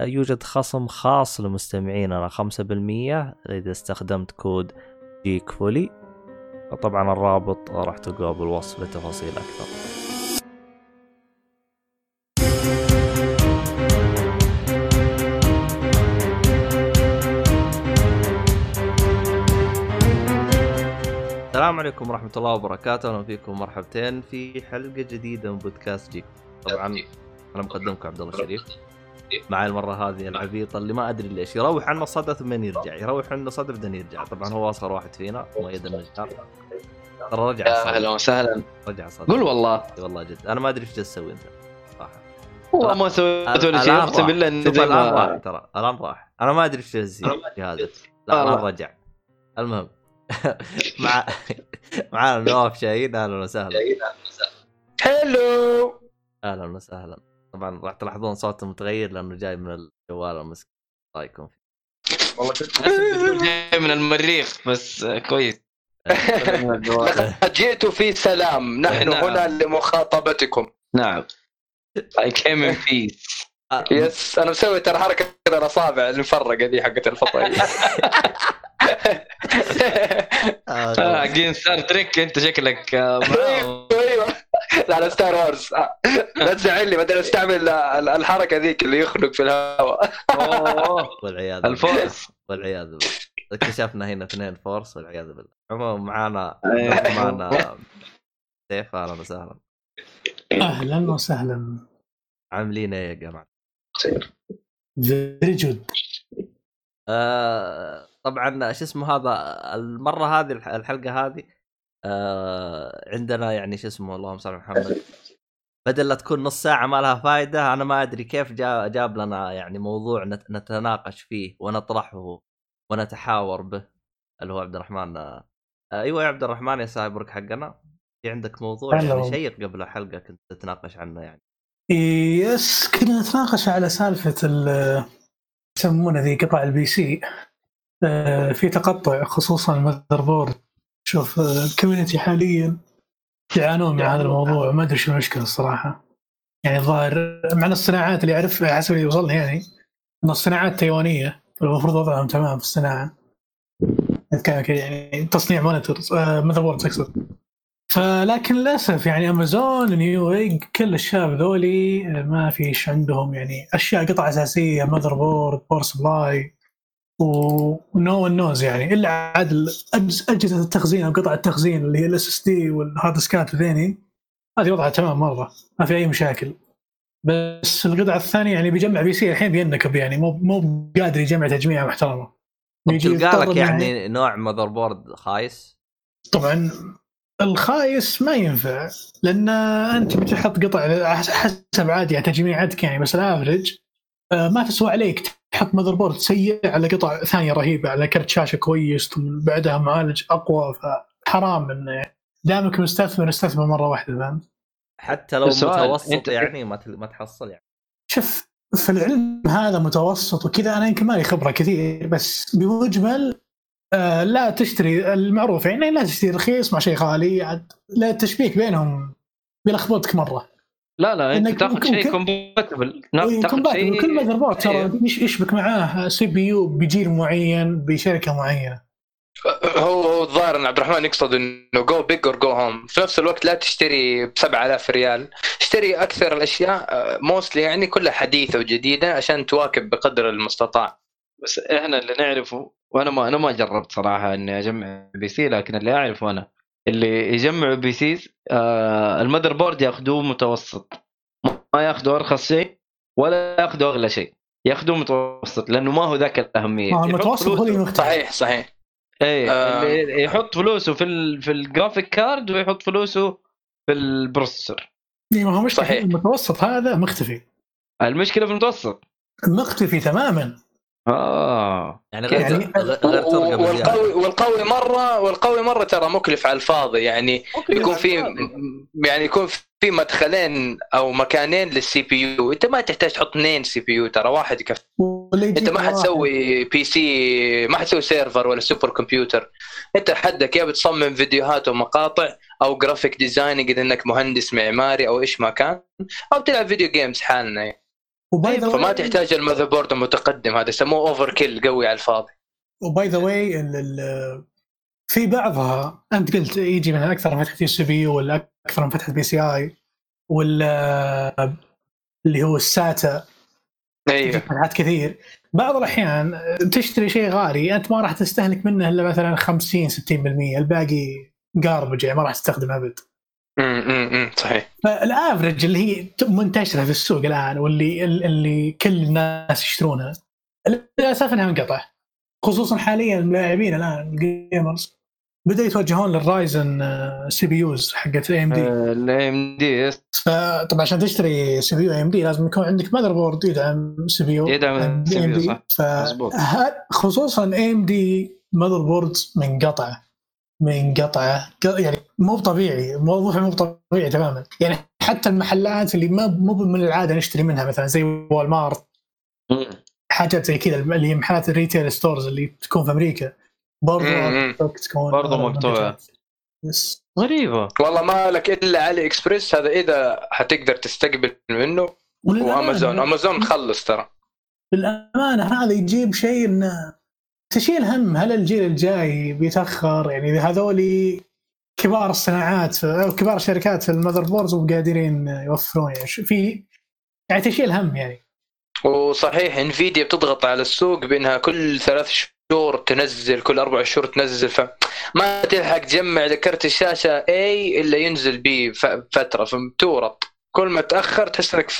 يوجد خصم خاص لمستمعيننا 5% إذا استخدمت كود Geekvoli طبعا الرابط راح تلقاه بالوصف لتفاصيل أكثر. السلام عليكم ورحمة الله وبركاته، أهلا فيكم مرحبتين في حلقة جديدة من بودكاست Geek. طبعا أنا مقدمكم عبد الله الشريف. مع المرة هذه العبيط اللي ما أدري ليش. يروح عنا صدى ثم يرجع. يروح عنا صدى بعدين يرجع. طبعا هو اصغر واحد فينا مؤيد النجار ترى رجع أهلا وسهلا. رجع صدى قول والله. والله جد. أنا ما أدري إيش جالس تسوي أنت. صراحة. والله ما سويت ولا شيء أقسم بالله إنه الان راح ترى. الان راح. أنا ما أدري إيش جالس جهازك لا الان رجع. المهم. مع معنا نواف شاهين. أهلا وسهلا. هلو أهلا وسهلا. طبعا راح تلاحظون صوته متغير لأنه جاي من الجوال المسك رايكم فيه والله كنت جاي من المريخ بس كويس. لقد جئت في سلام. نحن نعم. هنا لمخاطبتكم. نعم. I came in peace. يس أنا مسوي ترى حركة كذا الاصابع المفرقة ذي حقت الفضائيه حقين Star Trek أنت شكلك أيوه أيوه. على Star Wars لا تزعلني بدل أستعمل الحركة ذيك اللي يخنق في الهواء. والعياذ الفورس. والعياذ بالله. اكتشفنا هنا اثنين force والعياذ بالله. عموما معانا معانا سيف أهلا وسهلا. أهلا وسهلا. عاملين إيه يا جماعة؟ very good آه طبعا شو اسمه هذا المرة هذه الحلقة هذه آه عندنا يعني شو اسمه اللهم صل على محمد. بدل لا تكون نص ساعة ما لها فائده أنا ما أدري كيف جا جاب لنا يعني موضوع نتناقش فيه ونطرحه ونتحاور به اللي هو عبد الرحمن. آه أيوه يا عبد الرحمن يا سايبرك حقنا في عندك موضوع يعني شيق قبل الحلقة كنت تتناقش عنه يعني. yes كنا نتناقش على سالفة يسمونه ذي قطع ال PC. آه، في تقطع خصوصا ال motherboard. شوف ال community حاليا يعانون من هذا الموضوع ما أدري شو المشكلة الصراحة. يعني الظاهر مع الصناعات اللي اعرفها حسب اللي وصلنا يعني ان الصناعات تايوانية المفروض وضعهم تمام في الصناعة. يعني تصنيع monitors آه motherboard أقصد. فلكن للأسف يعني Amazon Newegg كل الشباب ذولي ما فيش عندهم يعني أشياء قطع أساسية motherboard power supply و no one knows يعني إلا عاد أجهزة التخزين أو قطع التخزين اللي هي ال SSD وال hard disk ات وذيني هذه وضعها تمام مرة ما في أي مشاكل. بس القطعة الثانية يعني بيجمع PC الحين بينكب يعني مو مو قادر يجمع تجميعه محترمة. تلقى لك يعني نوع motherboard خايس؟ طبعا الخايس ما ينفع لأن أنت بتحط قطع حسب عادي تجميعتك يعني بس ال average آه، ما تسوى عليك تحط motherboard سيء على قطع ثانية رهيبة على كرت شاشة كويس ثم بعدها معالج أقوى فحرام إنه دامك مستثمر استثمر مرة واحدة فهمت؟ حتى لو متوسط أنت يعني ما ما تحصل يعني شوف في العلم هذا متوسط وكذا أنا يمكن ما لي خبرة كثير بس بمجمل آه لا تشتري المعروف يعني لا تشتري رخيص مع شيء غالي لا التشبيك بينهم بيلخبطك مرة لا لا أنت تاخذ شيء compatible تاخذ شيء كل motherboard ترى إيه. يشبك معاه؟ CPU بجيل معين بشركة معينة. هو هو الظاهر إن عبد الرحمن يقصد إنه go big or go home في نفس الوقت لا تشتري ب 7000 ريال. اشتري أكثر الأشياء mostly يعني كلها حديثة وجديدة عشان تواكب بقدر المستطاع. بس إحنا اللي نعرفه وأنا ما أنا ما جربت صراحة إني أجمع PC لكن اللي أعرفه أنا اللي يجمعوا PCs آه ال motherboard ياخذوه متوسط. ما ياخذوا أرخص شيء ولا ياخذوا أغلى شيء ياخذوه متوسط لأنه ما هو ذاك الأهمية. آه المتوسط هو صحيح صحيح. اي آه. اللي يحط فلوسه في ال في ال graphic card ويحط فلوسه في ال processor. اي ما هو مش صحيح. المتوسط هذا مختفي. المشكلة في المتوسط. مختفي تماما. آه. يعني غير يعني- غير بزياده والقوي والقوي مرة والقوي مرة ترى مكلف على الفاضي. يعني يكون في يعني يكون في مدخلين أو مكانين لل CPU. أنت ما تحتاج تحط اثنين CPU ترى واحد يكفي. أنت ما واحد. حتسوي PC ما حتسوي server ولا super computer. أنت حدك يا بتصمم فيديوهات ومقاطع أو graphic designing إذا إنك مهندس معماري أو إيش ما كان أو تلعب video games حالنا يعني. و by the فما تحتاج ال motherboard المتقدم هذا يسموه overkill قوي على الفاضي. و by the way في بعضها أنت قلت يجي من أكثر من فتحة ال CPU ولا أكثر من فتحة PCI ولا اللي هو ال SATA. أيوه. فتحات كثير. بعض الأحيان تشتري شيء غالي أنت ما راح تستهلك منه إلا مثلا 50 60% الباقي garbage يعني ما راح تستخدمه أبد. صحيح. فال average اللي هي منتشرة في السوق الآن واللي اللي كل الناس يشترونها للأسف إنها انقطع خصوصا حاليا اللاعبين الآن ال gamers بدأوا يتوجهون لل Ryzen آه، سي بي يوز حقت اي ام دي الاي ام دي فطبعا عشان تشتري سي بي يو اي ام دي لازم يكون عندك motherboard يدعم CPU يدعم CPU صح. مظبوط. خصوصا AMD motherboards منقطعة. منقطعة. يعني مو طبيعي موضوع مو طبيعي تماما. يعني حتى المحلات اللي ما مو من العادة نشتري منها مثلا زي Walmart حاجات زي كذا اللي هي محلات ال retail stores اللي تكون في أمريكا. برضو مم. تكون مقطوعة. المنتجات. بس. غريبة. والله ما لك إلا AliExpress هذا إذا حتقدر تستقبل منه. و Amazon. Amazon مخلص ترى. بالأمانة هذا يجيب شيء إنه تشيل هم هل الجيل الجاي بيتأخر؟ يعني إذا هذول كبار الصناعات أو كبار الشركات في ال motherboards وقادرين يوفرون يعني في يعني تشيل هم يعني. وصحيح Nvidia بتضغط على السوق بأنها كل ثلاث شهور تنزل كل أربع شهور تنزل فما تلحق تجمع لكرت الشاشة اي إلا ينزل ف- فترة فمتورط كل ما تأخر تحس إنك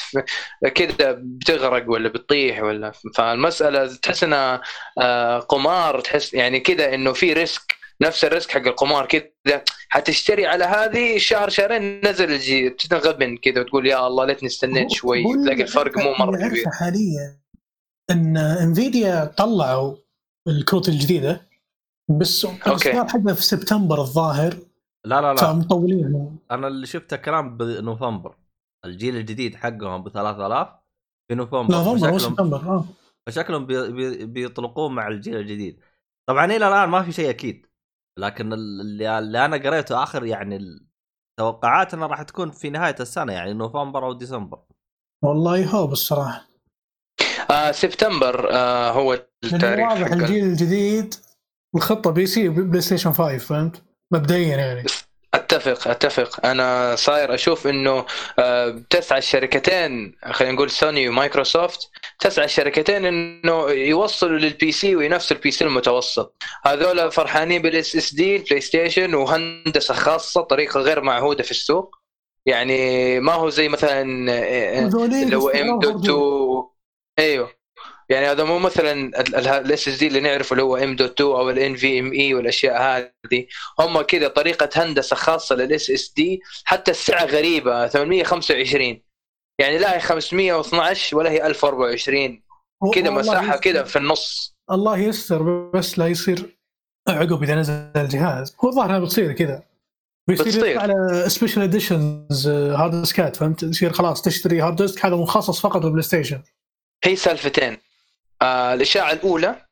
كذا بتغرق ولا بتطيح ولا فالمسألة تحس إنها آه، قمار تحس يعني كذا إنه في risk. نفس ال risk حق القمار كذا. حتشتري على هذه شهر شهرين نزل الجي تنغبن كذا وتقول يا الله ليتني استنيت شوي تلاقي الفرق مو مرة كبير. حاليا إن Nvidia طلعوا الكروت الجديدة بس الإصدار حقها في سبتمبر الظاهر لا لا لا. فمطولين أنا اللي شفته كلام بنوفمبر. الجيل الجديد حقهم ب 3000 في نوفمبر. نوفمبر سبتمبر آه. فشكلهم بي بي بيطلقون مع الجيل الجديد. طبعا إلى الآن ما في شيء أكيد. لكن اللي, اللي أنا قريته آخر يعني التوقعات إنها راح تكون في نهاية السنة يعني نوفمبر أو ديسمبر والله يهوب الصراحة آه سبتمبر آه هو لأنه التاريخ واضح. الجيل الجديد الخطة PC و PlayStation 5 فهمت؟ مبدئيا يعني أتفق أتفق أنا صاير أشوف إنه آه، تسعى الشركتين خلينا نقول Sony و Microsoft تسعى الشركتين إنه يوصلوا لل PC وينافسوا ال PC المتوسط. هذول فرحانين بال SSD ال PlayStation وهندسة خاصة طريقة غير معهودة في السوق. يعني ما هو زي مثلا هو M dot برضو. 2 أيوه. يعني هذا مو مثلا ال SSD اللي نعرفه اللي هو M dot 2 أو ال NVMe والأشياء هذه. هم كذا طريقة هندسة خاصة لل SSD حتى السعة غريبة 825 يعني لا هي 512 ولا هي 1024 كذا مساحة. كذا في النص. الله يستر بس لا يصير عقب إذا نزل الجهاز. هو الظاهر انها بتصير كذا بيصير على special editions هارد ديسكات فهمت؟ يصير خلاص تشتري hard disk هذا مخصص فقط لل PlayStation. هي سالفتين. آه الاشاعه الأولى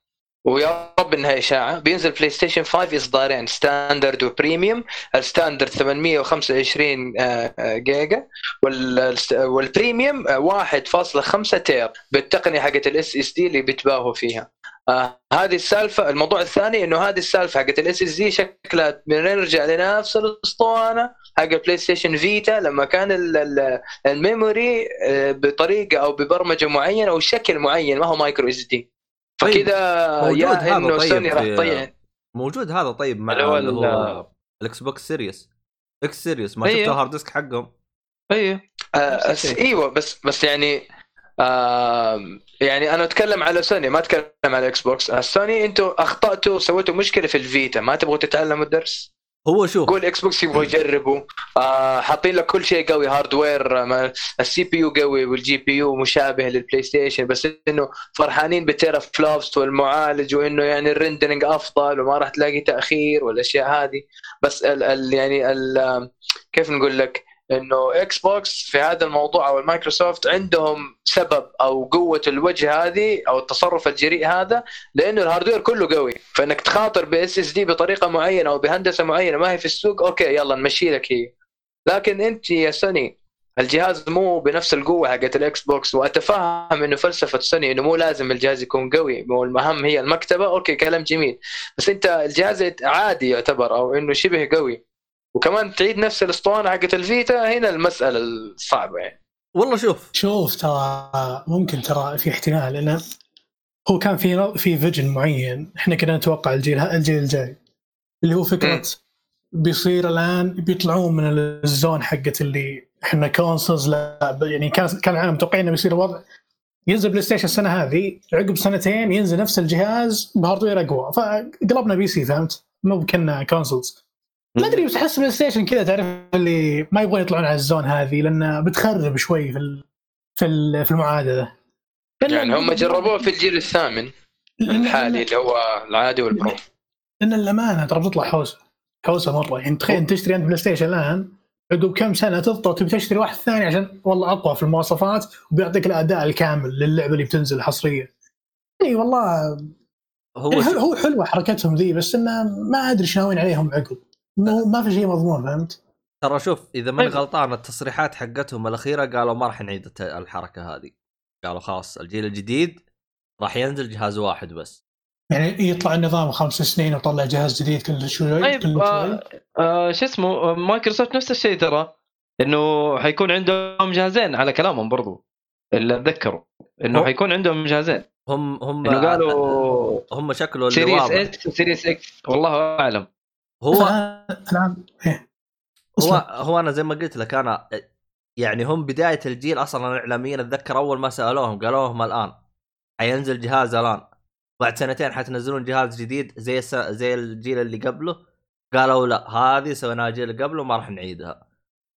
ويا رب إنها إشاعة. بينزل PlayStation 5 اصدارين standard و premium ال standard 825 آه، آه، جيجا. وال- وال premium آه، 1.5 تيرا بالتقنية حقت ال SSD اللي بيتباهوا فيها. آه هذه السالفة. الموضوع الثاني إنه هذه السالفة حقت ال SSD شكلها بنرجع لنفس الأسطوانة حق ال PlayStation Vita لما كان ال- ال- ال memory آه، بطريقة أو ببرمجة معينة أو شكل معين ما هو micro SD فكذا موجود يا هذا إنه طيب سوني راح تضيع. موجود هذا طيب مع اللي هو ال Xbox Series. X Series ما أيوه. شفت ال hard disk حقهم؟ أيوه. آه. إيوه بس بس يعني آه يعني أنا أتكلم على سوني ما أتكلم على Xbox. آه، سوني أنتم أخطأتوا سويتوا مشكلة في ال Vita. ما تبغوا تتعلموا الدرس؟ هو شوف. قول Xbox يبغوا يجربوا. آه حاطين لك كل شيء قوي hardware ال CPU قوي وال GPU مشابه لل PlayStation بس إنه فرحانين بال teraflops والمعالج وإنه يعني ال rendering أفضل وما راح تلاقي تأخير والأشياء هذه. بس ال ال يعني ال كيف نقول لك؟ إنه Xbox في هذا الموضوع أو المايكروسوفت عندهم سبب أو قوة الوجه هذه أو التصرف الجريء هذا لأنه ال hardware كله قوي. فإنك تخاطر ب SSD بطريقة معينة أو بهندسة معينة ما هي في السوق okay يلا نمشي لك هي. لكن أنت يا سوني الجهاز مو بنفس القوة حقت ال Xbox وأتفهم إنه فلسفة سوني إنه مو لازم الجهاز يكون قوي والمهم هي المكتبة okay كلام جميل. بس أنت الجهاز عادي يعتبر أو إنه شبه قوي. وكمان تعيد نفس الاسطوانة حقت ال Vita هنا المسألة الصعبة يعني. والله شوف. شوف ترى ممكن ترى في احتمال لأنه هو كان في في vision معين. إحنا كنا نتوقع الجيل الجيل الجاي. اللي هو فكرة بيصير الآن بيطلعون من ال zone حقت اللي إحنا consoles لا يعني كان كان العالم متوقعين إنه بيصير الوضع ينزل PlayStation السنة هذه عقب سنتين ينزل نفس الجهاز ب hardware أقوى. فقلبنا PC فهمت؟ مو كنا consoles ما أدري بس أحس PlayStation كذا تعرف اللي ما يبغون يطلعون على ال zone هذه لأن بتخرب شوي في ال- في ال- في المعادله يعني هم جربوه في الجيل الثامن الحالي اللي هو العادي وال Pro لأن الأمانة ترى بتطلع حوسة حوسة مرة يعني تخيل تشتري أنت PlayStation الآن عقب كم سنة تضطر تبي تشتري واحد ثاني عشان والله أقوى في المواصفات وبيعطيك الأداء الكامل للعبة اللي بتنزل حصريه. إي والله هو يعني هو حلوة حركتهم ذي بس إنه ما أدري إيش ناويين عليهم عقب. مو- ما في شيء مضمون فهمت؟ ترى شوف إذا ماني طيب. غلطان التصريحات حقتهم الأخيرة قالوا ما راح نعيد الحركة هذه. قالوا خلاص الجيل الجديد راح ينزل جهاز واحد بس. يعني يطلع النظام خمس سنين وطلع جهاز جديد كل شوي طيب كل شوي؟ آه آه شو اسمه آه، مايكروسوفت نفس الشيء ترى إنه حيكون عندهم جهازين على كلامهم برضو اللي اتذكروا إنه حيكون عندهم جهازين. هم هم إنه قالوا هم شكله اللي series واضح. S و series X والله أعلم. هو الان إيه. هو. هو أنا زي ما قلت لك أنا يعني هم بداية الجيل أصلا اعلاميا أتذكر أول ما سألوهم قالوا لهم الآن حينزل جهاز الآن. بعد سنتين حتنزلون جهاز جديد زي الس... زي الجيل اللي قبله. قالوا لا هذه سويناها الجيل اللي قبله ما راح نعيدها.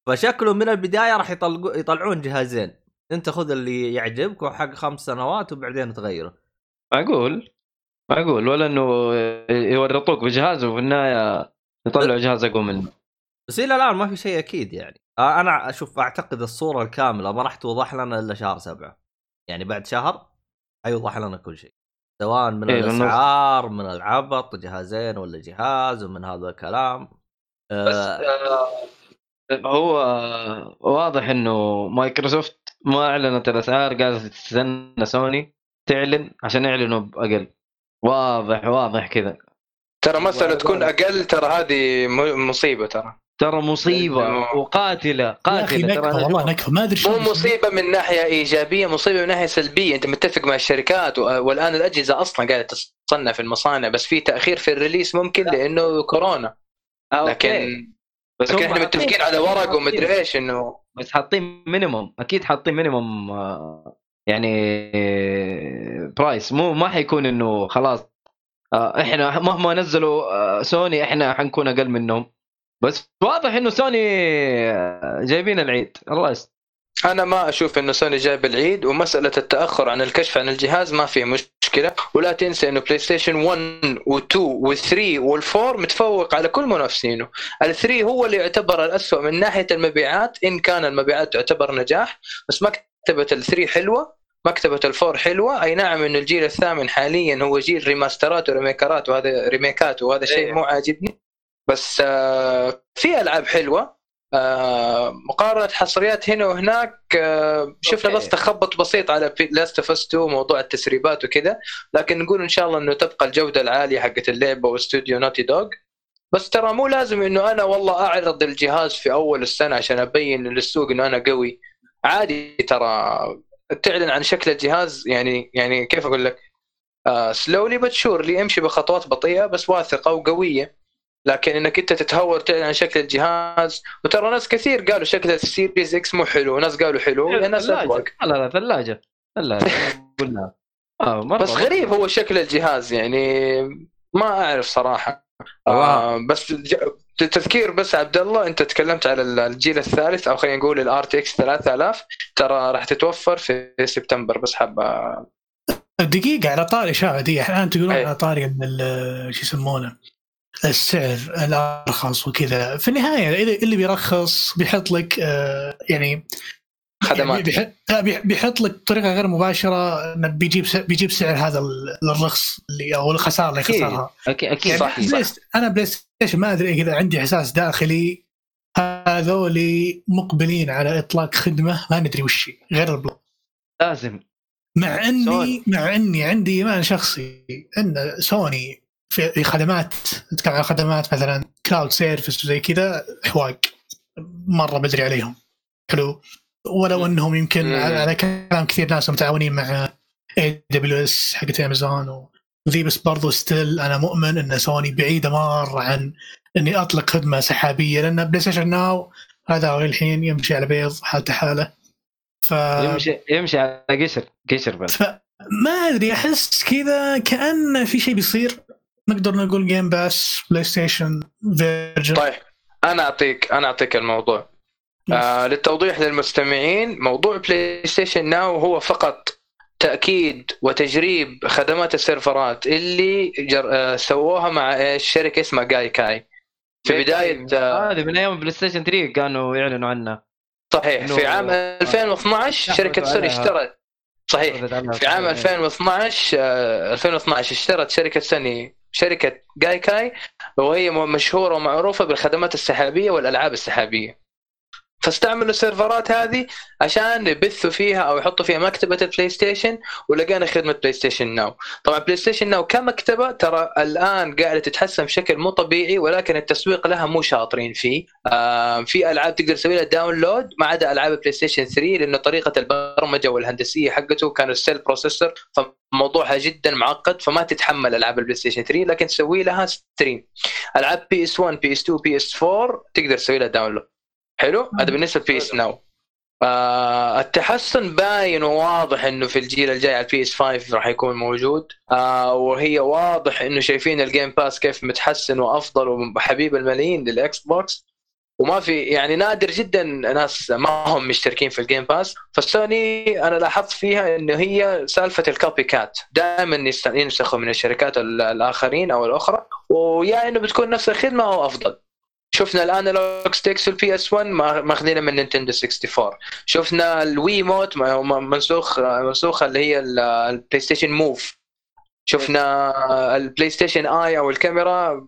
فشكله من البداية راح يطلقوا يطلعون جهازين. أنت خذ اللي يعجبك وحق خمس سنوات وبعدين تغيره. معقول؟ معقول. ولا إنه يورطوك بجهاز وفي النهاية يطلعوا جهاز أقوى منه. بس إلى الآن ما في شيء أكيد يعني. آه، أنا أشوف أعتقد الصورة الكاملة ما راح توضح لنا إلا شهر سبعة. يعني بعد شهر حيوضح لنا كل شيء. سواء من إيه، الأسعار من العبط جهازين ولا جهاز ومن هذا الكلام. بس آه آه هو واضح إنه مايكروسوفت ما أعلنت الأسعار قالت تستنى سوني تعلن عشان يعلنوا بأقل. واضح واضح كذا. ترى مسألة تكون أقل ترى هذه م- مصيبة ترى. ترى أخي قاتلة نكبه ترى والله نكبه ما أدري مو مصيبة من ناحية إيجابية مصيبة من ناحية سلبية. أنت متفق مع الشركات و- والآن الأجهزة أصلا قاعدة تصنع في المصانع بس في تأخير في الريليس ممكن لأنه كورونا. آه، لكن. بس لكن إحنا متفقين على ورق ومدري إيش إنه بس حاطين minimum أكيد حاطين minimum آه، يعني price مو ما حيكون إنه خلاص آه، إحنا مهما نزلوا آه، سوني إحنا حنكون أقل منهم. بس واضح إنه سوني آه، جايبين العيد. الله يستر أنا ما أشوف إنه سوني جايب العيد ومسألة التأخر عن الكشف عن الجهاز ما في مشكلة. ولا تنسى إنه بلاي ستيشن 1 و2 و3 وال4 متفوق على كل منافسينه. ال3 هو اللي يعتبر الاسوء من ناحية المبيعات إن كان المبيعات تعتبر نجاح بس مكتبة ال3 حلوة. مكتبة ال four حلوة. أي نعم إنه الجيل الثامن حاليا هو جيل ريماسترات وريميكرات وهذا ريميكات وهذا شيء إيه. مو عاجبني. بس آه، في ألعاب حلوة. آه، مقارنة حصريات هنا وهناك آه، شفنا. بس تخبط بسيط على Last of 2 موضوع التسريبات وكذا. لكن نقول إن شاء الله إنه تبقى الجودة العالية حقت اللعبة واستوديو Naughty Dog بس ترى مو لازم إنه أنا والله أعرض الجهاز في أول السنة عشان أبين للسوق إنه أنا قوي. عادي ترى تعلن عن شكل الجهاز يعني يعني كيف أقول لك؟ slowly but surely امشي بخطوات بطيئة بس واثقة وقوية. لكن إنك أنت تتهور تعلن عن شكل الجهاز وترى ناس كثير قالوا شكل ال series X مو حلو ناس قالوا حلو ناس ثلاجة. أذواق. لا لا ثلاجة. ثلاجة. قلنا. آه مرة بس غريب هو شكل الجهاز يعني ما أعرف صراحة. آه بس تذكير بس عبد الله انت تكلمت على الجيل الثالث أو خلينا نقول ال RTX 3000 ترى راح تتوفر في سبتمبر بس حبة دقيقة على طاري شغله دي الآن تقولون أي. على طاري ال- شو يسمونه السعر الأرخص وكذا في النهاية اللي بيرخص بيحط لك آه، يعني خدمات. يعني بيحط بيحط لك بطريقة غير مباشرة انه بيجيب بيجيب سعر هذا ال- الرخص اللي أو الخسارة اللي خسرها أكيد أكيد يعني صح، صح. أنا بلاي ستيشن ما أدري إذا عندي إحساس داخلي هذولي مقبلين على إطلاق خدمة ما ندري وش غير البلو لازم مع إني سوني. مع إني عندي إيمان شخصي إن سوني في خدمات نتكلم عن خدمات مثلا كلاود سيرفيس وزي كذا حواق مرة بدري عليهم حلو ولو انهم يمكن مم. على كلام كثير ناس متعاونين مع AWS حقت امازون وذي بس برضو still أنا مؤمن إن سوني بعيدة مرة عن إني أطلق خدمة سحابية لأن بلاي ستيشن now هذا الحين يمشي على بيض حالته حالة. ف يمشي يمشي على قشر قشر بس. فما أدري أحس كذا كأن في شيء بيصير. نقدر نقول Game Pass بلاي ستيشن version طيب أنا اعطيك أنا أعطيك الموضوع. آه للتوضيح للمستمعين موضوع بلاي ستيشن now هو فقط تأكيد وتجريب خدمات السيرفرات اللي جر... آه سووها مع شركة اسمها Gaikai في بداية آه هذه من أيام بلاي ستيشن 3 كانوا يعلنوا عنها. صحيح في عام 2012 شركة استحوذوا سوني. اشترت. صحيح في عام 2012 آه، 2012 اشترت شركة سوني شركة Gaikai وهي مشهورة ومعروفة بالخدمات السحابية والألعاب السحابية. فاستعملوا السيرفرات هذه عشان يبثوا فيها أو يحطوا فيها مكتبة البلاي ستيشن ولقينا خدمة بلاي ستيشن now. طبعا بلاي ستيشن now كمكتبة ترى الآن قاعدة تتحسن بشكل مو طبيعي ولكن التسويق لها مو شاطرين فيه. في ألعاب تقدر تسوي لها download ما عدا ألعاب بلاي ستيشن 3 لأنه طريقة البرمجة والهندسية حقته كان ال Cell processor فموضوعها جدا معقد فما تتحمل ألعاب البلاي ستيشن 3 لكن تسوي لها stream ألعاب PS 1 PS 2 PS 4 تقدر تسوي لها download حلو؟ هذا بالنسبة ل PS now. آه التحسن باين وواضح إنه في الجيل الجاي على ال PS 5 راح يكون موجود. آه وهي واضح إنه شايفين ال Game Pass كيف متحسن وأفضل وحبيب الملايين للإكس بوكس. وما في يعني نادر جدا ناس ما هم مشتركين في ال Game Pass فالسوني أنا لاحظت فيها إنه هي سالفة ال copycat دائما ينسخوا من الشركات ال- الآخرين أو الأخرى. ويا إنه بتكون نفس الخدمة أو أفضل. شفنا ال analog sticks في ال PS 1 ماخذينها من نينتندو 64 شفنا ال Wii Mote منسوخ منسوخة اللي هي ال- البلاي ستيشن Move شفنا البلاي ستيشن Eye أو الكاميرا.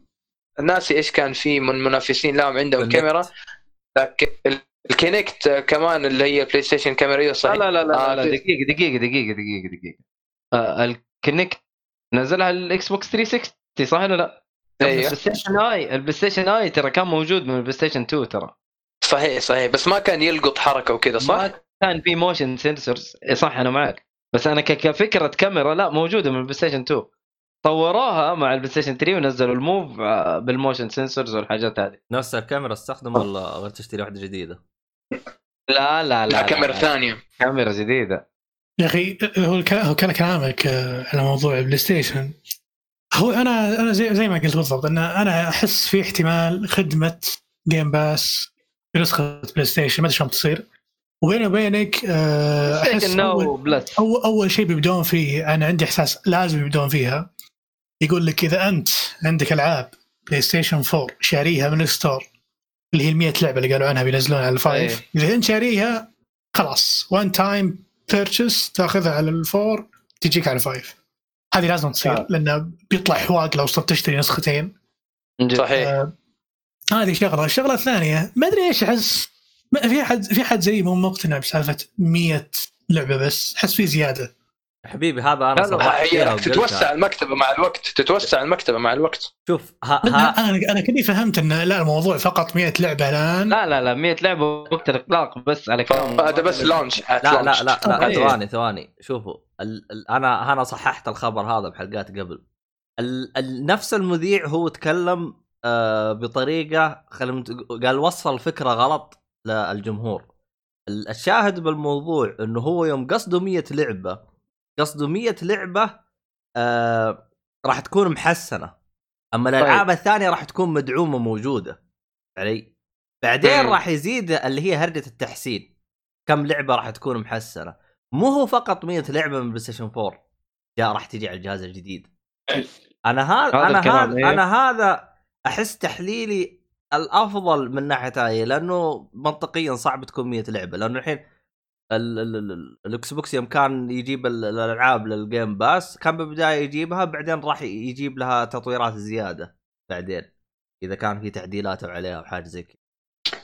ناسي إيش كان في من منافسين لهم عندهم. كاميرا. لكن ال- ال Kinect كمان اللي هي بلاي ستيشن كاميرا لا صحيح لا لا لا, آه، لا في- دقيقة دقيقة دقيقة دقيقة دقيقة. آه ال Kinect نزلها الاكس بوكس 360 صح ولا لا؟ أيوه. البلاي ستيشن آي البلاي ستيشن آي ترى كان موجود من البلاي ستيشن 2 ترى. صحيح صحيح. بس ما كان يلقط حركة وكذا صح؟ ما كان في motion sensors صح أنا معك. بس أنا ك- كفكرة كاميرا لا موجودة من البلاي ستيشن 2 طوروها مع البلاي ستيشن 3 ونزلوا الموف آه، بال motion sensors والحاجات هذه. نفس الكاميرا استخدم ولا غير تشتري واحدة جديدة؟ لا لا لا, لا كاميرا لا. ثانية. كاميرا جديدة. يا أخي هو كان كلامك آه، على موضوع البلاي ستيشن. هو أنا أنا زي زي ما قلت بالضبط إن أنا أحس في احتمال خدمة Game Pass بنسخه بلاي ستيشن ما أدري شلون بتصير. وبيني وبينك آه، أحس أول, اول شيء بيبدون فيه أنا عندي إحساس لازم يبدون فيها. يقول لك إذا أنت عندك ألعاب بلاي ستيشن 4 شاريها من ال store اللي هي ال 100 لعبة اللي قالوا عنها بينزلونها على. ال five. إذا انت شاريها خلاص. one time purchase تاخذها على ال four تجيك على الفايف. هذه لازم تصير آه. لأنه بيطلع حواق لو صرت تشتري نسختين. صحيح. آه هذه شغلة. الشغلة الثانية ما أدري إيش أحس ما- في حد في حد زي مو مقتنع بسالفة 100 لعبة بس أحس في زيادة. حبيبي هذا أنا لا، لا، هي وقلتها. تتوسع المكتبة مع الوقت تتوسع المكتبة مع الوقت. شوف ها أنا ها. أنا أنا كذي فهمت إن لا الموضوع فقط 100 لعبة الآن. لا لا لا 100 لعبة وقت الإطلاق بس على كلام هذا بس لونش لا لا لا, لا إيه. ثواني ثواني. شوفوا ال ال أنا أنا صححت الخبر هذا بحلقات قبل. ال ال نفس المذيع هو تكلم آه بطريقة خلينا قال وصل الفكرة غلط للجمهور. ال- الشاهد بالموضوع إنه هو يوم قصده 100 لعبة قصده 100 لعبة آه راح تكون محسنة. أما الألعاب الثانية راح تكون مدعومة موجودة. علي؟ بعدين. راح يزيد اللي هي هرجة التحسين. كم لعبة راح تكون محسنة؟ مو هو فقط 100 لعبة من بلاي ستيشن 4 جاء راح تجي على الجهاز الجديد. أنا هذا أنا هذا إيه. أنا هذا أحس تحليلي الأفضل من ناحية هاي لأنه منطقيا صعب تكون 100 لعبة لأنه الحين ال- ال- ال- الاكس بوكس يوم كان يجيب ال- الألعاب لل Game Pass كان بالبداية يجيبها بعدين راح يجيب لها تطويرات زيادة بعدين إذا كان في تعديلات عليها أو حاجة زي كذا.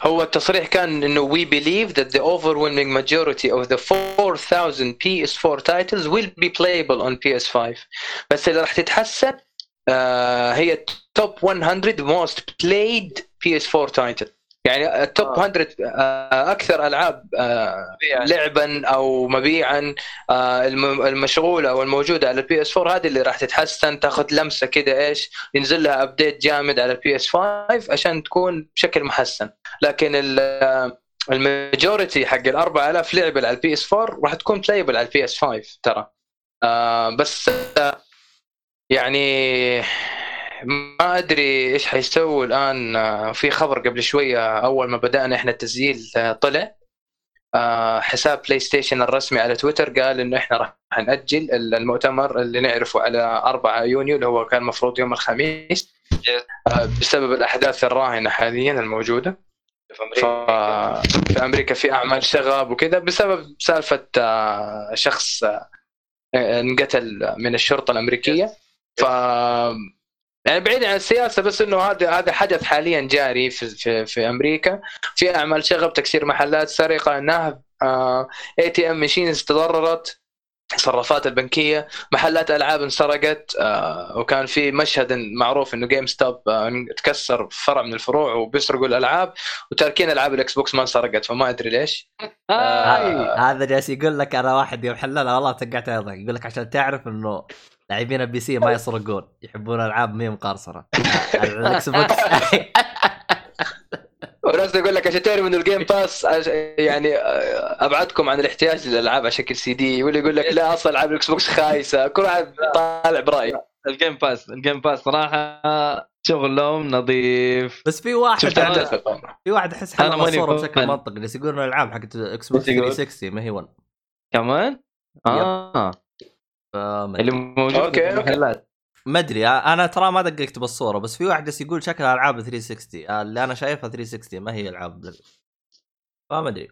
هو التصريح كان إنه we believe that the overwhelming majority of the 4000 PS4 titles will be playable on PS5 بس اللي راح تتحسن آه هي top 100 most played PS4 title يعني ال top آه. 100 آه أكثر ألعاب آه لعبا أو مبيعا الم- المشغولة أو الموجودة على البي اس 4 هذه اللي راح تتحسن تاخذ لمسة كده إيش ينزل لها update جامد على البي اس 5 عشان تكون بشكل محسن. لكن ال- ال majority حق ال 4000 لعبة على البي اس 4 راح تكون playable على البي اس 5 ترى. آه بس آه يعني ما أدري إيش حيسووا الآن آه، في خبر قبل شوية أول ما بدأنا إحنا التسجيل آه، طلع آه، حساب بلاي ستيشن الرسمي على تويتر قال إنه إحنا راح نأجل المؤتمر اللي نعرفه على 4 يونيو اللي هو كان المفروض يوم الخميس بسبب الأحداث الراهنة حاليا الموجودة. في أمريكا. في أعمال شغب وكذا بسبب سالفة شخص انقتل من الشرطة الأمريكية. ف يعني بعيد عن السياسة بس إنه هذا هذا حدث حاليا جاري في في, في أمريكا. في أعمال شغب تكسير محلات سرقة نهب ATM machines تضررت. الصرافات البنكية محلات ألعاب انسرقت آه، وكان في مشهد معروف إنه GameStop آه، تكسر فرع من الفروع وبيسرقوا الألعاب وتاركين ألعاب الاكس بوكس ما انسرقت فما أدري ليش. آي. هذا جالس يقول لك أنا واحد يوم حللها والله تقعت اضحك يقول لك عشان تعرف إنه لاعبين ال PC ما يسرقون يحبون ألعاب مقرصنه الاكس بوكس وناس يقول لك عشان تعرف انه ال Game Pass يعني آه، أبعدكم عن الاحتياج للألعاب على شكل سي دي. واللي يقول لك لا أصلا ألعاب الإكس بوكس خايسة. كل واحد طالع برأيه. ال Game Pass ال Game Pass صراحة شغلهم نظيف. بس في واحد شفت أنا- اتفق في واحد أحس حلل معاني الصورة بشكل. منطقي بس يقولون الألعاب حقت إكس بوكس إيش يقول؟ 360 ما هي 1 كمان؟ آه. اللي. موجود okay، في okay. ما أدري أنا ترى ما دققت بالصورة بس في واحد يقول شكلها ألعاب 360 آه، اللي أنا شايفها 360 ما هي ألعاب بل- فما أدري.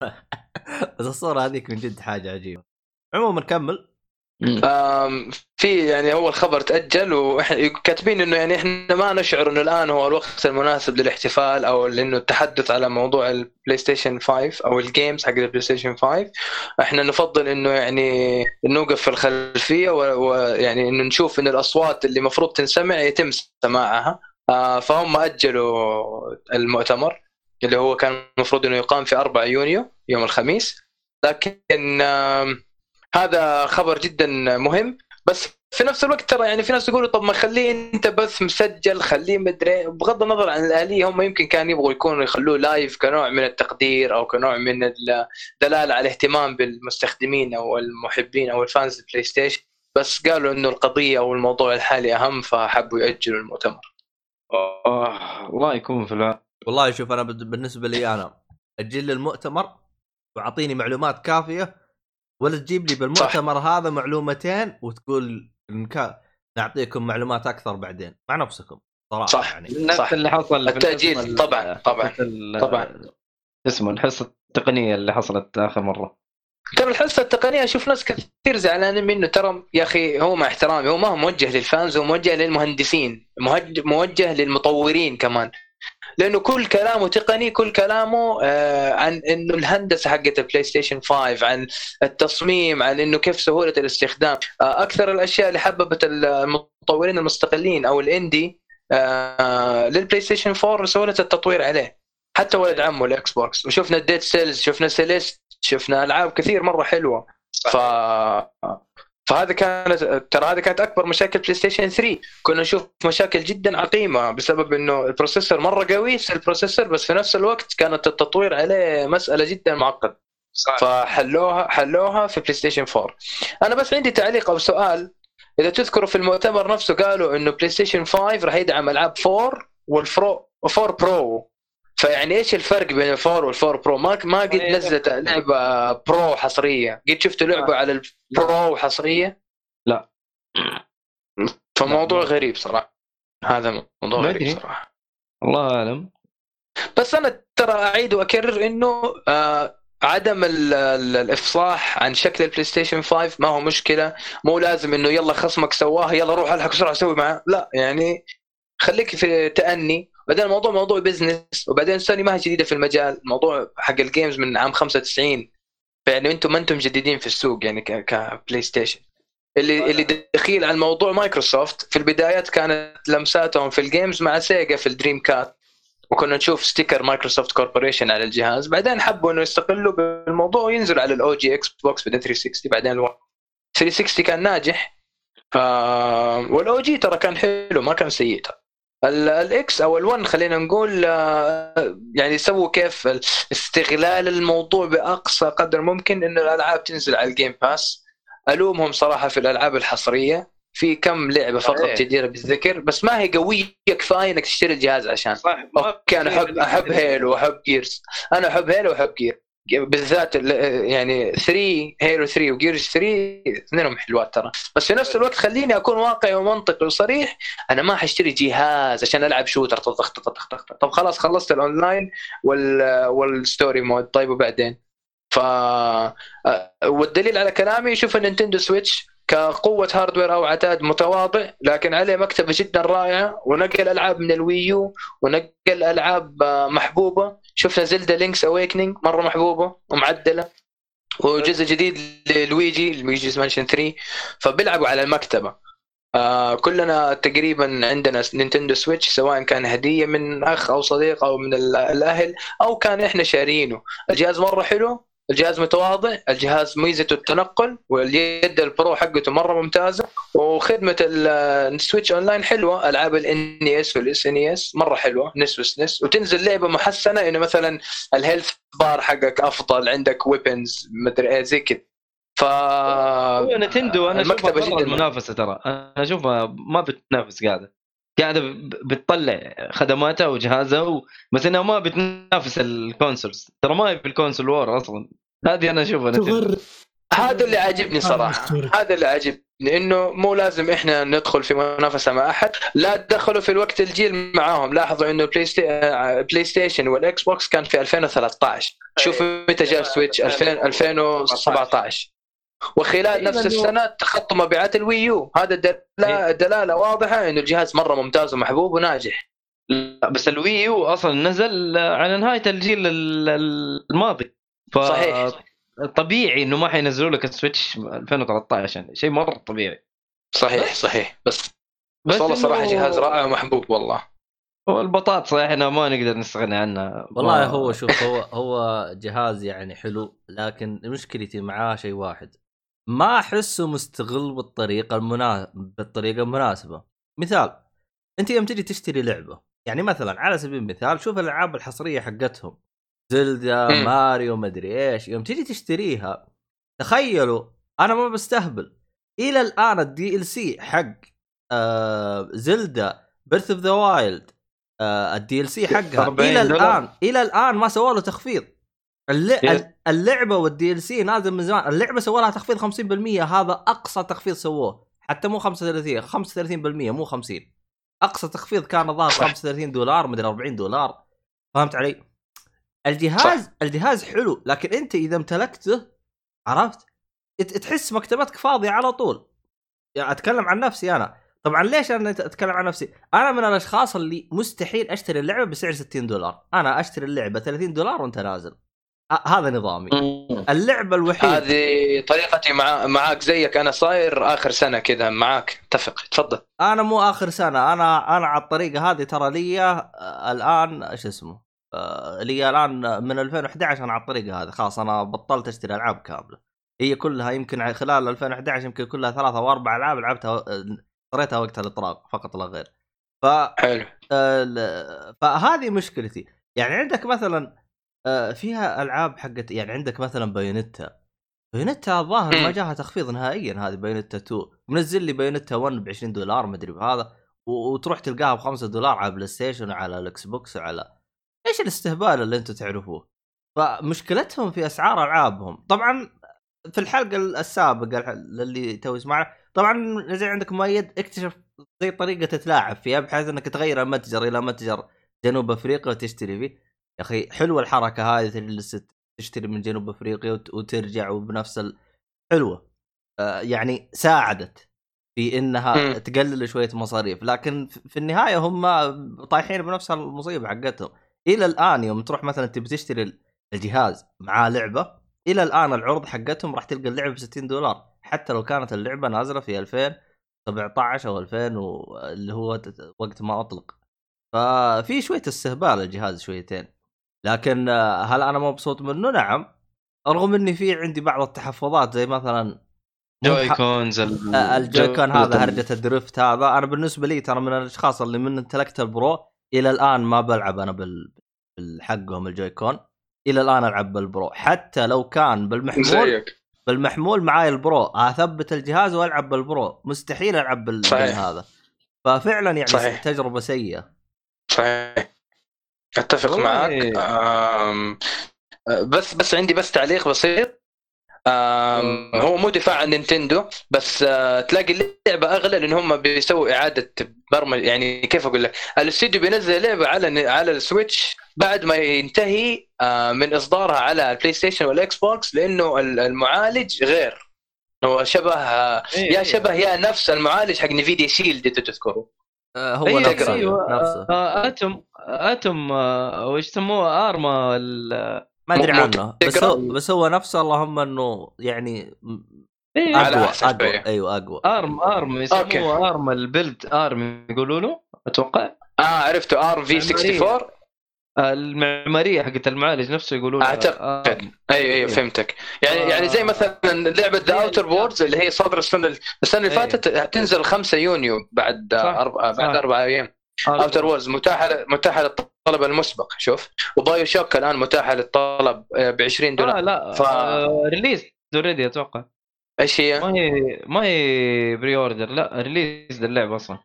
بس الصورة هذيك من جد حاجة عجيبة. عموما كمل. في يعني هو الخبر تأجل وإحنا كاتبين إنه يعني إحنا ما نشعر إنه الآن هو الوقت المناسب للاحتفال أو انه التحدث على موضوع البلاي ستيشن 5 أو ال games حق البلاي ستيشن 5 إحنا نفضل إنه يعني نوقف في الخلفية ويعني إنه نشوف إن الأصوات اللي المفروض تنسمع يتم سماعها. آه، فهم أجلوا المؤتمر اللي هو كان المفروض إنه يقام في 4 يونيو يوم الخميس. لكن هذا خبر جدا مهم. بس في نفس الوقت ترى يعني في ناس يقولوا طب ما خليه أنت بث مسجل خليه مدري بغض النظر عن الآلية هم يمكن كانوا يبغوا يكونوا يخلوه live كنوع من التقدير أو كنوع من الدلالة على الاهتمام بالمستخدمين أو المحبين أو ال fans البلاي ستيشن بس قالوا إنه القضية أو الموضوع الحالي أهم فحبوا يأجلوا المؤتمر. آه، الله يكون في العون. والله شوف أنا بالنسبة لي أنا أجل المؤتمر وأعطيني معلومات كافية ولا تجيب لي بالمؤتمر هذا معلومتين وتقول نك... نعطيكم معلومات أكثر بعدين مع نفسكم صراحة صح. يعني نفس صح. اللي حصل في التأجيل القسم ال- طبعاً، طبعاً، طبعاً. اسمه الحصة التقنية اللي حصلت آخر مرة ترى الحصة التقنية أشوف ناس كثير زعلانين منه ترى يا أخي هو مع احترامي هو ما هو موجه للفانز هو موجه للمهندسين موجه للمطورين كمان لأنه كل كلامه تقني كل كلامه آه عن إنه الهندسة حقت البلاي ستيشن 5 عن التصميم عن إنه كيف سهولة الاستخدام. آه أكثر الأشياء اللي حببت المطورين المستقلين أو ال indie آه للبلاي ستيشن 4 سهولة التطوير عليه. حتى ولد عمه الاكس بوكس وشفنا Dead Cells شفنا Celeste شفنا ألعاب كثير مرة حلوة. ف فهذا كانت ترى هذه كانت أكبر مشاكل بلاي ستيشن 3 كنا نشوف مشاكل جدا عقيمة بسبب إنه ال processor مرة قوي ال processor بس في نفس الوقت كانت التطوير عليه مسألة جدا معقدة. فحلوها حلوها في بلاي ستيشن 4 أنا بس عندي تعليق أو سؤال. إذا تذكروا في المؤتمر نفسه قالوا إنه بلاي ستيشن 5 راح يدعم ألعاب 4 وال four 4 pro فيعني إيش الفرق بين ال four وال four pro؟ ما ما قد إيه، نزلت. لعبة pro حصرية. قد شفتوا لعبة على ال Pro حصرية؟ لا. فموضوع. غريب صراحة. هذا موضوع غريب. صراحة. الله أعلم. بس أنا ترى أعيد وأكرر إنه آه عدم ال- ال- الإفصاح عن شكل ال PlayStation 5 ما هو مشكلة. مو لازم إنه يلا خصمك سواها يلا روح ألحق بسرعة سوي معاه. لا يعني خليك في تأني. بعدين الموضوع موضوع business وبعدين سوني ما هي جديدة في المجال. الموضوع حق ال games من عام 95 فيعني أنتم ما أنتم جديدين في السوق يعني ك PlayStation اللي اللي دخيل على الموضوع مايكروسوفت في البدايات كانت لمساتهم في ال games مع Sega في ال Dreamcast وكنا نشوف sticker Microsoft Corporation على الجهاز. بعدين حبوا إنه يستقلوا بالموضوع وينزلوا على ال OG Xbox بعدين 360 بعدين ال One 360 كان ناجح. آه وال OG ترى كان حلو ما كان سيء ترى. الاكس أو ال1 خلينا نقول آه، يعني سووا كيف ال- استغلال الموضوع بأقصى قدر ممكن انه الألعاب تنزل على ال Game Pass ألومهم صراحة في الألعاب الحصرية. في كم لعبة فقط صحيح. جديره بالذكر بس ما هي قوية كفاية إنك تشتري الجهاز عشان. صح. okay أنا احب أحب Halo واحب Gears أنا أحب Halo وأحب Gear بالذات ال- يعني 3 Halo 3 و Gears 3 اثنينهم حلوات ترى. بس في نفس الوقت خليني أكون واقعي ومنطقي وصريح أنا ما حاشتري جهاز عشان ألعب shooter طخ طخ طخ طخ. طب خلاص خلصت الاونلاين وال وال story mode طيب وبعدين؟ ف والدليل على كلامي شوف ال Nintendo Switch كقوة hardware أو عتاد متواضع لكن عليه مكتبة جدا رائعة. ونقل ألعاب من ال Wii U ونقل ألعاب آه، محبوبة. شفنا Zelda Link's Awakening مرة محبوبة ومعدلة. وجزء جديد ل Luigi Luigi's Mansion 3 فبيلعبوا على المكتبة. آه كلنا تقريبا عندنا Nintendo Switch سواء كان هدية من أخ أو صديق أو من ال- الأهل أو كان إحنا شارينه. الجهاز مرة حلو الجهاز متواضع الجهاز ميزته التنقل واليد ال Pro حقته مرة ممتازة وخدمة ال- ال Switch Online حلوة ألعاب ال NES وال SNES مرة حلوة NES و SNES وتنزل لعبة محسنة انه مثلا ال health bar حقك أفضل عندك weapons مدري إيه زي كذا. ف Nintendo أنا أشوفها جداً. المنافسه ترى. أنا أشوفها ما بتنافس قاعدة. قاعدة بتطلع خدماتها وجهازها و... بس إنها ما بتنافس ال consoles. ترى ما هي في ال console war أصلا. هذه أنا أشوفها تغر هذا اللي عاجبني صراحة. أسطوري. هذا اللي عاجبني إنه مو لازم إحنا ندخل في منافسة مع أحد. لا تدخلوا في الوقت الجيل معاهم. لاحظوا إنه ال PlaySta... آه، PlayStation وال Xbox كان في 2013 شوفوا متى جاء ال Switch 2000 2017 وخلال نفس السنة تخطى مبيعات ال Wii U. هذا دلالة, دلاله واضحة إنه الجهاز مرة ممتاز ومحبوب وناجح. لا بس ال Wii U أصلا نزل على نهاية الجيل ال- ال- الماضي. ف صحيح. طبيعي إنه ما حينزلوا لك ال Switch 2013 يعني شيء مرة طبيعي. صحيح صحيح. بس بس بس والله صراحة إنه- جهاز رائع ومحبوب والله. هو البطاطس إحنا ما نقدر نستغني عنها والله ما- هو شوف هو هو جهاز يعني حلو لكن مشكلتي معاه شيء واحد. ما أحسه مستغل بالطريقة المنا... بالطريقة المناسبة. مثال أنت يوم تجي تشتري لعبة يعني مثلا على سبيل المثال شوف الألعاب الحصرية حقتهم. Zelda. Mario مدري إيش. يوم تجي تشتريها تخيلوا أنا ما بستهبل. إلى الآن ال DLC حق آه Zelda Breath of the Wild ال DLC حقها 40 إلى. الآن إلى الآن ما سووا له تخفيض. الل-. اللعبه والدي ال سي نازل من زمان اللعبة سووا لها تخفيض 50% هذا أقصى تخفيض سووه حتى مو 35 35% مو 50 أقصى تخفيض كان الظاهر صح. 35 دولار مدري 40 دولار فهمت علي؟ الجهاز صح. الجهاز حلو لكن أنت إذا امتلكته عرفت؟ تحس مكتبتك فاضية على طول يعني أتكلم عن نفسي أنا طبعا ليش أنا أتكلم عن نفسي؟ أنا من الأشخاص اللي مستحيل أشتري اللعبة بسعر 60 دولار، أنا أشتري اللعبة 30 دولار وأنت نازل. ه- هذا نظامي. اللعبة الوحيده هذه طريقتي مع معاك زيك أنا صاير آخر سنة كذا معاك اتفق تفضل أنا مو آخر سنة أنا أنا على الطريقة هذه ترى لي آه، الآن إيش اسمه؟ آه، لي الآن من 2011 أنا على الطريقة هذه خلاص أنا بطلت أشتري ألعاب كاملة. هي كلها يمكن خلال 2011 يمكن كلها ثلاثة أو أربع ألعاب لعبتها آه، اشتريتها وقت الاطراق فقط لا غير. ف حلو فهذه مشكلتي يعني عندك مثلا آه، فيها ألعاب حقت يعني عندك مثلا Bayonetta. Bayonetta الظاهر ما. جاها تخفيض نهائيا هذه Bayonetta 2 منزل لي Bayonetta 1 ب 20 دولار مدري بهذا. و- وتروح تلقاها ب 5 دولار على PlayStation وعلى ال Xbox وعلى إيش الاستهبال اللي أنتم تعرفوه. فمشكلتهم في أسعار ألعابهم. طبعا في الحلقة السابقة اللي تو معه طبعا زي عندك مؤيد اكتشف زي طريقة تتلاعب فيها بحيث إنك تغير المتجر إلى متجر جنوب أفريقيا وتشتري فيه. يا أخي حلوة الحركة هذه اللي تشتري من جنوب أفريقيا وت- وترجع وبنفس ال... حلوة. آه يعني ساعدت في إنها مم. تقلل شوية مصاريف لكن في- النهاية هم طايحين بنفس المصيبة حقتهم. إلى الآن يوم تروح مثلا تبي تشتري الجهاز معاه لعبة إلى الآن العروض حقتهم راح تلقى اللعبة ب 60 دولار. حتى لو كانت اللعبة نازلة في 2017 أو 2000 و... اللي هو وقت ما أطلق. ففي شوية استهبال الجهاز شويتين. لكن آه، هل أنا مبسوط منه؟ نعم. رغم إني في عندي بعض التحفظات زي مثلا مو Joy بح- Cons ال- آه، ال Joy-Con جودة هذا هرجة ال drift هذا. أنا بالنسبة لي ترى من الأشخاص اللي من امتلكت ال Pro إلى الآن ما بلعب أنا بال بالحقهم ال Joy-Con إلى الآن ألعب بال Pro. حتى لو كان بالمحمول زيك. بالمحمول معاي ال Pro أثبت الجهاز وألعب بال Pro. مستحيل ألعب بال... صحيح. هذا ففعلا يعني صحيح. تجربة سيئة. صحيح. أتفق معك. بس بس عندي بس تعليق بسيط. هو مو دفاع عن Nintendo بس آه، تلاقي اللعبة أغلى لأن هم بيسووا إعادة برمج- يعني كيف أقول لك؟ الأستوديو بينزل لعبة على على ال Switch بعد ما ينتهي آه، من إصدارها على ال PlayStation وال Xbox لأنه ال- المعالج غير. هو شبه آه، إيه، يا إيه. شبه يا نفس المعالج حق نفيديا شيلد اذا تذكروا آه، هو أيوة، نفسه أيوة. نفسه آه، اتم اتم آه، وش يسموه آرما ال- ما أدري عنه بس. هو بس هو نفسه اللهم إنه يعني إيه، أقوى أقوى. أيوه أقوى آرم آرم. يسموه آرم البيلد آرم يقولوا له أتوقع آه عرفته آر في 64 آه، المعمارية حقت المعالج نفسه يقولوا له أعتقد. آرم. أيوه أيوه فهمتك يعني آه. يعني زي مثلا لعبة The Outer Worlds اللي هي صدر السنة السنة اللي إيه. فاتت تنزل 5 يونيو بعد صح. أربع بعد صح. أربع أيام. Outer Worlds متاحة متاحة للطلب المسبق شوف و BioShock الآن متاحة للطلب ب 20 دولار آه لا ف- آه release already أتوقع إيش هي؟ ما هي ما هي pre-order لا release اللعبة أصلا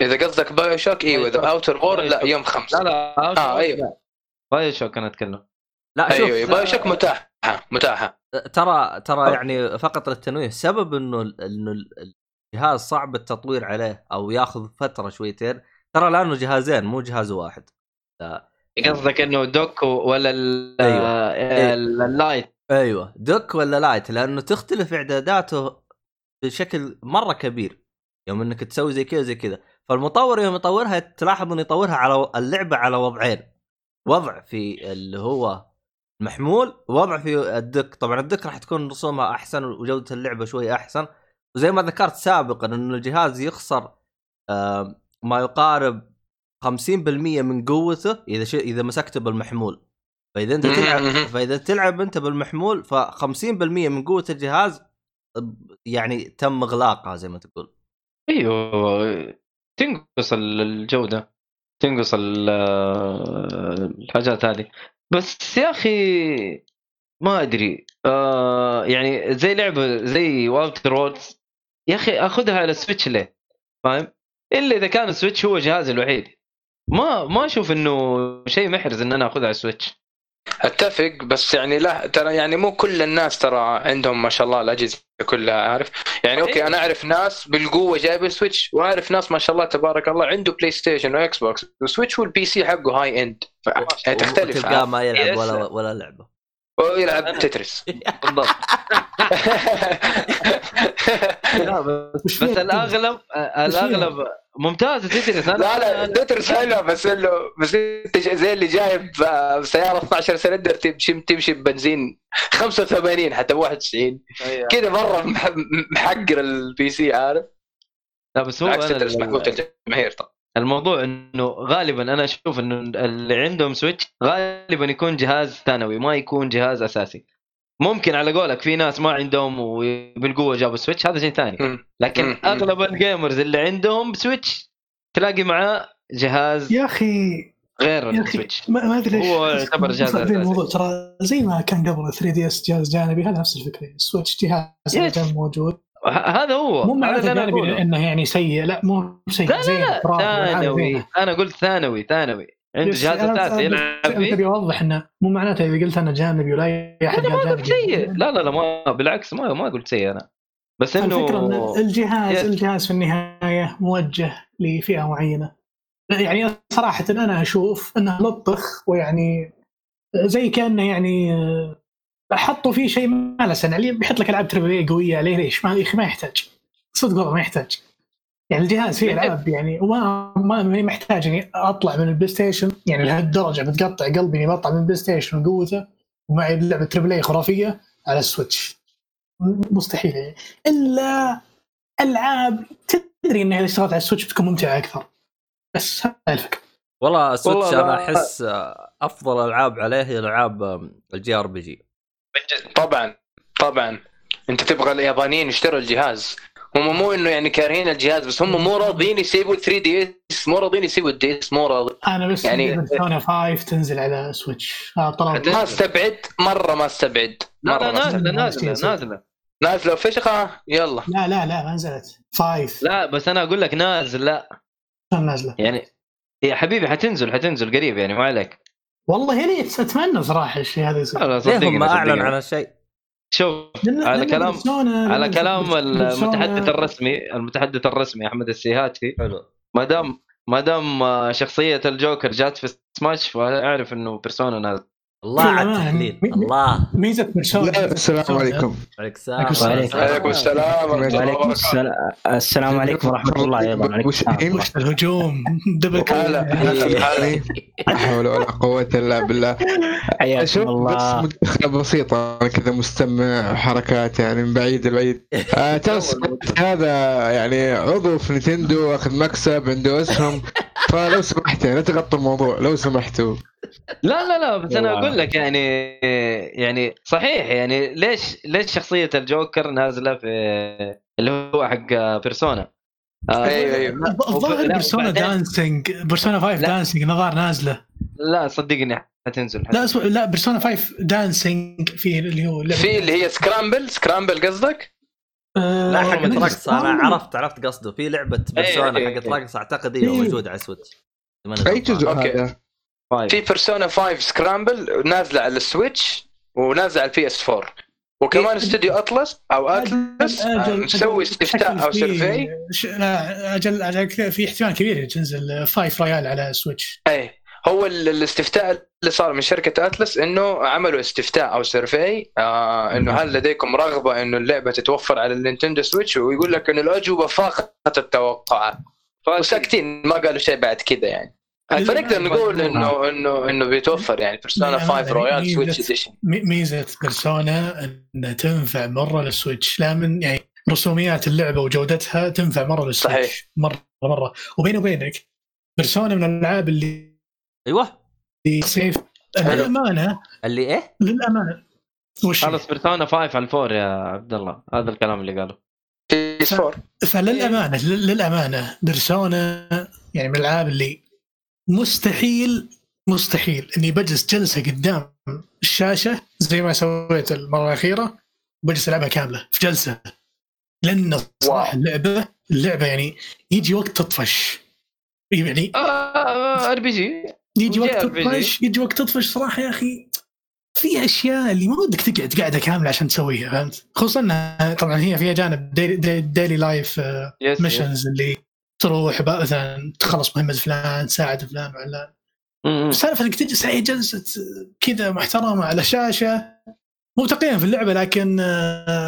إذا قصدك BioShock أيوه The Outer Worlds لا يوم لا خمسة لا آه، أيوة. لا. BioShock أنا أتكلم. لا شوف أيوه أيوة. BioShock متاحة متاحة. ترى ترى. يعني فقط للتنويه سبب إنه إنه الجهاز صعب التطوير عليه أو ياخذ فترة شويتين. ترى لأنه جهازين مو جهاز واحد. قصدك إنه dock ولا ال- أيوة. آه، ال- ال Lite أيوه. dock ولا Lite لأنه تختلف إعداداته بشكل مرة كبير. يوم إنك تسوي زي كذا زي كذا. فالمطور يوم يطورها تلاحظ إنه يطورها على اللعبة على وضعين. وضع في اللي هو محمول ووضع في الدك. طبعا الدك راح تكون رسومها أحسن وجودة اللعبة شوي أحسن. وزي ما ذكرت سابقا انه الجهاز يخسر ما يقارب 50% من قوته إذا شيء إذا مسكته بالمحمول. فإذا أنت تلعب. فإذا تلعب أنت بالمحمول ف 50% من قوة الجهاز يعني تم إغلاقها زي ما تقول. أيوه تنقص ال- الجودة تنقص ال- الحاجات هذه بس يا أخي ما أدري آه يعني زي لعبة زي Outer Worlds يا أخي أخذها على ال Switch ليه؟ فاهم؟ إلا إذا كان ال Switch هو جهازي الوحيد ما ما أشوف إنه شيء محرز إن أنا أخذها على ال Switch أتفق بس يعني لا ترى يعني مو كل الناس ترى عندهم ما شاء الله الأجهزة كلها عارف؟ يعني أوكي أنا أعرف ناس بالقوة جايب ال Switch وأعرف ناس ما شاء الله تبارك الله عنده PlayStation و Xbox ال Switch وال PC حقه high end يعني تختلف. تلقاه؟ ما يلعب. ولا ولا لعبة. ويلعب Tetris. بالضبط. لا بس, بس الأغلب الأغلب ممتاز Tetris أنا لا لا Tetris حلو بس انه بس أنت زي اللي جايب سياره 12 سلندر تمشي تمشي ببنزين 85 حتى 91 أيوة. كذا مرة مح- محقر ال PC عارف؟ لا بس هو أنا Tetris الجماهير طبعا. الموضوع إنه غالبا أنا أشوف إنه اللي عندهم Switch غالبا يكون جهاز ثانوي ما يكون جهاز أساسي. ممكن على قولك في ناس ما عندهم وبالقوة جابوا Switch هذا شيء ثاني. لكن. أغلب ال gamers اللي عندهم Switch تلاقي معاه جهاز يا أخي غير ال Switch ما ما أدري ليش. هو يعتبر جهاز. الموضوع. ترى زي ما كان قبل 3DS جهاز جانبي هذا نفس الفكرة. ال Switch جهاز موجود. هذا هو. مو هذا معناته جانبي إنه يعني سيء. لا مو سيء لا لا لا. ثانوي. أنا قلت ثانوي ثانوي. عنده جهاز اساسي يلعب فيه تبي اوضح إنه مو معناته إذا قلت أنا جانبي ولا أي أحد أنا ما قلت. سيء لا لا لا ما بالعكس ما ما قلت سيء أنا. بس الفكرة إن انه الجهاز yes. الجهاز في النهاية موجه لفئة معينة. يعني صراحة أنا أشوف إنه لطخ ويعني زي كأنه يعني حطوا فيه شيء ما له سنة. اللي بيحط لك ألعاب triple A قوية عليه ليش؟ ما يا أخي ما يحتاج. صدق والله ما يحتاج. يعني الجهاز فيه العاب يعني وما ما ما محتاج إني أطلع من ال PlayStation يعني لهالدرجة بتقطع قلبي إني بطلع من ال PlayStation وقوته ومعي لعبة triple A خرافية على ال Switch. مستحيل يعني. إلا ألعاب تدري انها اذا اشتغلت على ال Switch بتكون ممتعة أكثر. بس هذا الفكرة. والله Switch والله أنا أحس أفضل ألعاب عليه هي ألعاب ال JRPG. طبعا طبعا. أنت تبغى اليابانيين يشتروا الجهاز. هم مو إنه يعني كارهين الجهاز بس هم مو راضيين يسيبوا 3DS مو راضيين يسيبوا ال DS مو راضي. أنا بس يعني- Persona 5 تنزل على سويتش طلب ما استبعد مرة ما استبعد. لا مرة لا ما استبعد. نازلة نازلة نازلة. نازلة. فشخه يلا. لا لا لا ما نزلت. 5 لا بس أنا أقول لك نازل لا. نازلة؟ يعني يا حبيبي حتنزل حتنزل قريب يعني ما عليك. والله يا ريت أتمنى صراحة الشيء هذا يصير. لا لا ليه هم أعلن. عن الشيء شوف على كلام- على كلام المتحدث الرسمي المتحدث الرسمي أحمد السيهاتي. ما دام ما دام شخصية الجوكر جات في سماش فأعرف إنه بيرسونا نازل. الله على التحليل. الله. ميزة لا، السلام عليكم. عليك السلام. عليكم السلام. عليك عليكم السلام. ورحمه الله وعليكم وبركاته السلام. السلام عليكم ورحمة الله أيضا الهجوم. دبل هلا لا حول ولا قوة إلا بالله. حياكم شوف بس الله. مداخلة بسيطة. أنا كذا مستمع حركات يعني من بعيد لبعيد. آه ترى هذا يعني عضو في نتندو أخذ مكسب عنده أسهم. فلو سمحت يعني لا تغطوا الموضوع. لو سمحتوا. لا لا لا بس أنا أقول لك يعني يعني صحيح يعني ليش ليش شخصية الجوكر نازلة في اللي هو حق بيرسونا؟ آه، يعني أيوه أيوه. الظاهر بيرسونا دانسينج بيرسونا 5 دانسينج نظار نازلة. لا صدقني حتنزل حتى. لا أسو... لا بيرسونا 5 دانسينج في اللي هو في اللي هي Scramble Scramble قصدك؟ آه، لا حقت رقص أنا عرفت عرفت قصده. في لعبة إيه، Persona إيه، حقت إيه. رقص أعتقد هي موجودة على Switch أي جزء أوكي. 5 في Persona 5 Scramble نازلة على ال Switch ونازلة على ال PS 4 وكمان استوديو Atlus أو Atlus آه، مسوي استفتاء أو survey لا أجل أجل في احتمال كبير تنزل Five Royal على Switch اي هو الاستفتاء اللي صار من شركة Atlus إنه عملوا استفتاء أو survey آه إنه هل نعم. لديكم رغبة إنه اللعبة تتوفر على ال Nintendo Switch؟ ويقول لك إنه الأجوبة فاقت التوقعات طيب. وساكتين ما قالوا شيء بعد كذا يعني. فنقدر نقول انه انه إنه بيتوفر يعني Persona 5 Royal Switch edition مي- ميزة Persona إنها تنفع مرة لل Switch لا من يعني رسوميات اللعبة وجودتها تنفع مرة لل Switch صحيح. مره مرة. وبيني وبينك Persona من الألعاب اللي أيوه. اللي سيف للامانه اللي إيه؟ للأمانة. وش؟ خلص Persona 5 على الفور يا عبد الله. هذا الكلام اللي قاله. PS 4 فللأمانة لل- للأمانة Persona يعني من الألعاب اللي مستحيل مستحيل إني بجلس جلسة قدام الشاشة زي ما سويت المرة الأخيرة بجلس ألعبها كاملة في جلسة. لأن صراحة اللعبة اللعبة يعني يجي وقت تطفش. يعني RPG يجي وقت. تطفش يجي وقت تطفش صراحة يا أخي. في أشياء اللي ما ودك تقعد قاعدة كاملة عشان تسويها فهمت؟ خصوصا إنها طبعا هي فيها جانب daily, daily, life missions اللي تروح بقى مثلا تخلص مهمة فلان تساعد فلان وعلان. سالفه إنك تجلس اي جلسة كذا محترمة على شاشة مو تقييم في اللعبة لكن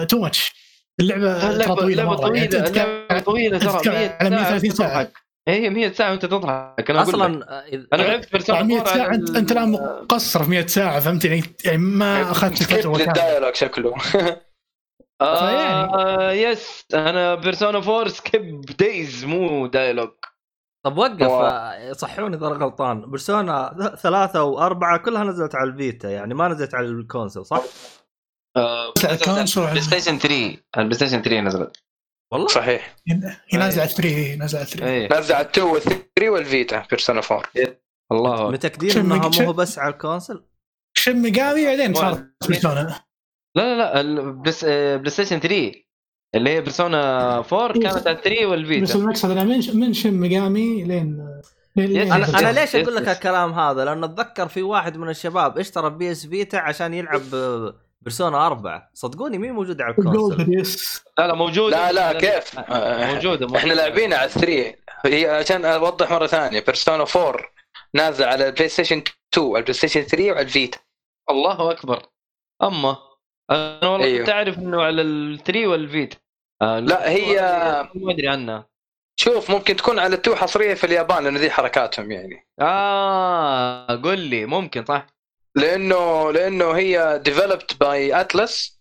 too much اللعبة ترى اللعبه طويلة اللعبه مرة يعني طويلة اللعبه طويلة ترى تتكلم 100 على ساعة 130 ساعة. هي 100 ساعة وأنت تضحك أنا أصلا آه، أنا لعبت Persona 100 4 ساعة انت أنت الآن مقصر في 100 ساعة فهمت يعني ما أخذت skip فتره كامله لل dialogue شكله. آه yes أنا Persona 4 skip days مو dialogue طب وقف. آه، صحوني اذا غلطان Persona ث- ثلاثة وأربعة كلها نزلت على ال Vita يعني ما نزلت على ال console صح؟ على ال console بلاي ستيشن 3 البلاي ستيشن 3 نزلت والله؟ صحيح هي نازلة على 3 نازلة على 3 إيه نازلة على 2 وال 3 وال Vita Persona 4 الله. متأكدين إنها مو بس على ال console؟ Shin Megami بعدين صارت. Persona لا لا لا آه، بلاي ستيشن 3 اللي هي Persona 4 كانت على 3 بس وال Vita المقصد أنا من من Shin Megami لين أنا أنا ليش أقول لك. الكلام هذا؟ لأنه أتذكر في واحد من الشباب اشترى PS Vita عشان يلعب آه، Persona 4 صدقوني مو موجود على ال console. لا لا موجوده لا لا كيف؟ آه، موجوده إحنا لاعبين على 3 هي عشان أوضح مرة ثانية Persona 4 نازل على البلاي ستيشن 2 على البلاي ستيشن 3 وعلى ال Vita. الله أكبر. أما أنا والله أيوه. كنت أعرف إنه على ال three وال Vita. آه لا، هي- ما ادري عنها. شوف ممكن تكون على ال two حصرية في اليابان لأنه ذي حركاتهم يعني. آه قول لي ممكن صح؟ لأنه لأنه هي developed by Atlus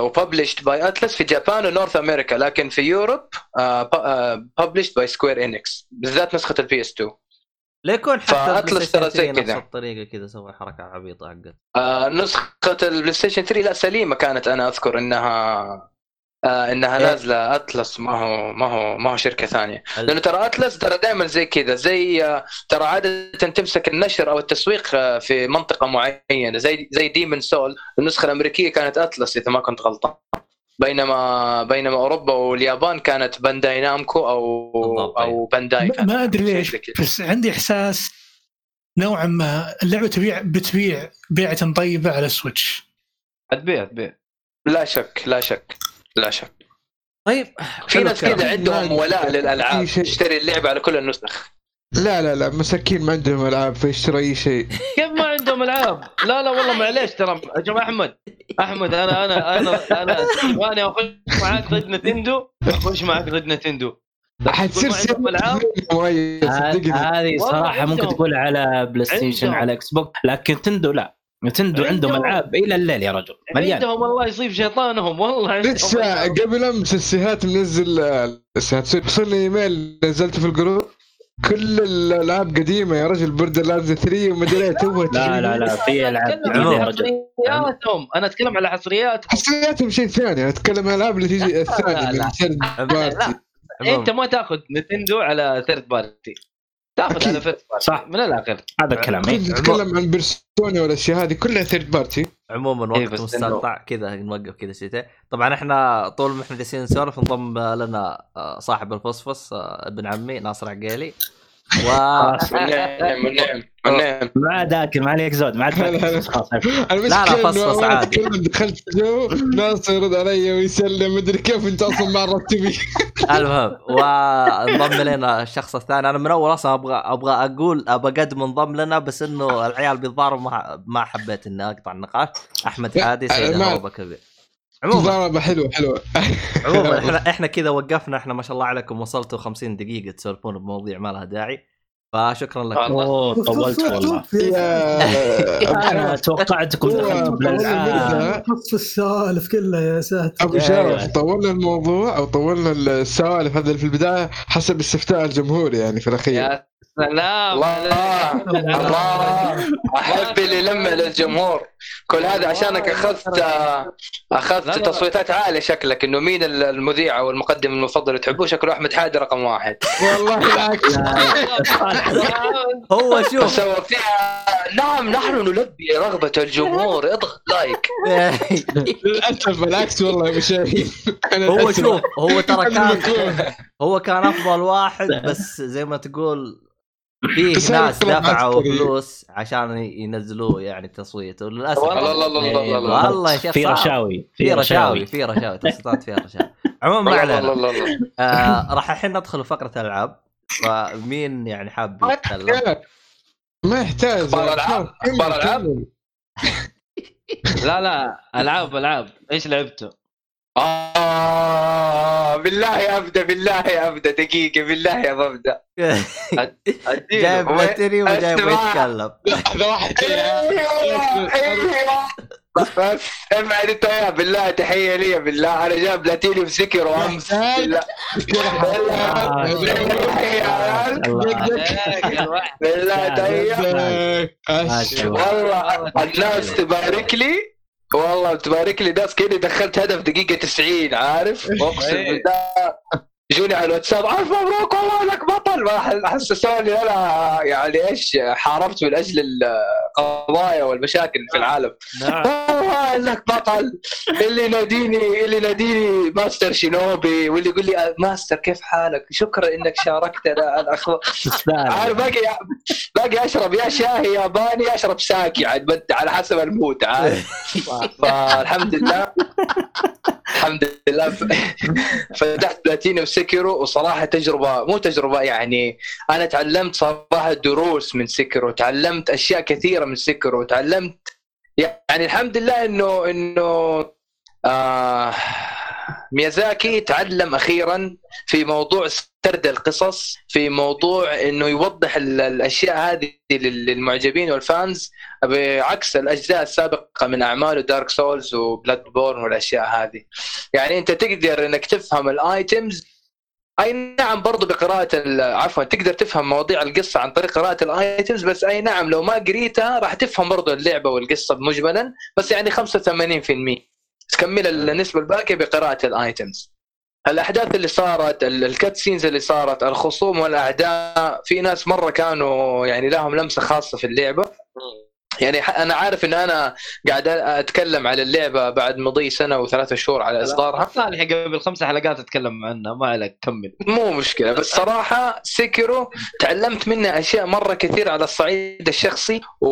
و published by Atlus في Japan و North America لكن في Europe published by Square Enix بالذات نسخة ال PS 2 ليه يكون حتى البلاي ترى ستيشن زي 3 نفس كذا. الطريقة كذا سوى حركه عبيطه حقت آه، نسخة البلاي ستيشن 3 لا سليمة كانت أنا أذكر إنها آه إنها إيه. نازلة. Atlus ما هو ما هو ما هو شركة ثانية. ال- لأنه ترى Atlus ترى دائما زي كذا زي آه، ترى عادة تمسك النشر أو التسويق آه، في منطقة معينة زي زي Demon's Souls النسخة الأمريكية كانت Atlus إذا ما كنت غلطان. بينما بينما أوروبا واليابان كانت Bandai Namco أو بالضبط، أو Bandai ما- أدري ليش. بس عندي إحساس نوعا ما اللعبة تبيع بتبيع بيعة طيبة على ال Switch تبيع تبيع لا شك لا شك لا شك طيب في ناس. كذا عندهم ولاء للألعاب. تشتري اللعبة على كل النسخ لا لا لا مساكين ما عندهم ألعاب فيشتري أي شيء كيف ما العاب؟ لا لا والله معليش ترى. يا جماعة أحمد أحمد أنا أنا أنا أنا تبغاني أخش معاك ضد نتندو. أخش معاك ضد نتندو. حتصير هذه صراحة ممكن. تقول على بلاي ستيشن. على إكس بوكس لكن نتندو لا. نتندو عندهم. ألعاب إلى الليل يا رجل. مليان. عندهم الله يصيب شيطانهم. والله عندهم. لسه. قبل أمس السيهات منزل السيهات وصلني إيميل نزلته في ال group. كل الألعاب قديمة يا رجل Borderlands 3 ومدري إيه، two لا لا لا في ألعاب أتكلم جديدة على يا رجل حصرياتهم أنا أتكلم على حصريات حصرياتهم شيء ثاني أتكلم عن الالعاب اللي تيجي الثانية لا، لا. عموماً. أنت ما تأخذ نتندو على third party تاخذ. على first party صح. من الآخر هذا الكلام إيه. نتكلم عن بيرسونا والاشياء هذه كلها third party عموما إيه، وقت بس مستمتع كذا نوقف كذا شيء طبعا إحنا طول ما إحنا جالسين نسولف انضم لنا آه، صاحب الفصفص آه، ابن عمي ناصر عقيلي و والنعم والنعم والنعم ما عاد آكل ما عليك زود ما عاد لا، إنه فصفص عادي. دخلت جو ناصر يرد علي ويسلم مدري كيف أنت أصلا ما عرفت بي المهم وانضم لنا الشخص الثاني. أنا من أول أصلا أبغى أبغى أقول أبغى اقدم انضم لنا بس إنه العيال بيتضاربوا ما ما حبيت إني أقطع النقاش. أحمد لا، حادي سيد هروبه كبير عموما. ضربه حلوة حلوة عموما إحنا إحنا كذا وقفنا إحنا ما شاء الله عليكم وصلتوا 50 دقيقة تسولفون بمواضيع ما لها داعي. فشكرا لكم أوه طولت والله. أنا توقعتكم دخلتوا بالالعاب نص السوالف كلها يا ساتر. أبو شرف طولنا الموضوع أو طولنا السوالف هذا اللي في البداية حسب استفتاء الجمهور يعني في الأخير. يا سلام الله. الله. أحب اللي يلمع للجمهور. كل هذا عشانك أخذت أخذت. تصويتات عالية شكلك إنه مين المذيع أو المقدم المفضل اللي تحبوه؟ شكله أحمد حادي رقم واحد. والله بالعكس هو شوف. سوى فيها نعم نحن نلبي رغبة الجمهور. اضغط لايك. للأسف بالعكس والله يا أبو هو. شوف هو ترى كان. هو كان أفضل واحد بس زي ما تقول في ناس دفعوا. فلوس عشان ينزلوه يعني تصويت وللأسف والله الله الله الله الله والله شيخ في. رشاوي في رشاوي في رشاوي تصويتات فيها رشاوي عموما ما علينا آه راح الحين ندخل فقرة الألعاب فمين يعني حاب يتكلم يحتاج. ما يحتاج أخبار ألعاب؟ أخبار ألعاب؟ لا لا ألعاب ألعاب إيش لعبتوا؟ آه بالله ابدا بالله ابدا دقيقة بالله يا أديله جايب باتري وجايب. يتكلم لحظة واحدة أيوه أيوه بس ابعد انت يا بالله تحية لي بالله. أنا جايب بلاتينيوم سكر وامس بالله. بالله. تحية. والله الناس تبارك لي. والله تبارك لي ناس كذا دخلت هدف دقيقة 90 عارف؟ أقسم إيه. بالله يجوني على الواتساب الف مبروك؟ والله انك بطل. ما حسسوني أنا يعني إيش حاربت من أجل القضايا والمشاكل في العالم. نعم. والله انك بطل. اللي يناديني اللي يناديني master Shinobi واللي يقول لي "آه، ماستر كيف حالك؟ شكرا إنك شاركتنا الأخبار. عارف باقي باقي أشرب يا شاهي ياباني يا أشرب ساكي عاد بعد على حسب ال mood عارف. فالحمد لله الحمد لله. فتحت platinum Sekiro وصراحة تجربة مو تجربة يعني أنا تعلمت صراحة دروس من Sekiro تعلمت أشياء كثيرة من Sekiro تعلمت يعني الحمد لله إنه إنه آه ميازاكي تعلم أخيرا في موضوع سرد القصص في موضوع إنه يوضح ال- الأشياء هذه لل- للمعجبين وال fans بعكس الأجزاء السابقة من اعماله Dark Souls و Bloodborne والأشياء هذه. يعني أنت تقدر إنك تفهم ال items أي نعم برضو بقراءة عفوا تقدر تفهم مواضيع القصة عن طريق قراءة ال items بس أي نعم لو ما قريتها راح تفهم برضو اللعبة والقصة مجملا بس يعني 85% تكمل النسبة الباقية بقراءة ال items. الأحداث اللي صارت ال- ال cut scenes اللي صارت الخصوم والأعداء في ناس مرة كانوا يعني لهم لمسة خاصة في اللعبة. يعني أنا عارف إن أنا قاعد أتكلم على اللعبة بعد مضي سنة وثلاثة شهور على إصدارها. صالح قبل خمسة حلقات أتكلم عنها ما عليك كمل. مو مشكلة بس صراحة Sekiro تعلمت منها أشياء مرة كثير على الصعيد الشخصي و...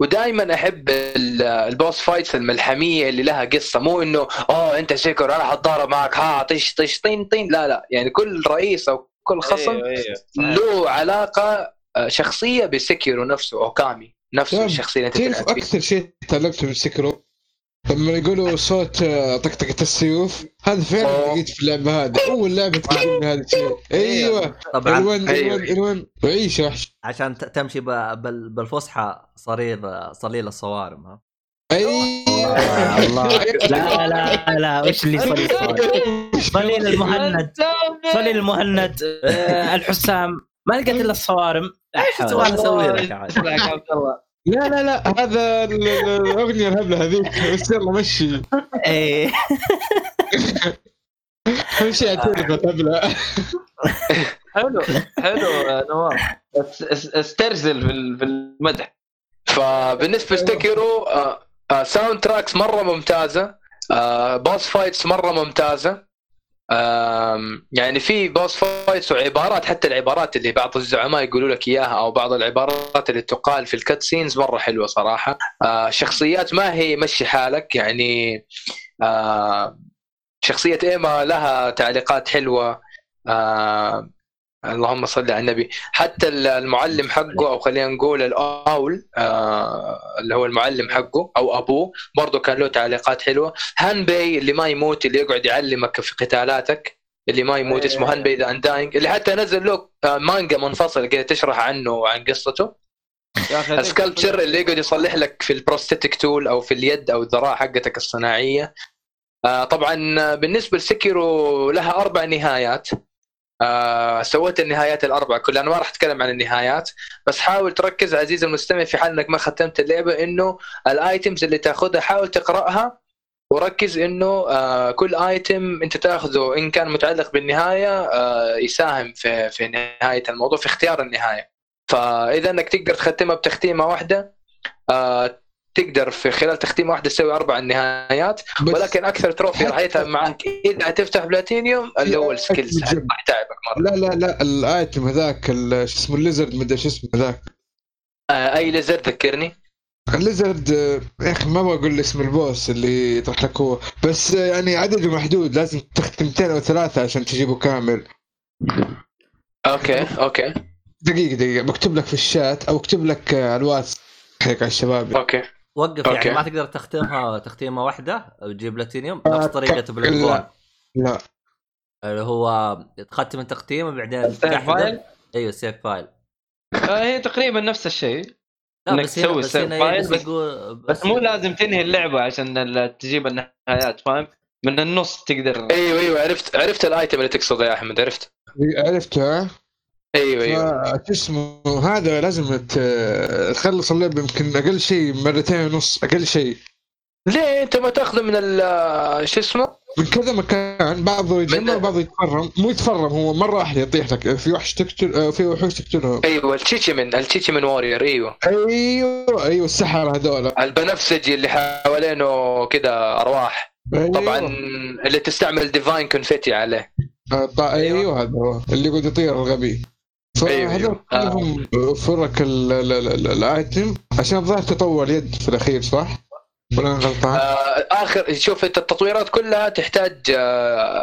ودائما أحب ال- ال boss fights الملحمية اللي لها قصة. مو إنه أوه أنت Sekiro أنا حتضارب معك ها طش طش طين طين. لا لا يعني كل رئيس أو كل خصم أيوه، أيوه. له علاقة شخصية ب Sekiro نفسه أوكامي نفسه طيب، الشخصية اللي أنت تعرف أكثر شيء تعلمته من Sekiro لما يقولوا صوت آه، طقطقة السيوف هذا فعلا. لقيت في اللعبة هذه. أول لعبة تعلمني هذا الشيء. أيوه. طبعا. الوان أيوه. الوان. الوان وعيش وحش. عشان تمشي ب- بال- بالفصحى صرير صليل الصوارم ها؟ أيوه. الله. لا لا لا. وش اللي صليل صليل المهند. صليل المهند. آه، الحسام. ما لقيت إلا الصوارم. إيش تبغى نسوي لك؟ عبد الله. لا لا لا هذا ال- ال- الأغنية الهبلة هذيك. بس يلا مشي. إيه. مشي اعترف هبله حلو حلو نواف. اس- اس- استرسل في ال- في المدح. فبالنسبة ل Sekiro آه، آه، soundtracks مرة ممتازة آه، boss fights مرة ممتازة. يعني في boss fights وعبارات حتى العبارات اللي بعض الزعماء يقولوا لك إياها أو بعض العبارات اللي تقال في ال cutscenes مرة حلوة صراحة. آه، شخصيات ما هي مشي حالك يعني آه، شخصية Emma لها تعليقات حلوة. آه، اللهم صل على النبي. حتى المعلم حقه أو خلينا نقول ال Owl آه اللي هو المعلم حقه أو أبوه برضه كان له تعليقات حلوة. Hanbei اللي ما يموت اللي يقعد يعلمك في قتالاتك اللي ما يموت إيه. اسمه Hanbei the Undying اللي حتى نزل له آه، مانجا منفصل كذا تشرح عنه وعن قصته. ال Sculptor اللي يقعد يصلح لك في ال prosthetic tool أو في اليد أو الذراع حقتك الصناعية. آه طبعا بالنسبة ل Sekiro لها أربع نهايات. آه سويت النهايات الأربعة كلها. أنا ما راح أتكلم عن النهايات بس حاول تركز عزيزي المستمع في حال إنك ما ختمت اللعبة إنه ال items اللي تأخذها حاول تقرأها وركز إنه آه كل item أنت تأخذه إن كان متعلق بالنهاية آه يساهم في في نهاية الموضوع في اختيار النهاية. فإذا إنك تقدر تختمها بتختيمة واحدة آه تقدر في خلال تختيمه واحدة تسوي أربع نهايات بس ولكن أكثر trophy راح يتعب معك إذا تفتح بلاتينيوم اللي هو ال skills أكيد. راح يتعبك مرة. لا لا لا ال item هذاك شو اسمه ال lizard مدري شو اسمه ذاك آه أي ليزر ذكرني؟ ال lizard آه، يا أخي ما بقول اسم ال boss اللي يطرح لك هو بس آه، يعني عدده محدود لازم تختمتين أو ثلاثة عشان تجيبه كامل. okay okay. دقيقة دقيقة بكتب لك في الشات أو اكتب لك آه، على الواتس حق على الشباب. okay. وقف okay. يعني ما تقدر تختمها تختيمه واحدة وتجيب بلاتينيوم آه، نفس طريقة بلاد لا. لا اللي هو تختم التختيمه بعدين file؟ أيوه ال save file آه، هي تقريبا نفس الشيء لا إنك بس هنا تسوي بس ال save هنا file بس بس- مو لازم تنهي اللعبة عشان تجيب النهايات فاهم من النص تقدر أيوه أيوه عرفت عرفت ال item اللي تقصده يا أحمد عرفت عرفته ها؟ أيوه أيوه. شو اسمه هذا لازم تخلص اللعبة يمكن أقل شيء مرتين ونص أقل شيء. ليه أنت ما تأخذه من ال- شو اسمه؟ من كذا مكان بعضه يتجمع بعضه يتفرم. مو يتفرم هو مرة واحدة يطيح لك. في وحش تقتل آه، في وحوش تقتلهم. أيوه التشيتشمن التشيتشمن وورير أيوه. أيوه أيوه السحرة هذول البنفسجي اللي حوالينه كذا أرواح. أيوة. طبعا اللي تستعمل divine confetti عليه. آه، طا- أيوه. هذا اللي يقعد يطير الغبي. أيوة، فهذول. آه. كلهم فرق ال- ال- ال- ال- ال item عشان الظاهر تطور يد في الأخير صح؟ ولا أنا غلطان؟ آه آخر شوف انت التطويرات كلها تحتاج آه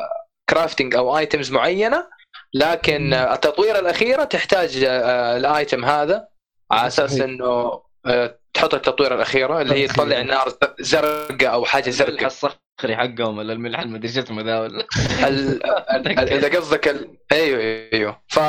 crafting أو items معينة لكن التطويره الأخيرة تحتاج آه ال item هذا على أساس. إنه آه تحط التطويره الأخيرة اللي هي تطلع النار زرقاء أو حاجة زرقاء الصخري حقهم ولا الملح المدري شو اسمه ذا ولا إذا قصدك ال... أيوه أيوه ف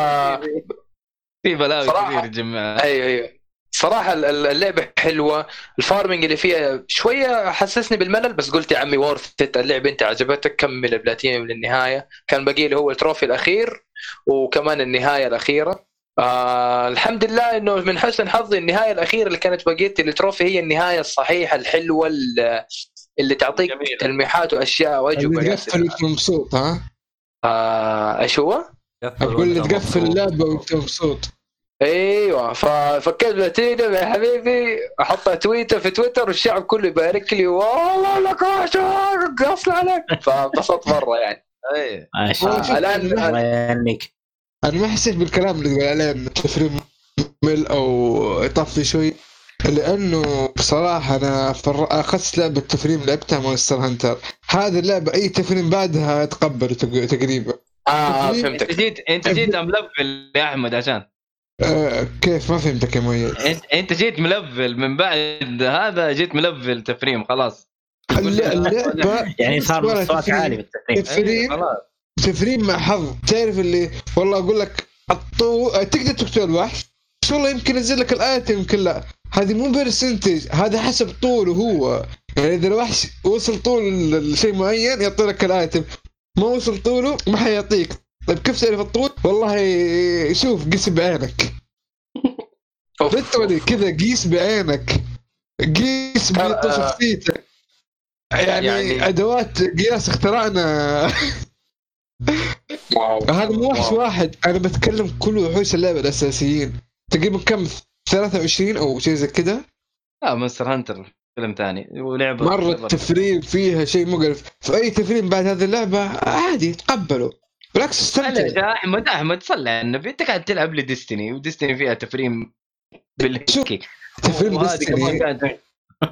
في بلاوي صراحة. كثير يجمعها أيوه أيوه. صراحة ال- ال- اللعبة حلوة، ال farming اللي فيها شوية حسسني بالملل بس قلت يا عمي worth اللعبة أنت عجبتك كمل البلاتينيوم للنهاية، كان باقي لي هو ال trophy الأخير وكمان النهاية الأخيرة. آه الحمد لله إنه من حسن حظي النهاية الأخيرة اللي كانت بقيت ال trophy هي النهاية الصحيحة الحلوة اللي- اللي تعطيك جميلة. تلميحات وأشياء واجوبة اللي. تقفل وانت مبسوط ها؟ آه إيش هو؟ أقول لي تقفل اللعبه وانت مبسوط أيوه ففكيت بلاتينيوم يا حبيبي احطها تويتر في تويتر والشعب كله يبارك لي والله لك قصل عليك فانبسطت مرة يعني إيه ما شاء هو الله يهنيك أنا ما حسيت بالكلام اللي تقول عليه انه تفريم ممل أو يطفي شوي لأنه بصراحة أنا فر... أخذت لعبة تفريم لعبتها Monster Hunter. هذه اللعبة أي تفريم بعدها اتقبله تق- تقريبا. آه, آه انت فهمتك. جيت أنت جيت ملفل يا أحمد عشان. آه كيف؟ ما فهمتك يا مؤيد. أنت أنت جيت ملفل من بعد هذا جيت ملفل تفريم خلاص. الل- اللعبه يعني صار ولا مستواك. عالي بالتفريم. تفريم خلاص. تفريم مع حظ. تعرف اللي والله أقول لك الطو... تقدر تقتل الوحش بس والله يمكن ينزل لك ال item يمكن لا. هذه مو percentage هذا حسب طوله هو. يعني إذا الوحش وصل طول الشيء معين يعطي لك ال item. ما وصل طوله ما حيعطيك. طيب كيف تعرف الطول؟ والله شوف قيس بعينك. أوف. literally كذا قيس بعينك. قيس بطول شخصيتك. يعني, يعني- أدوات قياس اخترعنا. wow. هذا مو وحش. واحد. أنا بتكلم كل وحوش اللعبة الأساسيين. تقريبا كم 23 أو شيء زي كذا لا Monster Hunter فيلم ثاني ولعبة مرة التفريم فيها شيء مقرف. فأي تفريم بعد هذه اللعبة عادي تقبله. بالعكس استمتع. يا احمد أحمد صلي على النبي. أنت قاعد تلعب ل Destiny و Destiny فيها تفريم بالهكي تفريم Destiny.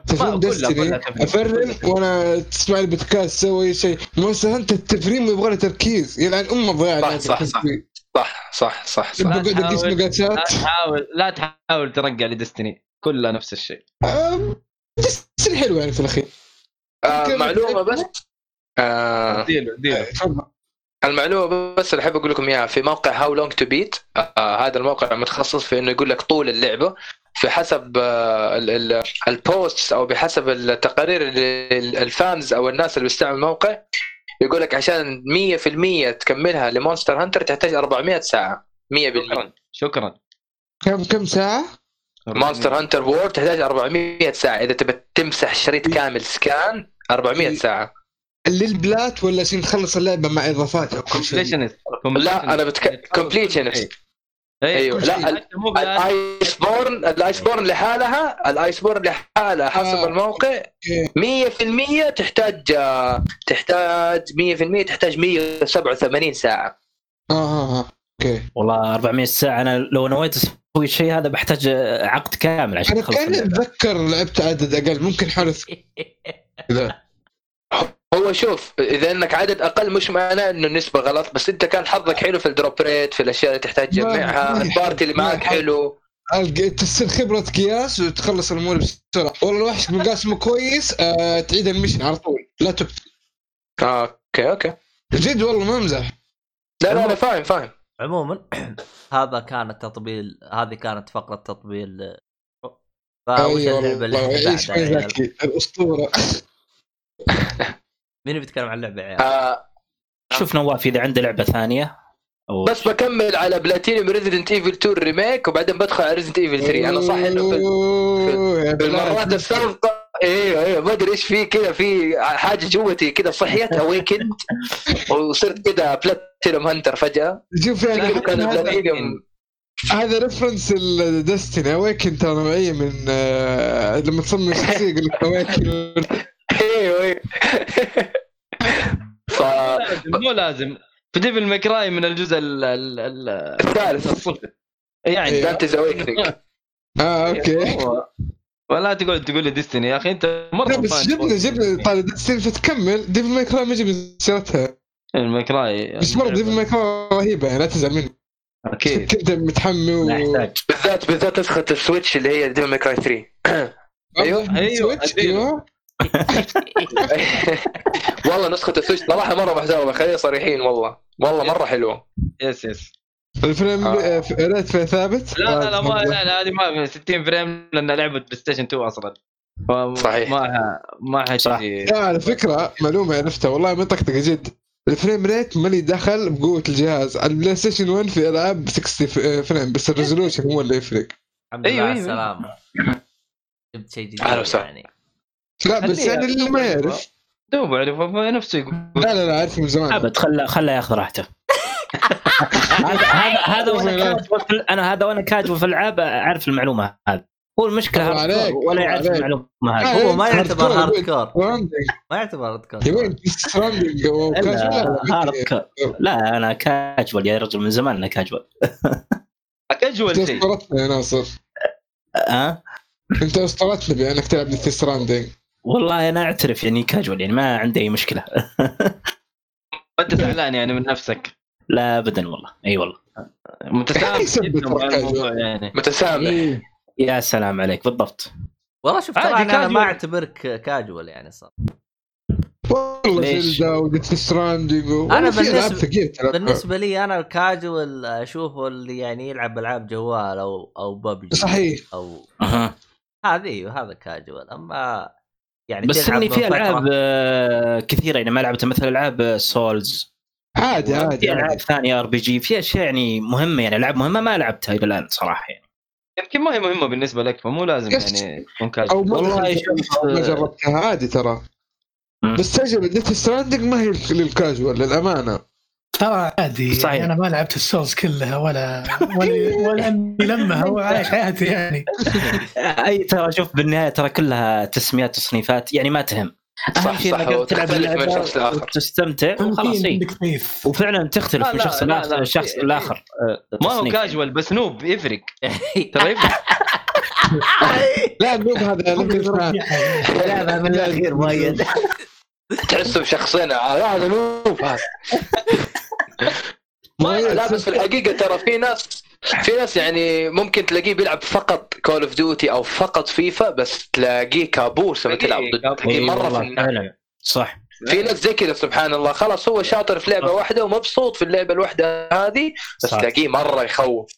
تفريم Destiny. أفرم وأنا تسمع البودكاست سوي شيء. مو انت التفريم يبغى له تركيز. يلعن أمه ضيع صح، صح، صح. صح صح صح, صح. لا تحاول- لا تحاول لا تحاول ترجع ل Destiny. كلها نفس الشيء. أم، Destiny حلوة يعني في الأخير. آه معلومة بس؟ آه ديلو ديلو. تفضل. المعلومة بس اللي أحب أقول لكم إياها في موقع How Long to Beat هذا الموقع متخصص في إنه يقول لك طول اللعبة. في حسب آه ال posts أو بحسب التقارير ال fans أو الناس اللي بيستعملوا الموقع يقول لك عشان 100% تكملها ل Monster Hunter تحتاج 400 ساعة. 100% شكرا. شكرا. كم كم ساعة؟ Monster Hunter World تحتاج 400 ساعة. إذا تبي تمسح شريط كامل سكان 400 ساعة. لل plat ولا عشان تخلص اللعبة مع إضافاتها؟ وكل شيء؟ لا أنا بتك كومبليشنست أيوه. لا. ال Iceborne ال Iceborne لحالها ال Iceborne لحالها حسب آه. الموقع 100% تحتاج آه، تحتاج 100% تحتاج 187 ساعة. آه آه آه. okay. والله 400 ساعة. أنا لو نويت أسوي الشيء هذا بحتاج عقد كامل عشان أنا أخلص كأني اللعبة. أتذكر لعبت عدد أقل. ممكن حلف لا هو شوف إذا إنك عدد أقل مش معناه إنه النسبة غلط بس أنت كان حظك حلو في ال drop rate في الأشياء اللي تحتاج تجمعها ال party اللي معك. حلو. تصير خبرة قياس وتخلص الأمور بسرعة. والله الوحش مقاس مو كويس آه تعيد ال mission على طول لا آه، أوكي okay. جد والله ما أمزح. لا لا أنا فاهم فاهم. عموما هذا كان التطبيل هذه كانت فقرة تطبيل فوش اللعبه اللي والله إحنا مين بيتكلم عن اللعبه يا عيال؟ آه شوف نواف إذا عنده لعبة ثانية. أو بس بكمل على platinum Resident Evil 2 remake وبعدين بدخل على Resident Evil 3 أنا صح إنه في في المرات بلاد. السابقة أيوه أيوه ما أدري إيش في كذا في حاجة جوتي كذا صحيت awakened وصرت كذا platinum hunter فجأة. شوف يعني كان هذا- بلاتينيوم هذا reference ال Destiny Awoken ترى نوعيه من آه، لما تصمم شخصية يقول لك Awoken أيوه أيوه ف مو لازم في Devil May Cry من الجزء ال ال ال الثالث. الصفر يعني. Dante's Awakening آه okay. ولا تقول تقول لي Destiny يا أخي أنت مرة لا بس جبنا جبنا طال Destiny فتكمل Devil May Cry ما جبنا سيرتها ال May Cry بس مرة Devil May Cry رهيبة يعني لا تزعل مني. أكيد. كنت متحمي و... بالذات بالذات نسخة ال Switch اللي هي Devil May Cry 3 أيوه، أيوه، Switch، أديله. أيوه. والله نسخة ال Switch صراحة مرة محترمة خلينا صريحين والله. والله مرة حلوة. yes yes ال frame آه. آه، rate فيها ثابت؟ لا لا لا ما لا لا هذه ما 60 frame لأن لعبة PlayStation 2 أصلا صحيح. ما ما لا على فكرة معلومة عرفتها. والله من طقطقه جد. ال frame rate مالي دخل بقوة الجهاز. ال PlayStation 1 في ألعاب 60 f- frame بس ال resolution هو اللي يفرق. الحمد لله على أيوه. السلامة. جبت شيء جديد وسهلا. يعني. لا بس يعني اللي ما يعرف. دوب عرف نفسه يقول. لا لا لا عارف من زمان. أبد خله خله ياخذ راحته. هذا هذا وأنا أنا هذا وأنا كاجوال في الالعاب أعرف المعلومة هذه. هو المشكلة hard ولا يعرف. المعلومة هذه. هو ما يعتبر هارد؟ كور ما يعتبر هارد كور هارد كور لا أنا كاجوال يا رجل من زمان أنا كاجوال كاجوال أنت شيء يا ناصر. أه؟ أنت اسطورتنا بأنك تلعب ديث ستراندنج والله أنا أعترف يعني كاجوال يعني ما عندي أي مشكلة. أنت زعلان يعني من نفسك؟ لا ابدا والله. أي والله. متسامح يعني. متسامح. إيه. يا سلام عليك. بالضبط. والله شوف ترى أنا أنا ما. أعتبرك كاجوال يعني صار والله؟ Zelda و Death Stranding ثقيلة ترى. بالنسبة لي أنا الكاجوال اشوفه اللي يعني يلعب ألعاب جوال أو أو ببجي صحيح. أو. هذه هذا كاجوال أما يعني بس إني في ألعاب آه، كثيرة يعني ما لعبتها مثل ألعاب Souls عادي عادي في العاب. ثانية RPG في أشياء يعني مهمة يعني ألعاب مهمة ما لعبتها إلى الآن صراحة يعني يمكن ما هي مهمة بالنسبة لك فمو لازم. يعني تكون أو والله ما جربتها عادي ترى. بس تجربة Death Stranding ما هي للكاجوال للأمانة ترى عادي صحيح. يعني أنا ما لعبت ال Souls كلها ولا ولا ولا أني لمها وعايش حياتي يعني. أي ترى شوف بالنهاية ترى كلها تسميات تصنيفات يعني ما تهم. أهم صح، شيء صح، إنك تلعب اللعبة. وتستمتع وخلاص وفعلا تختلف من شخص لا، لآخر لا، الشخص الآخر آه، ما هو. كاجوال بس noob يفرق ترى يفرق لا ال noob هذا لا من الأخير مؤيد. تحسه بشخصين. آه، هذا noob هذا. ما لا بس في الحقيقة ترى في ناس في ناس يعني ممكن تلاقيه بيلعب فقط Call of Duty أو فقط فيفا بس تلاقيه كابوس لما تلعب ضد مرة في صح. في ناس زي كذا سبحان الله. خلاص هو شاطر في لعبة واحدة ومبسوط في اللعبة الواحدة هذه بس. تلاقيه مرة يخوف.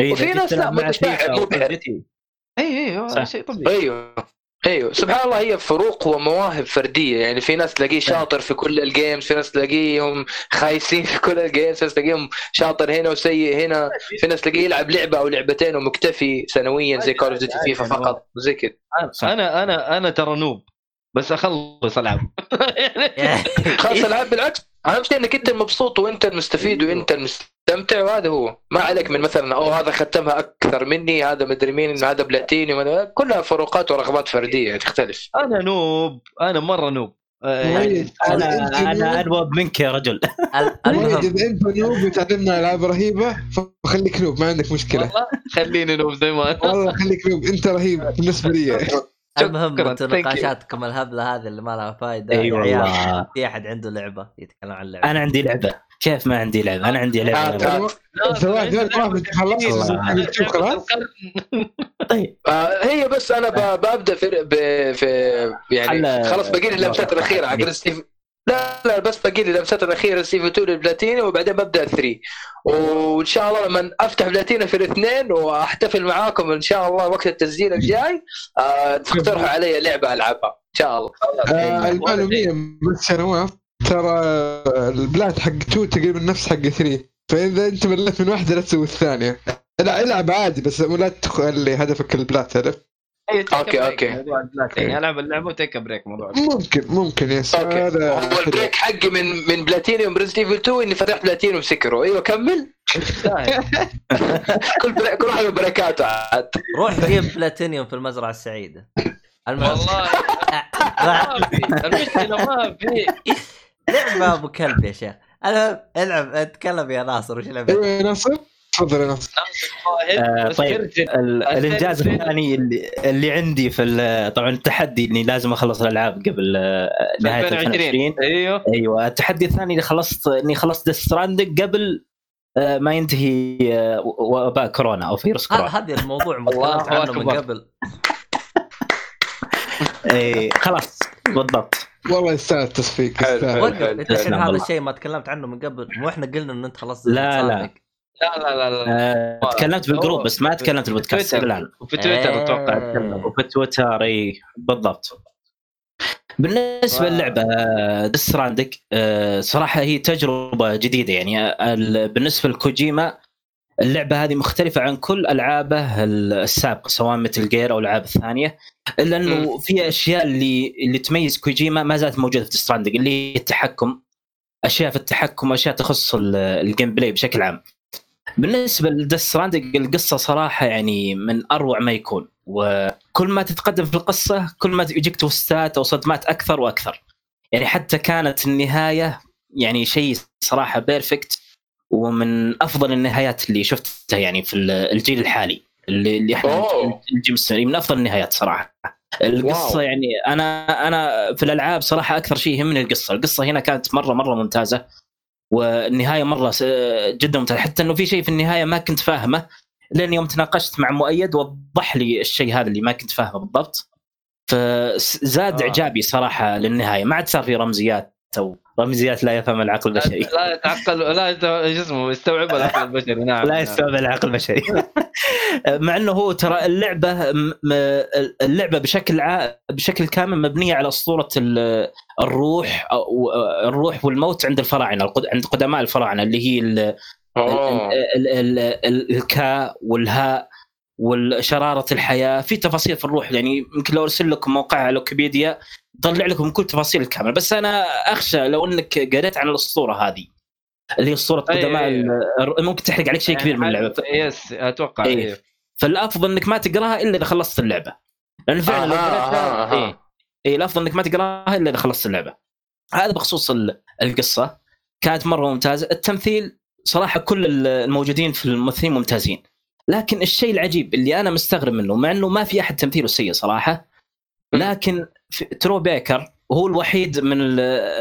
إيه، وفي ناس لا، متفاعل،. جيتي. إي إي شيء طبيعي. أيوه. أيوه. سبحان الله هي فروق ومواهب فردية. يعني في ناس تلاقيه شاطر في كل ال games في ناس تلاقيهم خايسين في كل ال games في ناس تلاقيهم شاطر هنا وسيء هنا. في ناس تلاقيه يلعب لعبة أو لعبتين ومكتفي سنويا زي Call of Duty FIFA فقط. زي كذا. أنا أنا أنا ترى noob بس أخلص ألعب. خلاص العاب بالعكس. أهم شيء إنك أنت المبسوط وأنت المستفيد وأنت المستمتع وهذا هو. ما عليك من مثلا أوه هذا ختمها أكثر مني هذا مدري مين هذا بلاتيني كلها فروقات ورغبات فردية تختلف. أنا نوب أنا مرة نوب. آه، يعني مؤيد أنا أنا نوب. أنوب منك يا رجل. إذا أنت نوب وتعلمنا ألعاب رهيبة فخليك نوب ما عندك مشكلة. والله خليني نوب زي ما أنا. والله خليك نوب أنت رهيب بالنسبة لي. المهم. أنتم. نقاشاتكم الهبلة هذه اللي ما لها فائده إي يا عيال والله في أحد عنده لعبة يتكلم عن لعبة أنا عندي لعبة كيف ما عندي لعبة أنا عندي آه، لعبه آه. الله. اليوتيوب خلاص طيب آه هي بس أنا ببدا في, ب- في يعني خلاص باقي لي اللمسات الأخيرة ستيف لا لا بس باقي لي اللمسات الأخيرة ستيف 2 للبلاتيني وبعدين ببدأ 3 وإن شاء الله لما أفتح بلاتيني في الاثنين وأحتفل معاكم إن شاء الله وقت التسجيل الجاي آه تقترحوا علي لعبة ألعبها. إن شاء الله. آه، المعلوميه بس شنواف ترى البلات حق 2 تقريبا نفس حق 3 فإذا أنت مليت من واحدة لا تسوي الثانية. لا ألعب عادي بس لا تخلي هدفك ال plat عرفت؟ okay. موضوع البلاتيني العب اللعبه و take break موضوع. ممكن ممكن yes okay. هذا هو ال break حقي من من platinum Resident Evil 2 إني فتحت بلاتينيوم سكرو أيوه كمل. كل break كل واحد break اته عاد. روح جيب بلاتينيوم في المزرعة السعيدة. والله. ما في. المشكلة ما في. لعبة أبو كلب يا شيخ. المهم العب اتكلم يا ناصر وش لعبتك؟ أيوه يا ناصر؟ تفضل ناصر. آه، طيب. طيب ال- الإنجاز الثاني اللي, اللي عندي في ال- طبعا التحدي إني لازم أخلص الألعاب قبل آه، نهاية 2020 أيوه. أيوه التحدي الثاني اللي خلصت إني خلصت ستراندنج قبل آه، ما ينتهي آه، وباء كورونا أو فيروس كورونا. هذا الموضوع ما الله تكلمت عنه من. قبل. إيه خلاص بالضبط. والله يستاهل التصفيق يستاهل. الحين هذا والله. الشيء ما تكلمت عنه من قبل مو إحنا قلنا إن أنت خلصت لا، لا. لا لا لا لا. آه، تكلمت في ال group بس ما تكلمت في ال podcast Twitter. الآن. وفي تويتر أتوقع آه. وفي تويتر إي بالضبط. بالنسبة wow. للعبة Death Stranding صراحة هي تجربة جديدة يعني آه، ال- بالنسبة لكوجيما اللعبة هذه مختلفة عن كل ألعابه السابقة سواء Metal Gear أو الالعاب الثانية إلا أنه في أشياء اللي اللي تميز كوجيما ما زالت موجودة في Stranding اللي هي التحكم. أشياء في التحكم اشياء تخص ال- ال gameplay بشكل عام. بالنسبة ل Death Stranding القصة صراحة يعني من أروع ما يكون وكل ما تتقدم في القصة كل ما يجيك twist ات أو صدمات أكثر وأكثر. يعني حتى كانت النهاية يعني شيء صراحة perfect ومن أفضل النهايات اللي شفتها يعني في ال- الجيل الحالي اللي اللي إحنا السنوي من أفضل النهايات صراحة. القصة واو. يعني أنا أنا في الألعاب صراحة أكثر شيء يهمني القصة، القصة هنا كانت مره مرة ممتازة. والنهاية مرة جدا ممتازه حتى إنه في شيء في النهاية ما كنت فاهمه لين يوم تناقشت مع مؤيد وضح لي الشيء هذا اللي ما كنت فاهمه بالضبط. فزاد آه. إعجابي صراحة للنهاية. ما عاد صار في رمزيات أو رمزيات لا يفهم العقل البشري. لا يتعقل لا شو اسمه يستوعب العقل البشري. نعم لا نعم. يستوعب العقل البشري. مع إنه هو ترى اللعبة اللعبة بشكل ع... بشكل كامل مبنية على أسطورة الروح أو الروح والموت عند الفراعنة عند قدماء الفراعنة اللي هي ال... ال... ال... ال... الكاء والهاء والشرارة الحياة في تفاصيل في الروح يعني يمكن لو أرسل لكم موقع على ويكيبيديا يطلع لكم كل تفاصيل الكامل بس أنا أخشى لو إنك قريت عن الأسطورة هذه اللي هي أسطورة أي- قدماء أي- ال- ممكن تحرق عليك شيء كبير من اللعبة yes أتوقع إيه. إيه. فالأفضل إنك ما تقراها إلا إذا خلصت اللعبة لأن فعلا لو أها، قريتها أها، أها. إيه. اي الافضل إنك ما تقراها إلا إذا خلصت اللعبة. هذا بخصوص ال- القصة. كانت مرة ممتازة. التمثيل صراحة كل ال- الموجودين في الممثلين ممتازين. لكن الشيء العجيب اللي أنا مستغرب منه مع إنه ما في أحد تمثيله سيء صراحة لكن Troy Baker هو الوحيد من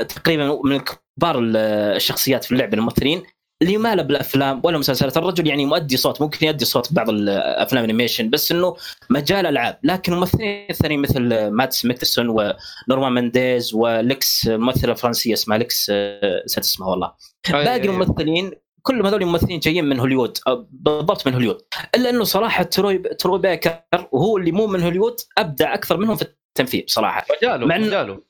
تقريبا من كبار ال- الشخصيات في اللعبه الممثلين اللي ما له بالأفلام ولا مسلسلات الرجل يعني مؤدي صوت ممكن يؤدي صوت بعض الافلام animation بس إنه مجال ألعاب. لكن الممثلين الثانيين مثل Mads Mikkelsen و Norman Reedus وليكس ممثلة فرنسية اسمها ليكس آه، نسيت اسمها والله. باقي. الممثلين كلهم هذول الممثلين جايين من هوليوود بالضبط من هوليوود إلا إنه صراحة Troy Troy Baker وهو اللي مو من هوليوود أبدع أكثر منهم في التمثيل صراحة. مجاله مع مجاله.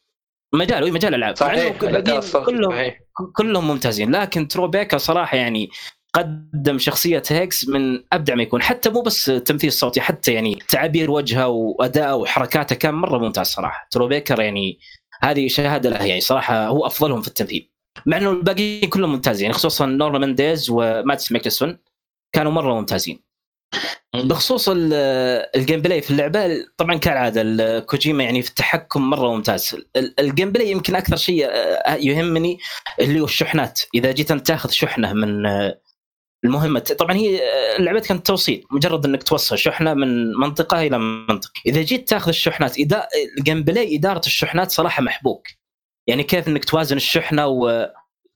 مجاله إيه، مجال العاب صحيح كلهم صحيح. كلهم ممتازين. لكن Troy Baker صراحة يعني قدم شخصية هيكس من أبدع ما يكون. حتى مو بس تمثيل صوتي حتى يعني تعابير وجهه وأداءه وحركاته كان مرة ممتاز صراحة. Troy Baker يعني هذه شهادة له يعني صراحة هو أفضلهم في التمثيل. مع إنه الباقيين كلهم ممتازين يعني خصوصا Norman Reedus و Mads Mikkelsen كانوا مرة ممتازين. بخصوص ال- ال gameplay في اللعبة طبعا كالعادة ال- كوجيما يعني في التحكم مرة ممتاز. ال- ال gameplay يمكن أكثر شيء آه، يهمني اللي هو الشحنات. إذا جيت أنت تاخذ شحنة من آه، المهمة طبعا هي آه، اللعبة كانت توصيل مجرد إنك توصل شحنة من منطقة إلى منطقة. إذا جيت تاخذ الشحنات إذا ال gameplay إدارة الشحنات صراحة محبوك. يعني كيف إنك توازن الشحنة و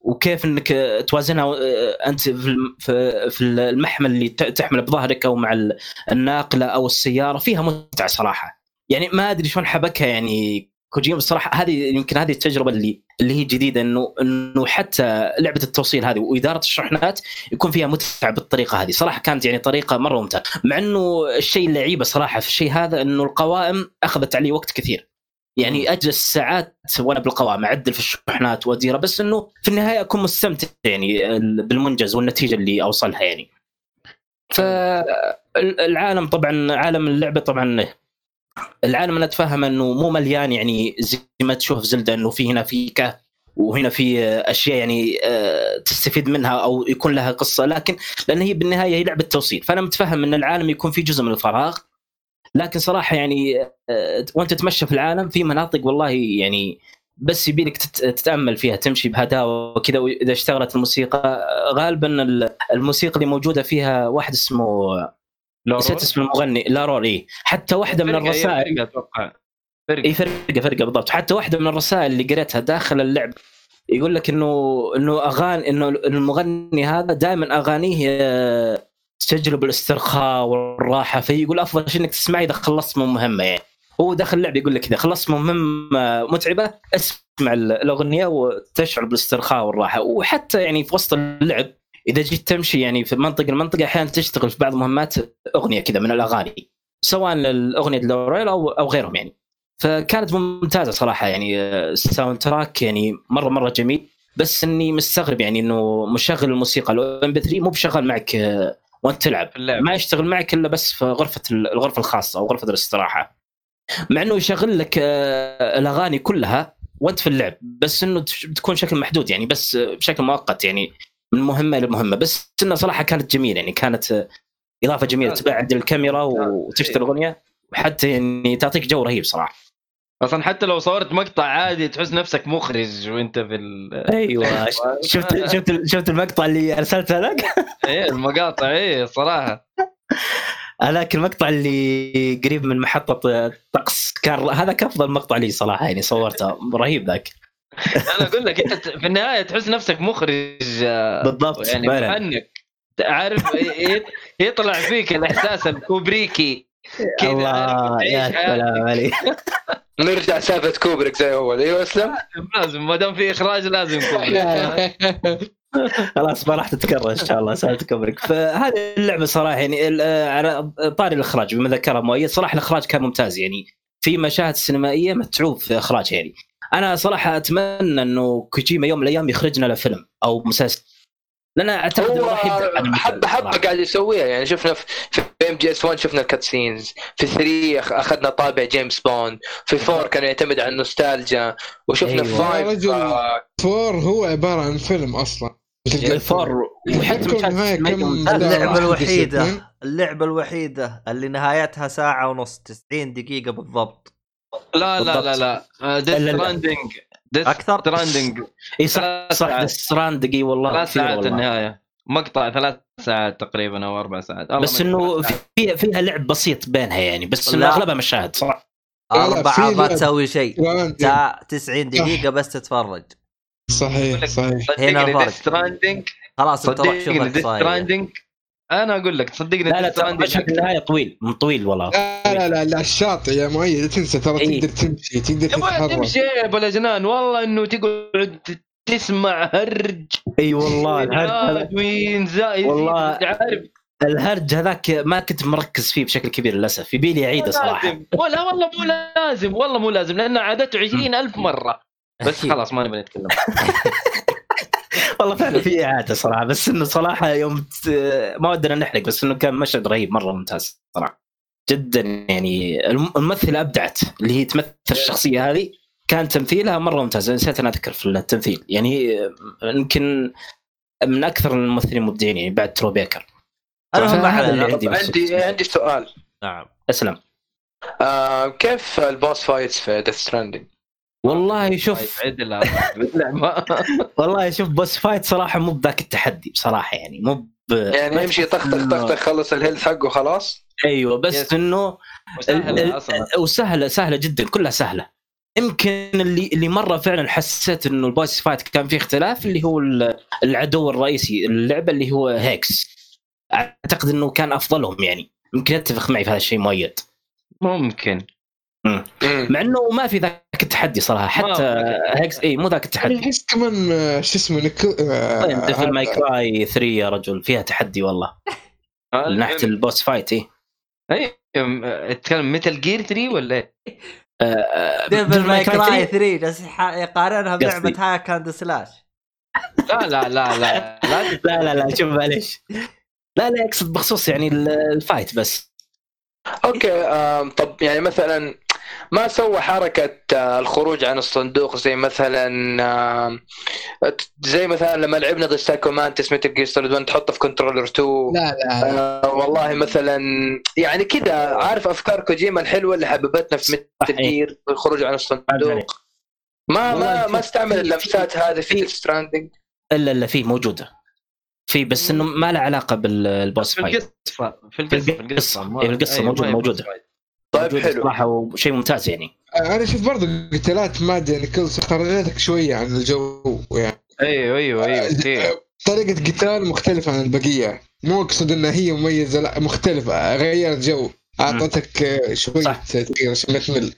وكيف إنك توازنها آه، أنت في الم- في في المحمل اللي تحمله بظهرك أو مع ال- الناقلة أو السيارة فيها متعة صراحة. يعني ما أدري شلون حبكها يعني كوجيما الصراحه هذه يمكن هذه التجربة اللي اللي هي جديدة إنه إنه حتى لعبة التوصيل هذه وإدارة الشحنات يكون فيها متعة بالطريقة هذه. صراحة كانت يعني طريقة مرة ممتازه مع إنه الشيء اللعيبة صراحة في الشيء هذا إنه القوائم أخذت علي وقت كثير. يعني أجلس ساعات وأنا بالقوائم أعدل في الشحنات وأديره بس إنه في النهاية أكون مستمتع يعني بالمنجز والنتيجة اللي أوصلها يعني. فالعالم طبعا عالم اللعبة طبعا العالم أنا أتفهم إنه مو مليان يعني زي ما تشوف في زلدة إنه في هنا في كهف وهنا في أشياء يعني آه، تستفيد منها أو يكون لها قصة لكن لأن هي بالنهاية هي لعبة توصيل. فأنا متفهم إن العالم يكون في جزء من الفراغ لكن صراحة يعني آه، وأنت تتمشى في العالم في مناطق والله يعني بس يبيلك تت- تتأمل فيها تمشي بهداوة وكذا وإذا اشتغلت الموسيقى غالبا ال- الموسيقى اللي موجودة فيها واحد اسمه نسيت اسم المغني لارول اي حتى واحدة من الرسائل أتوقع. فرقة. إي فرقة فرقة بالضبط. حتى واحدة من الرسائل اللي قريتها داخل اللعب يقول لك إنه إنه اغاني إنه المغني هذا دائما أغانيه آه، تجلب الاسترخاء والراحة فيقول أفضل شيء إنك تسمعه إذا خلصت من مهمة. يعني هو داخل اللعب يقول لك إذا خلصت من مهمة متعبة اسمع الأغنية وتشعر بالاسترخاء والراحة. وحتى يعني في وسط اللعب إذا جيت تمشي يعني في منطقة المنطقة أحيانا تشتغل في بعض المهمات أغنية كذا من الأغاني سواء الأغنية لو رور أو أو غيرهم يعني. فكانت ممتازة صراحة يعني ال soundtrack يعني مره مرة جميل. بس إني مستغرب يعني إنه مشغل الموسيقى. ال MP 3 مو بشغال معك وانت تلعب. اللعب. ما يشتغل معك إلا بس في غرفة الغرفة الخاصة أو غرفة الاستراحة. مع إنه يشغل لك آه، الأغاني كلها وأنت في اللعب. بس إنه تش- تكون شكل محدود يعني بس آه، بشكل مؤقت يعني من مهمة إلى مهمة. بس انها صراحة كانت جميلة يعني كانت آه، إضافة جميلة. تبعد الكاميرا وتشتري. اغنيه وحتى يعني تعطيك جو رهيب صراحة. أصلا حتى لو صورت مقطع عادي تحس نفسك مخرج وأنت في ال أيوه. شفت شفت شفت المقطع اللي أرسلته لك؟ إيه المقاطع إيه صراحة. هذاك المقطع اللي قريب من محطة طقس. كان هذاك أفضل مقطع لي صراحة يعني صورته. رهيب ذاك. أنا أقول لك أنت في النهاية تحس نفسك مخرج آه، بالضبط يعني محنك عارف يطلع فيك الإحساس الكوبريكي. كذا الله يا. سلام عليك. نرجع سالفة كوبريك زي أول. أيوه أسلم. لازم. ما دام في إخراج لازم كوبريك. خلاص ما راح تتكرر إن شاء الله سالفة كوبريك. فهذه اللعبة صراحة يعني ال- آه، على طاري الإخراج بما ذكرها مؤيد صراحة الإخراج كان ممتاز يعني. في مشاهد سينمائية متعوب في اخراج يعني. أنا صراحة أتمنى إنه كوجيما يوم من الأيام يخرج لنا فيلم أو مسلسل. لأن أعتقد هو راح المثل حبة حبة. قاعد يسويها يعني. شفنا في في MGS 1 شفنا ال cutscenes في 3 أخ- أخذنا طابع جيمس بوند في 4 كان يعتمد على النوستالجيا وشفنا أيوة. في يا 5 رجل. آه، four هو عبارة عن فيلم أصلا ال four وحتى الوحيدة اثنين. اللعبة الوحيدة اللي نهايتها ساعة ونص 90 دقيقة بالضبط لا لا لا لا Death لا. Stranding Death أكثر؟ Stranding إي صح صح ساعات. Strand إي والله ثلاث ساعات. النهاية مقطع ثلاث ساعات تقريبا أو أربع ساعات. الله بس إنه. فيها فيها لعب بسيط بينها يعني بس إنه. أغلبها مشاهد. أربعة في ما. تسوي شيء. وأنت- ساعة 90 دقيقة بس تتفرج. صحيح صحيح. هنا الفرق. خلاص انت روح شوف أنا أقول لك صدقني لا لا ترى النهاية طويل. طويل والله. لا لا لا, لا الشاطئ يا مؤيد لا تنسى ترى إيه. تقدر تمشي تقدر تتحرك. تمشي يا أبو الجنان والله إنه تقعد تسمع هرج. إي والله الهرج هذا- وينزا والله. عارف. الهرج هذاك ما كنت مركز فيه بشكل كبير للأسف يبي لي اعيده صراحة. لازم. ولا والله مو لازم والله مو لازم لأنه عادته 20 ألف مرة. بس. خلاص ما نبي نتكلم. والله فعلا في إعادة صراحة بس إنه صراحة يوم. ما ودنا نحرق بس إنه كان مشهد رهيب مرة ممتاز صراحة. جدا يعني الم- الممثلة أبدعت اللي هي تمثل الشخصية هذه. كان تمثيلها مرة ممتاز. نسيت أنا أذكر في التمثيل. يعني يمكن من أكثر الممثلين المبدعين يعني بعد ترو بيكر. المهم ما اللي عندي عندي عندي سؤال. نعم. أسلم. آه كيف ال boss fights في Death Stranding؟ والله شوف. اللعبه والله شوف boss fight صراحة مو بذاك التحدي بصراحة يعني. مو ب... يعني ما يمشي طخ طخ طخ طخ خلص ال health حقه خلاص أيوه بس. إنه وسهلة أصلا. وسهله سهلة جدا كلها سهلة. يمكن اللي اللي مرة فعلا حسيت إنه ال boss fight كان فيه اختلاف اللي هو ال- العدو الرئيسي اللعبة اللي هو هيكس. أعتقد إنه كان أفضلهم يعني. يمكن يتفق معي في هذا الشيء مؤيد. ممكن. مم. مع إنه ما في ذاك التحدي صراحة. حتى هيكس إي مو ذاك التحدي. احس كمان آه، شو اسمه آه، Devil May Cry 3 يا رجل فيها تحدي والله. من ناحيه ال boss fight إي. اي تتكلم Metal Gear 3 ولا إيه؟ Devil May Cry 3 جالس يقارنها بلعبة hack and slash لا لا لا لا لا. لا لا شوف معليش. لا لا اقصد بخصوص يعني ال fight بس. أوكي طب يعني مثلا ما سوى حركة آه، الخروج عن الصندوق زي مثلا آم، زي مثلا لما لعبنا ضد Psycho Mantis Metal Gear Solid 1 تحطه في controller 2 لا لا آه والله مثلا يعني كذا عارف أفكار كوجيما الحلوة اللي حببتنا في Metal. Gear الخروج عن الصندوق. ما ما ما استعمل اللمسات هذه في Stranding إلا إلا فيه موجودة. في بس إنه ما له علاقة بال boss في fight. القصة في القصة في القصة في القصة أيوة، موجودة- ما. طيب حلو. صراحة وشيء ممتاز يعني. أنا أشوف برضه قتالات Mads يعني كل خرجتك شوية عن الجو يعني. أيوه أيوه أيوه كثير طريقة قتال مختلفة عن البقية. مو أقصد إنها هي مميزة لا مختلفة غيرت جو. اعطتك آه، شوية صح. تغيير عشان ما تمل.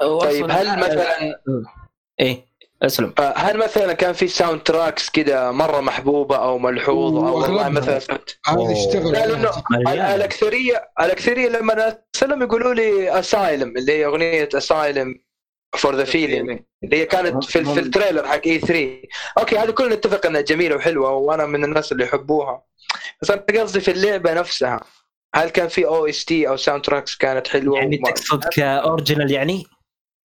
طيب هل مثلا إيه. أسلم. آه، هل مثلا كان في soundtracks كذا مرة محبوبة أو ملحوظة أو والله. مثلا هذا مليان. الاكثريه الاكثريه لما Asylum يقولوا لي Asylum اللي هي أغنية Asylums for the Feeling اللي هي كانت في, في ال trailer حق E3 أوكي هذه كلنا نتفق إنها جميلة وحلوة وأنا من الناس اللي يحبوها. بس أنا قصدي في اللعبة نفسها هل كان في OST أو soundtracks كانت حلوة يعني تقصد ك original يعني؟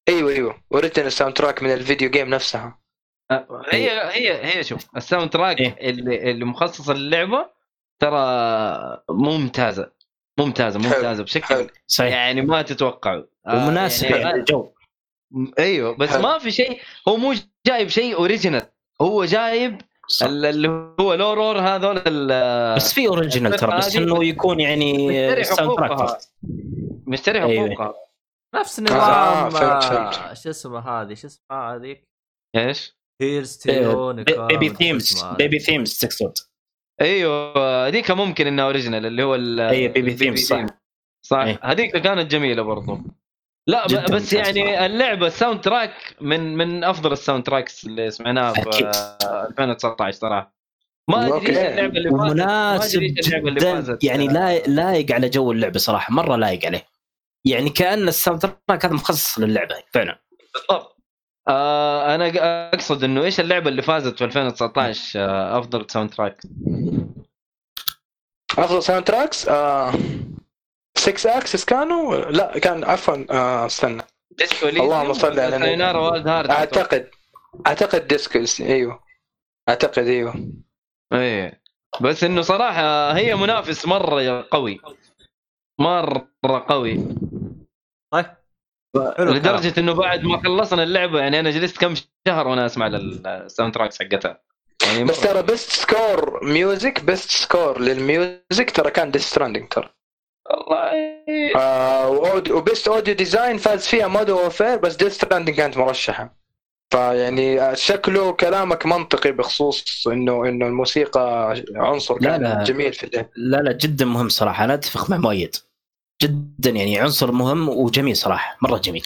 أيوه أيوه original soundtrack من ال video game نفسها هي هي هي شوف ال soundtrack إيه. اللي اللي مخصصه للعبة ترى ممتازة ممتازة حلو. ممتازة بشكل حلو. صحيح يعني ما تتوقعوا آه، ومناسب يعني يعني الجو أيوه بس حلو. ما في شيء هو مو جايب شيء original هو جايب صح. ال- اللي هو Low Roar هذول ال- بس في original ترى بس إنه يكون يعني مشتري soundtrack حقوقها مشتري أيوة. نفس آه، نظام آه، فهمت. شو اسمه هذه؟ شو اسمها هذيك؟ إيش؟ Here's BB's Theme BB's Theme تقصد أيوه هذيك ممكن إنها original اللي هو ال- أي BB's Theme صح. صح. هذيك كانت جميلة برضو. لا بس يعني. اللعبة ال soundtrack من من أفضل ال soundtracks اللي سمعناها في أكيد. آه، 2019 صراحة ما أدري اللعبة اللي فازت. إيش اللعبة اللي فازت يعني لا لايق على جو اللعبة صراحة مرة لايق عليه. يعني كأن ال soundtrack هذا مخصص للعبة فعلا. بالضبط آه أنا أقصد إنه إيش اللعبة اللي فازت في 2019 آه أفضل sound track أفضل soundtracks آه 6 اكسس كانوا؟ لا كان عفوا آه استنى. Disco اللهم صل على النبي. أعتقد أعتقد Disco أيوه. أعتقد أيوه. إيه. بس إنه صراحة هي منافس مرة قوي. مرة قوي. طيب. حلو. لدرجة إنه بعد ما خلصنا اللعبة يعني أنا جلست كم شهر وأنا أسمع ال soundtracks حقتها. يعني بس. ترى best score music best score لل music ترى كان Death Stranding ترى. والله. آه و best audio design فاز فيها Modern Warfare بس Death Stranding كانت مرشحة. فيعني شكله كلامك منطقي بخصوص انه إنه الموسيقى عنصر لا، كان لا. جميل في اللعبه لا لا جدا مهم صراحة. أنا أتفق مع مؤيد. جدا يعني عنصر مهم وجميل صراحة مرة جميل.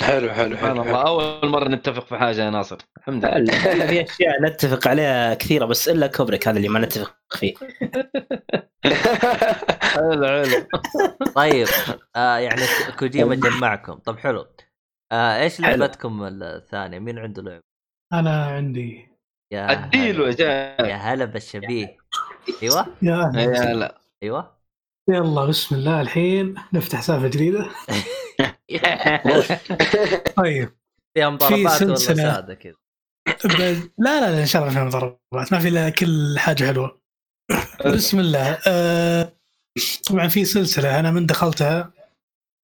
حلو حلو حلو, الله حلو. أول مرة نتفق في حاجة يا ناصر. الحمد لله. في أشياء نتفق عليها كثيرة بس إلا كوبريك هذا اللي ما نتفق فيه. حلو حلو. طيب آه يعني كوجيما جمعكم طب حلو. آه إيش. لعبتكم الثانية؟ مين عنده لعبة؟ أنا عندي. يا اديله يا هلا هلا بالشبيه. أيوه. يا أهلا. يا لا أيوه. يلا بسم الله الحين نفتح سالفة جديدة. طيب. فيها مضاربات ولا. سادة كذا؟ لا لا لا إن شاء الله فيها مضاربات. ما في إلا كل حاجة حلوة. بسم الله. آه طبعا في سلسلة أنا من دخلتها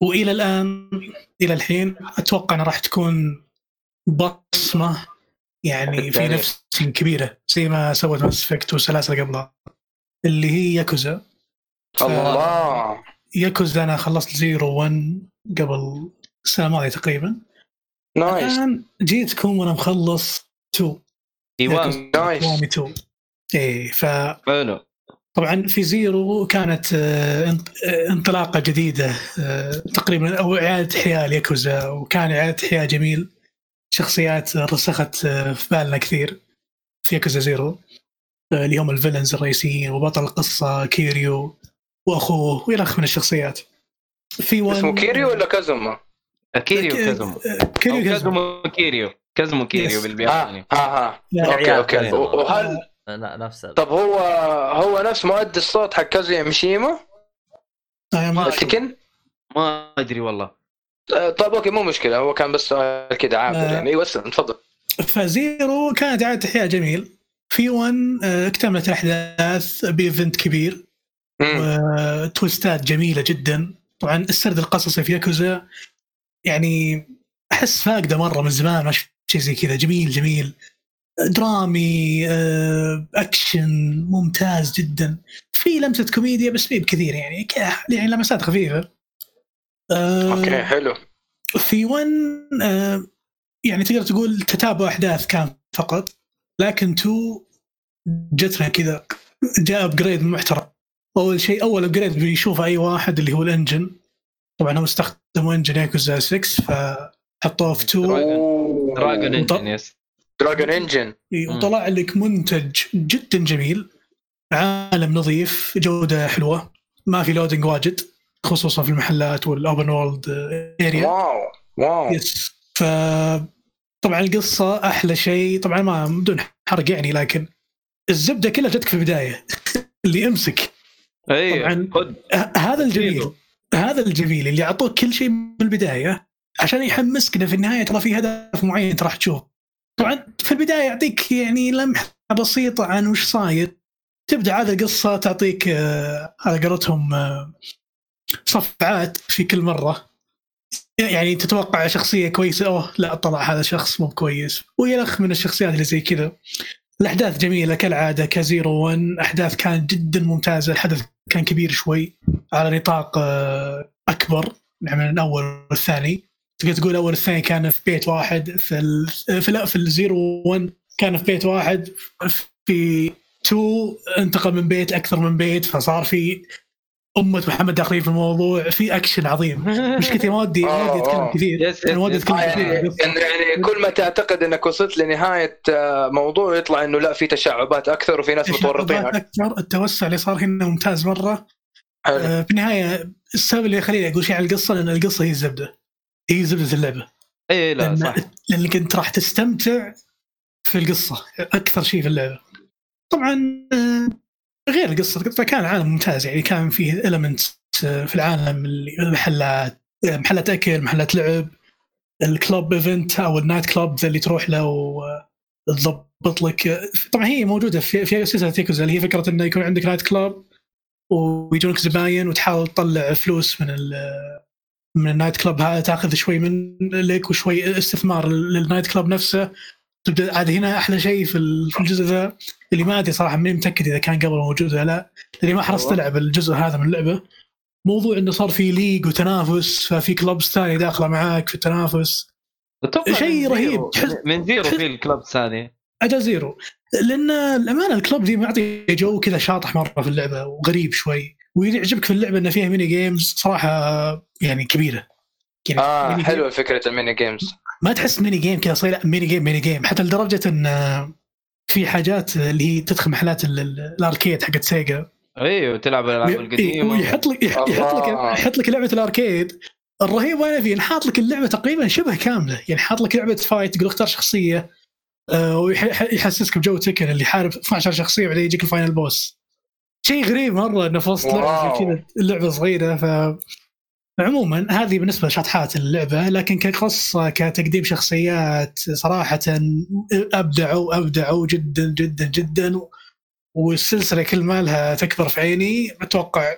وإلى الآن إلى الحين أتوقع إنها راح تكون بصمة يعني في. نفس كبيرة زي ما سوت Mass Effect وسلاسل قبلها اللي هي ياكوزا الله. ياكوزا أنا خلصت زيرو 1 قبل السنة الماضيه تقريبا. nice. الآن جيتكم وأنا مخلص 2 ديوان nice. كوامي 2 إيه ف حلو. طبعا في Zero كانت آه، آه، انطلاقة جديدة آه، تقريبا أو إعادة احياء الياكوزا وكان إعادة احياء جميل. شخصيات رسخت في بالنا كثير في ياكوزا Zero اللي هم ال villains الرئيسيين وبطل القصة كيريو. واخوه والى اخره من الشخصيات. في one اسمه كيريو ولا كازوما؟ كيريو آه، كيريو أو كازوما. كيريو. كازومو كيريو Yes. بالياباني آه آه. لا، أوكي أوكي. كازوما. وهل لا نفس ال- طب هو هو نفس مؤدي الصوت حق كازويا ميشيما آه، ما- تكن ما أدري والله. آه، طيب أوكي مو مشكلة. هو كان بس سؤال كذا عابر آه. يعني. أيوه اسلم تفضل. ف Zero كانت اعاده احياء جميل. في 1 آه، اكتملت الاحداث ب event كبير. و twistات جميلة جدا. طبعا السرد القصصي في ياكوزا يعني أحس فاقده مرة من زمان ما شفت شيء زي كذا. جميل جميل. درامي آه، أكشن ممتاز جدا. في لمسة كوميديا بس مي بكثير يعني يعني لمسات خفيفة. آه، أوكي حلو. في 1 آه، يعني تقدر تقول تتابع احداث كان فقط لكن 2 جتنا كذا جاء upgrade محترم. أول شيء أول upgrade بيشوفه أي واحد اللي هو ال engine طبعا هم استخدموا engine ياكوزا 6 فحطوه في 2 أوه. دراجون انجن يس دراجون انجن وطلع لك منتج جدا جميل. عالم نظيف جودة حلوة. ما في loading واجد خصوصا في المحلات والاوبن وورلد اريا واو واو. يس ف طبعا القصة أحلى شيء. طبعا ما بدون حرق يعني لكن الزبدة كلها جتك في البداية. اللي امسك أيوه طبعاً. ه- هذا الجميل. هذا الجميل اللي اعطوك كل شيء من البداية عشان يحمسك إنه في النهاية. ترى في هدف معين راح تشوف. طبعا في البداية يعطيك يعني لمحة بسيطة عن وش صاير. تبدأ عاد القصة تعطيك آه، على قولتهم آه، صفعات في كل مرة. يعني تتوقع شخصية كويسة أوه لا طلع هذا شخص مو كويس. ويلخ من الشخصيات اللي زي كذا. الأحداث جميلة كالعادة ك Zero 1 أحداث كانت جدا ممتازة الحدث كان كبير شوي على نطاق آه، أكبر يعني من الأول والثاني. تقدر تقول الأول والثاني كان في beat واحد في ال في, لا في ال Zero 1 كان في beat واحد في 2 انتقل من beat أكثر من beat فصار في أمة محمد داخلين في الموضوع في اكشن عظيم. مش كثير ما ودي ما ودي أتكلم آه، كثير. yes أنا ما ودي أتكلم آه، كثير. يعني. يعني كل ما تعتقد إنك وصلت لنهاية آه، موضوع يطلع إنه لا في تشعبات أكثر وفي ناس متورطين. أكثر. التوسع اللي صار هنا ممتاز مرة. آه، في النهاية السبب اللي يخليني أقول شيء عن القصة لأن القصة هي الزبدة. هي زبدة اللعبة. إي لا صح. لأن لأنك أنت راح تستمتع في القصة. أكثر شيء في اللعبة. طبعا آه، غير القصة القصة كان عالم ممتاز يعني كان فيه المنت في العالم المحلات محلات أكل محلات لعب ال club event أو ال night club ذا اللي تروح له وتضبط لك طبعا هي موجودة في في سلسلة ياكوزا اللي هي فكرة إنه يكون عندك night club ويجونك زباين وتحاول تطلع فلوس من من ال night club هذا تاخذ شوي من لك وشوي استثمار لل night club نفسه تبدا عاد هنا أحلى شيء في ال- في الجزء ذا اللي ما أدري صراحة ماني متأكد إذا كان قبل موجود ولا لا لأني ما حرصت أيوة. ألعب الجزء هذا من اللعبة. موضوع إنه صار في league وتنافس ففي clubs ثانية داخلة معاك في التنافس. شيء رهيب. تحس- من Zero في ال club ثاني. أجل Zero. لأن الأمانة ال club دي معطي جو كذا شاطح مرة في اللعبة وغريب شوي. ويعجبك في اللعبة إنه فيها mini games صراحة يعني كبيرة. يعني آه حلوة فكرة ال mini games. ما تحس mini game كذا صاير لا، mini game mini game. حتى لدرجة إن في حاجات اللي هي تدخل محلات ال- ال- ال arcade حقت سيجا. أيوه تلعب الألعاب القديمة. ويحط لك يح- يحط لك. يحط لك لعبة ال arcade. الرهيب وين فيه حاط لك اللعبة تقريبا شبه كاملة. يعني حاط لك لعبة fight تقول اختار شخصية. آه، ويحسسك بجو تكن اللي يحارب 12 شخصية بعدين يجيك ال final boss شيء غريب مرة إنه في وسط لعبة كذا اللعبة صغيرة ف عموما هذه بالنسبة لشطحات اللعبة لكن كقصة كتقديم شخصيات صراحة أبدعوا أبدعوا جدا جدا جدا والسلسلة كل ما لها تكبر في عيني. أتوقع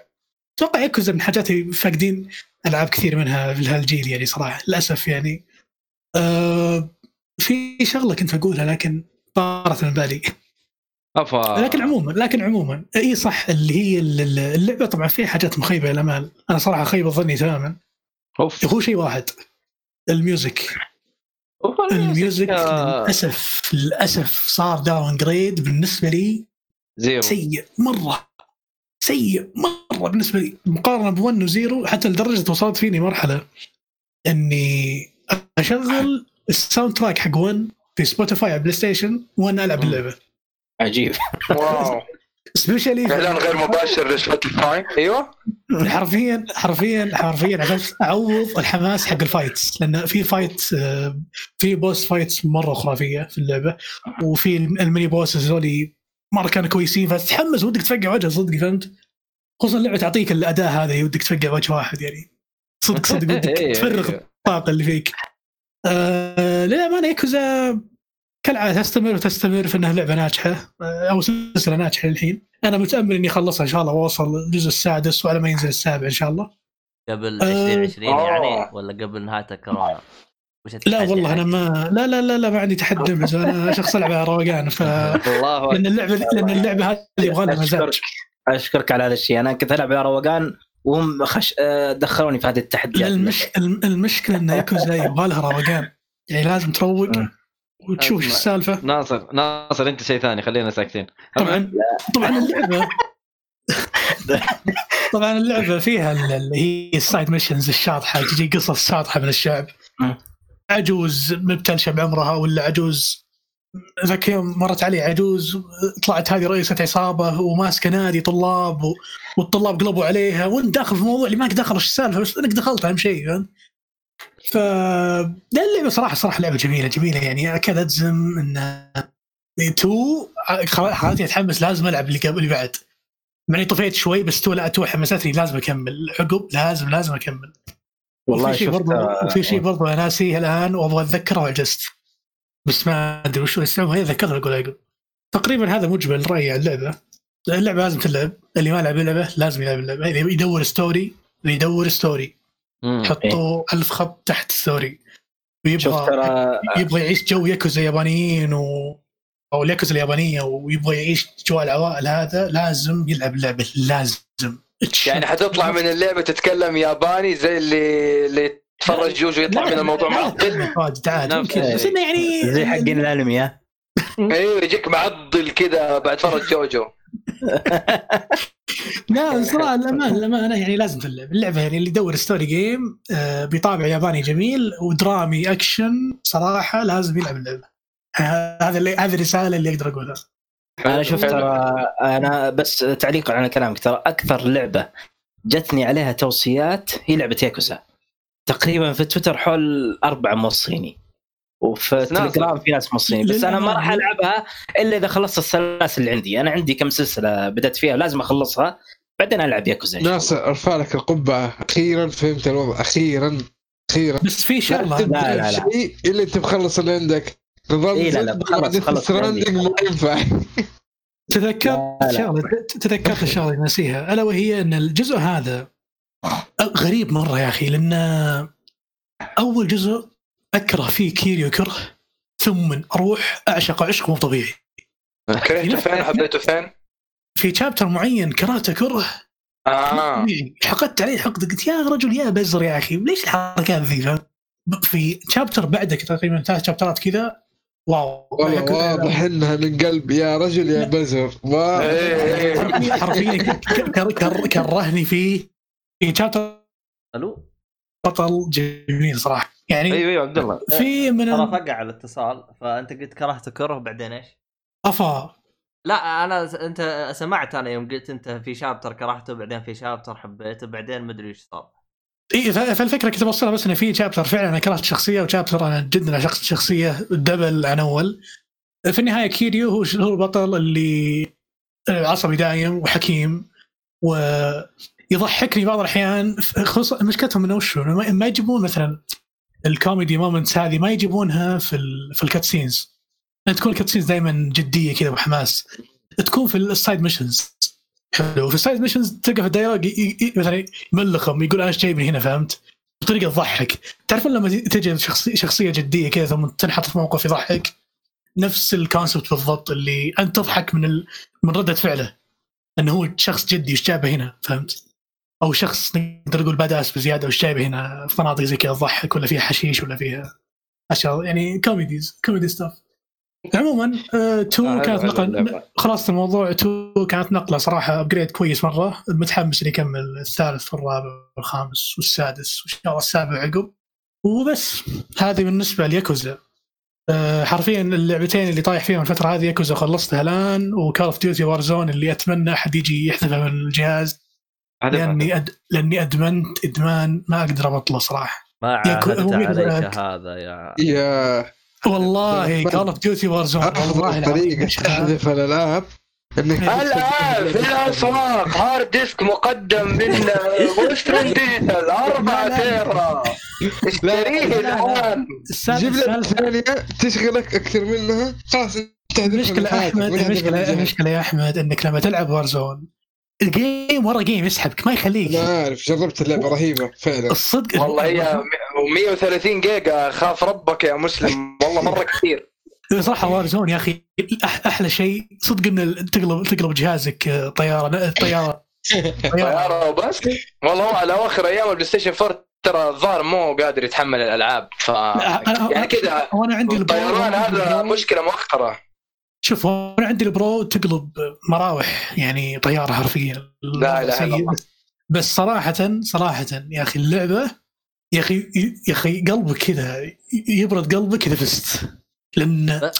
أتوقع ياكوزا من اللي فاقدين ألعاب كثير منها في هالجيل يعني صراحة للأسف يعني. آه في شغلة كنت بقولها لكن طارت من بالي. افا لكن عموما لكن عموما. إي صح اللي هي ال- اللعبة طبعا فيها حاجات مخيبة الامال أنا صراحة خيب ظني تماما. أوف. هو شيء واحد ال music. ال music آه، للأسف للأسف صار downgrade بالنسبة لي Zero. سيء مرة. سيء مرة بالنسبة لي. مقارنة ب one و Zero حتى لدرجة وصلت فيني مرحلة إني أشغل ال soundtrack حق one في سبوتيفاي على البلاي ستيشن وأنا ألعب. اللعبة. عجيب. واو. especially اعلان غير مباشر لسبوتيفاي أيوه. حرفيا حرفيا حرفيا عشان أعوض الحماس حق ال fights. لأن في fight آه، في boss fights مرة خرافية في اللعبة. وفي ال mini bosses هذولي مرة كانوا كويسين. فتتحمس ودك تفقع وجه صدق فهمت؟ خصوصا اللعبة تعطيك الأداء هذا ودك تفقع وجه واحد يعني. صدق صدق ودك إيه، تفرغ. الطاقة اللي فيك. آه للامانه ياكوزا كالعادة تستمر وتستمر في إنها لعبة ناجحة أو سلسلة ناجحة للحين. أنا متأمل إني اخلصها إن شاء الله وأوصل الجزء السادس وعلى ما ينزل السابع إن شاء الله. قبل آه، 2020 يعني. ولا قبل نهاية الكورونا؟ لا والله أنا حقك؟ ما لا لا لا لا ما عندي تحدي أنا شخص ألعب على روقان ف الله لأن اللعبة لأن اللعبة هذه يبغى لها مزاج. أشكرك. أشكرك على هذا الشيء. أنا كنت ألعب على روقان وهم خش... آه، دخلوني في هذه التحديات. المش... الم- المشكلة إن ياكوزا يبغى لها روقان. يعني لازم تروق. وتشوف إيش. السالفة ناصر ناصر أنت شيء ثاني خلينا ساكتين طبعا طبعا اللعبة طبعا اللعبة فيها ال- اللي هي ال side missions الشاطحة تجي قصص شاطحة من الشعب. عجوز مبتلشة بعمرها ولا عجوز ذاك يوم مرت علي عجوز طلعت هذه رئيسة عصابة وماسكة نادي طلاب و... والطلاب قلبوا عليها وانت داخل في موضوع اللي ماك دخل إيش السالفة بس إنك دخلت أهم شيء فهمت؟ ف لا اللعبة صراحة صراحة لعبة جميلة جميلة يعني. أكاد أجزم إن تو خلتني أتحمس لازم ألعب اللي قبل اللي بعد. مع إني طفيت شوي بس تو لا تو حمستني لازم أكمل. عقب لازم لازم أكمل. والله وفي شيء برضه وفي شيء برضه أنا ناسيه الآن وأبغى أتذكره وعجزت بس ما أدري وش اسمه هي ذكرت أقول عقب تقريبا هذا مجمل رأيي عن اللعبة. اللعبة لازم تلعب. اللي ما لعب اللعبة لازم يلعب اللعبة. اللي يدور story اللي يدور story. حطوا ألف خط تحت شفت ويبغى ترى يبغى يعيش جو ياكوزا يابانيين و أو الياكوزا اليابانية ويبغى يعيش جو العوائل هذا لازم يلعب اللعبه لازم. يعني حتطلع من اللعبة تتكلم ياباني زي اللي اللي تفرج جوجو يطلع من الموضوع معضل تعال نفس يمكن. بس. إنه يعني زي حقين الأنمي ها؟ أيوه يجيك معضل كذا بعد فرج جوجو. لا صراحة الامانه الامانه يعني لازم تلعب اللعبة. يعني اللي يدور story game آه، بطابع ياباني جميل ودرامي اكشن صراحة لازم يلعب اللعبة. هذا اللي هذه الرسالة اللي أقدر أقولها. أنا شفت. ترى أنا بس تعليقا على كلامك ترى أكثر لعبة جتني عليها توصيات هي لعبة ياكوزا. تقريبا في تويتر حول أربع موصيني وفي. تليجرام في ناس موصيني بس أنا ما راح ألعبها إلا إذا خلصت السلاسل اللي عندي. أنا عندي كم سلسلة بدأت فيها لازم أخلصها بعدين ألعب ياكوزا. ناصر أرفع لك القبعة. أخيرا فهمت الوضع. أخيرا أخيرا. بس في لا شغله تبدأ لا، لا. شيء الا أنت مخلص اللي عندك. نظام إيه، لا، لا، بخلص- عندي. ستراندنج ما ينفع. تذكرت لا، لا. شغلة تذكرت الشغله ناسيها ألا وهي إن الجزء هذا غريب مرة يا أخي لأن أول جزء أكره فيه كيريو كره ثم أروح أعشق عشق مو طبيعي. كرهته فين حبيته فين؟ في chapter معين كرهته كره. آه. حقدت عليه حقد قلت يا رجل يا بزر يا أخي ليش الحركات ذي؟ في شابتر بعدك تقريبا ثلاث شابترات كذا. واو. والله واضح إنها من قلب يا رجل يا بزر. واضح. إيه، إيه. حرفيا كرهني فيه في شابتر ألو؟ بطل جميل صراحة. يعني أيوه أيوه عبد الله. في من ترى فقع الاتصال فأنت قلت كرهت كره بعدين إيش؟ أفا. لا أنا أنت سمعت أنا يوم قلت أنت في chapter كرهته بعدين في chapter حبيته بعدين مدري إيش صار. إي فالفكرة كنت بوصلها بس إنه في chapter فعلا أنا كرهت شخصية و chapter أنا جدا شخص شخصية double عن أول. في النهاية كيريو هو هو البطل اللي عصبي دايم وحكيم ويضحكني بعض الأحيان خصوصا مشكلتهم إنه إنه ما- يجيبون مثلا ال comedy moments هذه ما يجيبونها في ال في ال cutscenes يعني تكون ال cutscenes دائما جدية كذا وحماس تكون في ال side missions حلو. في ال side missions تلقى في ي- مثلا يملخهم يقول أنا إيش جايبني هنا؟ فهمت؟ بطريقة تضحك. تعرفون لما تجي شخصيه شخصية جدية كذا ثم تنحط في موقف يضحك؟ نفس ال concept بالضبط اللي أنت تضحك من ال... من ردة فعله. إنه هو شخص جدي وش جابه هنا؟ فهمت؟ أو شخص نقدر نقول badass بزيادة وش جايبه هنا في مناطق زي كذا تضحك ولا فيها حشيش ولا فيها أشياء يعني comedies comedy stuff عموما آه تو آه، كانت حلو، حلو نقل اللعبة. خلاص الموضوع تو كانت نقلة صراحة upgrade كويس مرة متحمس إني أكمل الثالث والرابع والخامس والسادس وإن شاء الله السابع عقب. وبس هذه بالنسبة لياكوزا. أه حرفيا اللعبتين اللي طايح فيهم الفترة هذه ياكوزا خلصتها الآن و Call of Duty Warzone اللي أتمنى أحد يجي يحذفها من الجهاز. هذا لأني أد... لأني أدمنت إدمان ما أقدر ابطله صراحة ما عاهدت عليك يك- هذا يا يا. والله كال اوف ديوتي وارزون والله افضل العظيم طريقه. تحذف الالعاب انك الان في الاسواق هارد ديسك مقدم من وسترن ديجيتال 4 تيرا. اشتريه الآن. جيب لك ثانية. تشغلك أكثر منها. خلاص حياتك، أحمد الجاية. المشكلة يا أحمد إنك لما تلعب وارزون الجيم ورا جيم يسحبك ما يخليك. أنا عارف جربت اللعبة رهيبة فعلا. الصدق. والله هي 130 جيجا خاف ربك يا مسلم. والله مرة كثير. صراحة Warzone يا أخي أح- أحلى شيء. صدق إن تقلب تقلب جهازك آه، طيارة طيارة. طيارة. وبس. والله هو على اواخر أيام ال PlayStation 4 ترى الظاهر مو قادر يتحمل الألعاب ف يعني كذا. وأنا عندي الطيران هذا مشكلة مؤخرة. شوف وأنا عندي ال Pro تقلب مراوح يعني طيارة حرفيا. لا الله. بس- صراحة صراحة يا أخي اللعبة يا أخي يا أخي قلبك كذا يبرد قلبك اذا فزت لأن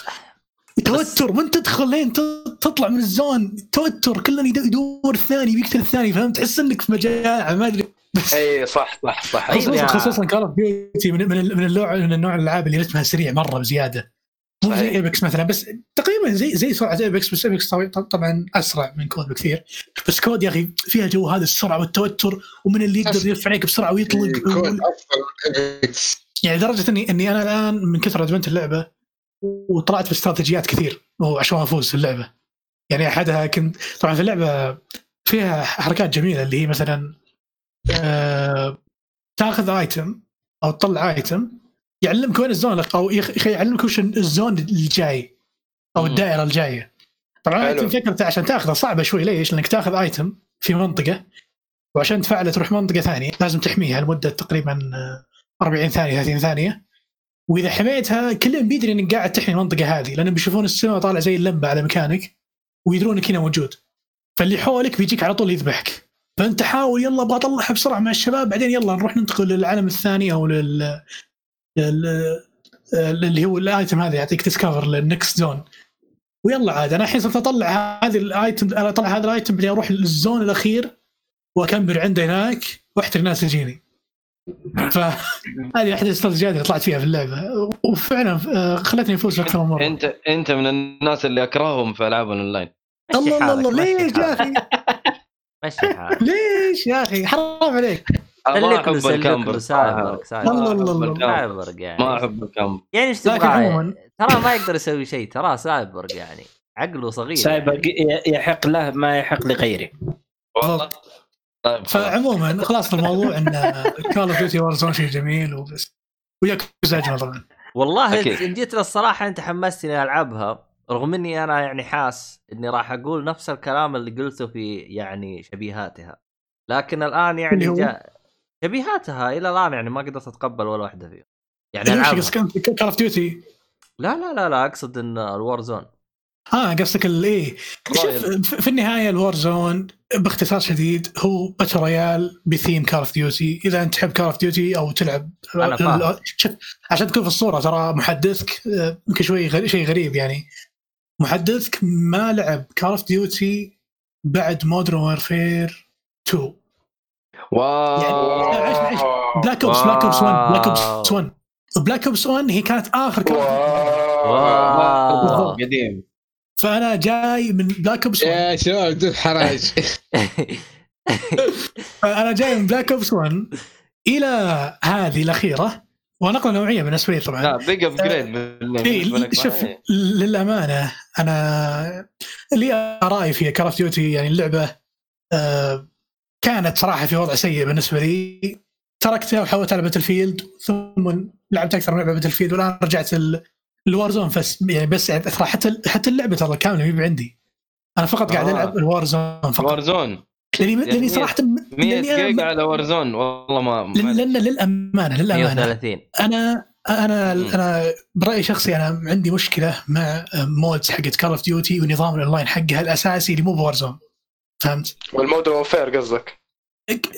توتر من تدخل لين تطلع من ال zone توتر كلنا يد- يدور الثاني بيقتل الثاني فهمت؟ تحس إنك في مجاعه ما أدري. إي صح صح صح. خصوصا يا- خصوصا Call of Duty من من من النوع من النوع الألعاب اللي رتمها سريع مرة بزيادة. مو زي. Apex مثلا بس تقريبا زي زي سرعة Apex بس Apex طبعا- أسرع من COD بكثير. بس COD يا أخي فيها جو هذا السرعة والتوتر ومن اللي يقدر يرفع عليك بسرعة ويطلق. COD أفضل من Apex يعني لدرجة إني إني أنا الآن من كثر أدمنت اللعبة وطلعت باستراتيجيات كثير عشان أفوز في اللعبة. يعني أحدها كنت طبعا في اللعبة فيها حركات جميلة اللي هي مثلا آه تاخذ item أو تطلع item يعلمك وين ال zone أو يعلمك وش ال zone الجاي أو. الدائرة الجاية. طبعا فكرته عشان تاخذه صعبة شوي ليش؟ لأنك تاخذ ايتم في منطقة وعشان تفعله تروح منطقة ثانية لازم تحميها لمدة تقريبا آه، 40 ثانية 30 ثانية. وإذا حميتها كلهم بيدري إنك قاعد تحمي المنطقة هذه لأنهم بيشوفون السماء طالع زي اللمبة على مكانك ويدرون انك هنا موجود. فاللي حولك بيجيك على طول يذبحك. فأنت حاول يلا أبغى اطلعها بسرعة مع الشباب بعدين يلا نروح ننتقل للعالم الثاني أو لل- اللي هو ال item هذا يعطيك تسكفر لل next zone ويلا عاد أنا الحين صرت أطلع هذه ال item أنا أطلع هذا ال item بعدين أروح لل zone الأخير وأكمل عنده هناك وأحتري ناس تجيني فهذه أحد الاستراتيجيات اللي طلعت فيها في اللعبة. وفعلا آه، خلتني أفوز أكثر من مرة. أنت أنت من الناس اللي أكرههم في ألعاب الأونلاين. الله الله الله ليش يا. أخي؟ ليش يا أخي؟ حرام عليك. ما أحب سلك الكامبر. الله الكامبر. سايبرك يعني. ما أحب الكامبر. يعني إيش تبغى؟ ترى ما يقدر يسوي شيء ترى سايبرج يعني عقله صغير. سايبر يعني. يحق له ما يحق لغيره. والله. طيب. فعموما خلاص الموضوع إن كول اوف ديوتي وار زون شيء جميل وبس. وياكوزا اجمل طبعا. والله. إن جيت للصراحة أنت حمستني ألعبها رغم إني أنا يعني حاس إني راح أقول نفس الكلام اللي قلته في يعني شبيهاتها. لكن الآن يعني؟ جاء شبيهاتها إلى الآن يعني ما قدرت أتقبل ولا واحدة فيهم يعني العبها قصدك Call of Duty لا لا لا لا أقصد إن ال Warzone آه قصدك الايه شوف رايل. في النهاية ال Warzone باختصار شديد هو battle royale ب theme Call of Duty إذا أنت تحب Call of Duty أو تلعب أنا. شوف عشان تكون في الصورة ترى محدثك آه، يمكن شوي غريب شيء غريب يعني. محدثك ما لعب Call of Duty بعد Modern Warfare 2 Wow. يعني- عيش- عيش. Black Ops Black Ops 1 Black Ops 1 Black Ops 1 هي كانت آخر Call. Wow. قديم. فأنا جاي من Black Ops 1 يا شباب بدون حراج. أنا جاي من Black Ops 1 إلى هذه الأخيرة ونقلة نوعية بالنسبة لي لا طبعا big upgrade إيه شوف للأمانة أنا اللي أرى في Call of Duty يعني اللعبة آه، كانت صراحة في وضع سيء بالنسبة لي. تركتها وحولت على Battlefield ثم لعبت أكثر من لعبة Battlefield والآن رجعت ال- ال Warzone بس يعني بس يعني ترى حتى حتى اللعبة ترى كاملة ما عندي أنا فقط قاعد آه. ألعب ال Warzone فقط. Warzone لأني لأني يعني صراحة 100 لأني جيجا أنا على Warzone والله ما لأن للأمانة للأمانة. 130 أنا أنا. أنا برأيي شخصي أنا عندي مشكلة مع modes حقت Call of Duty ونظام الاونلاين حقها الأساسي اللي مو ب Warzone فهمت؟ وال Modern Warfare قصدك؟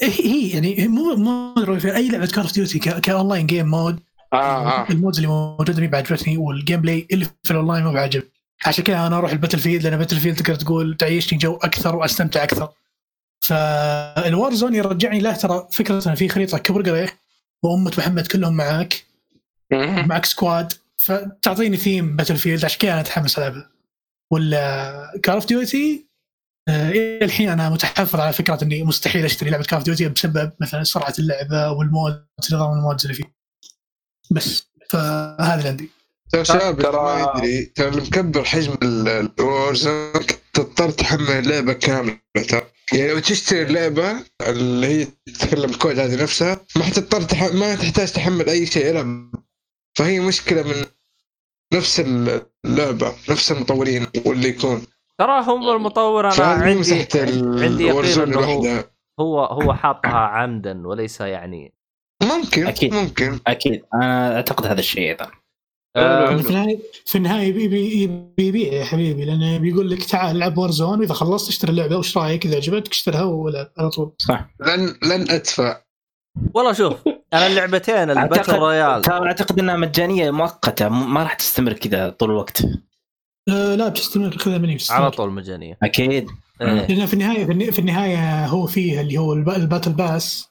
هي يعني مو مو في أي لعبة Call of Duty ك online game mode آه آه. ال modes اللي موجودة مو بعاجبتني وال gameplay اللي في الاونلاين مو بعاجبني. عشان كذا أنا أروح ال Battlefield لأن Battlefield تقدر تقول تعيشني جو أكثر وأستمتع أكثر. فال Warzone يرجعني له ترى فكرة ان في خريطة كبر قريح وأمة محمد كلهم معاك. معك squad فتعطيني theme Battlefield عشان كذا أنا أتحمس ألعبها. ولا Call of Duty إلى الحين أنا متحفظ على فكرة إني مستحيل أشتري لعبة Call of Duty بسبب مثلا سرعة اللعبة وال mode نظام ال modes اللي فيه. بس فهذا اللي عندي. ترى شباب ترى- اللي ما يدري ترى اللي مكبر حجم ال Warzone تضطر تحمل اللعبه كاملة. ترى يعني لو تشتري اللعبه اللي هي تتكلم COD هذه نفسها ما حتضطر تح... ما تحتاج تحمل أي شيء العب فهي مشكلة من نفس اللعبة نفس المطورين واللي يكون. ترى هم المطور أنا عندي عندي يقين إنه هو هو هو حاطها عمدا وليس يعني ممكن أكيد. ممكن. أكيد. أنا أعتقد هذا الشيء أيضا. في النهايه في النهاية يبي يبي يبي يبيع يا حبيبي لأنه بيقول لك تعال العب Warzone واذا خلصت اشتري اللعبة وش رأيك؟ إذا عجبتك اشترها ولا على طول. صح. لن لن أدفع. والله شوف أنا اللعبتين ال battle أعتقد- royale. ترى أعتقد إنها مجانية مؤقتة ما راح تستمر كذا طول الوقت. لا بتستمر خذها مني بتستمر على طول مجانية. أكيد. إيه. لأن في النهاية في النهايه, في النهاية هو فيه اللي هو الب- ال battle pass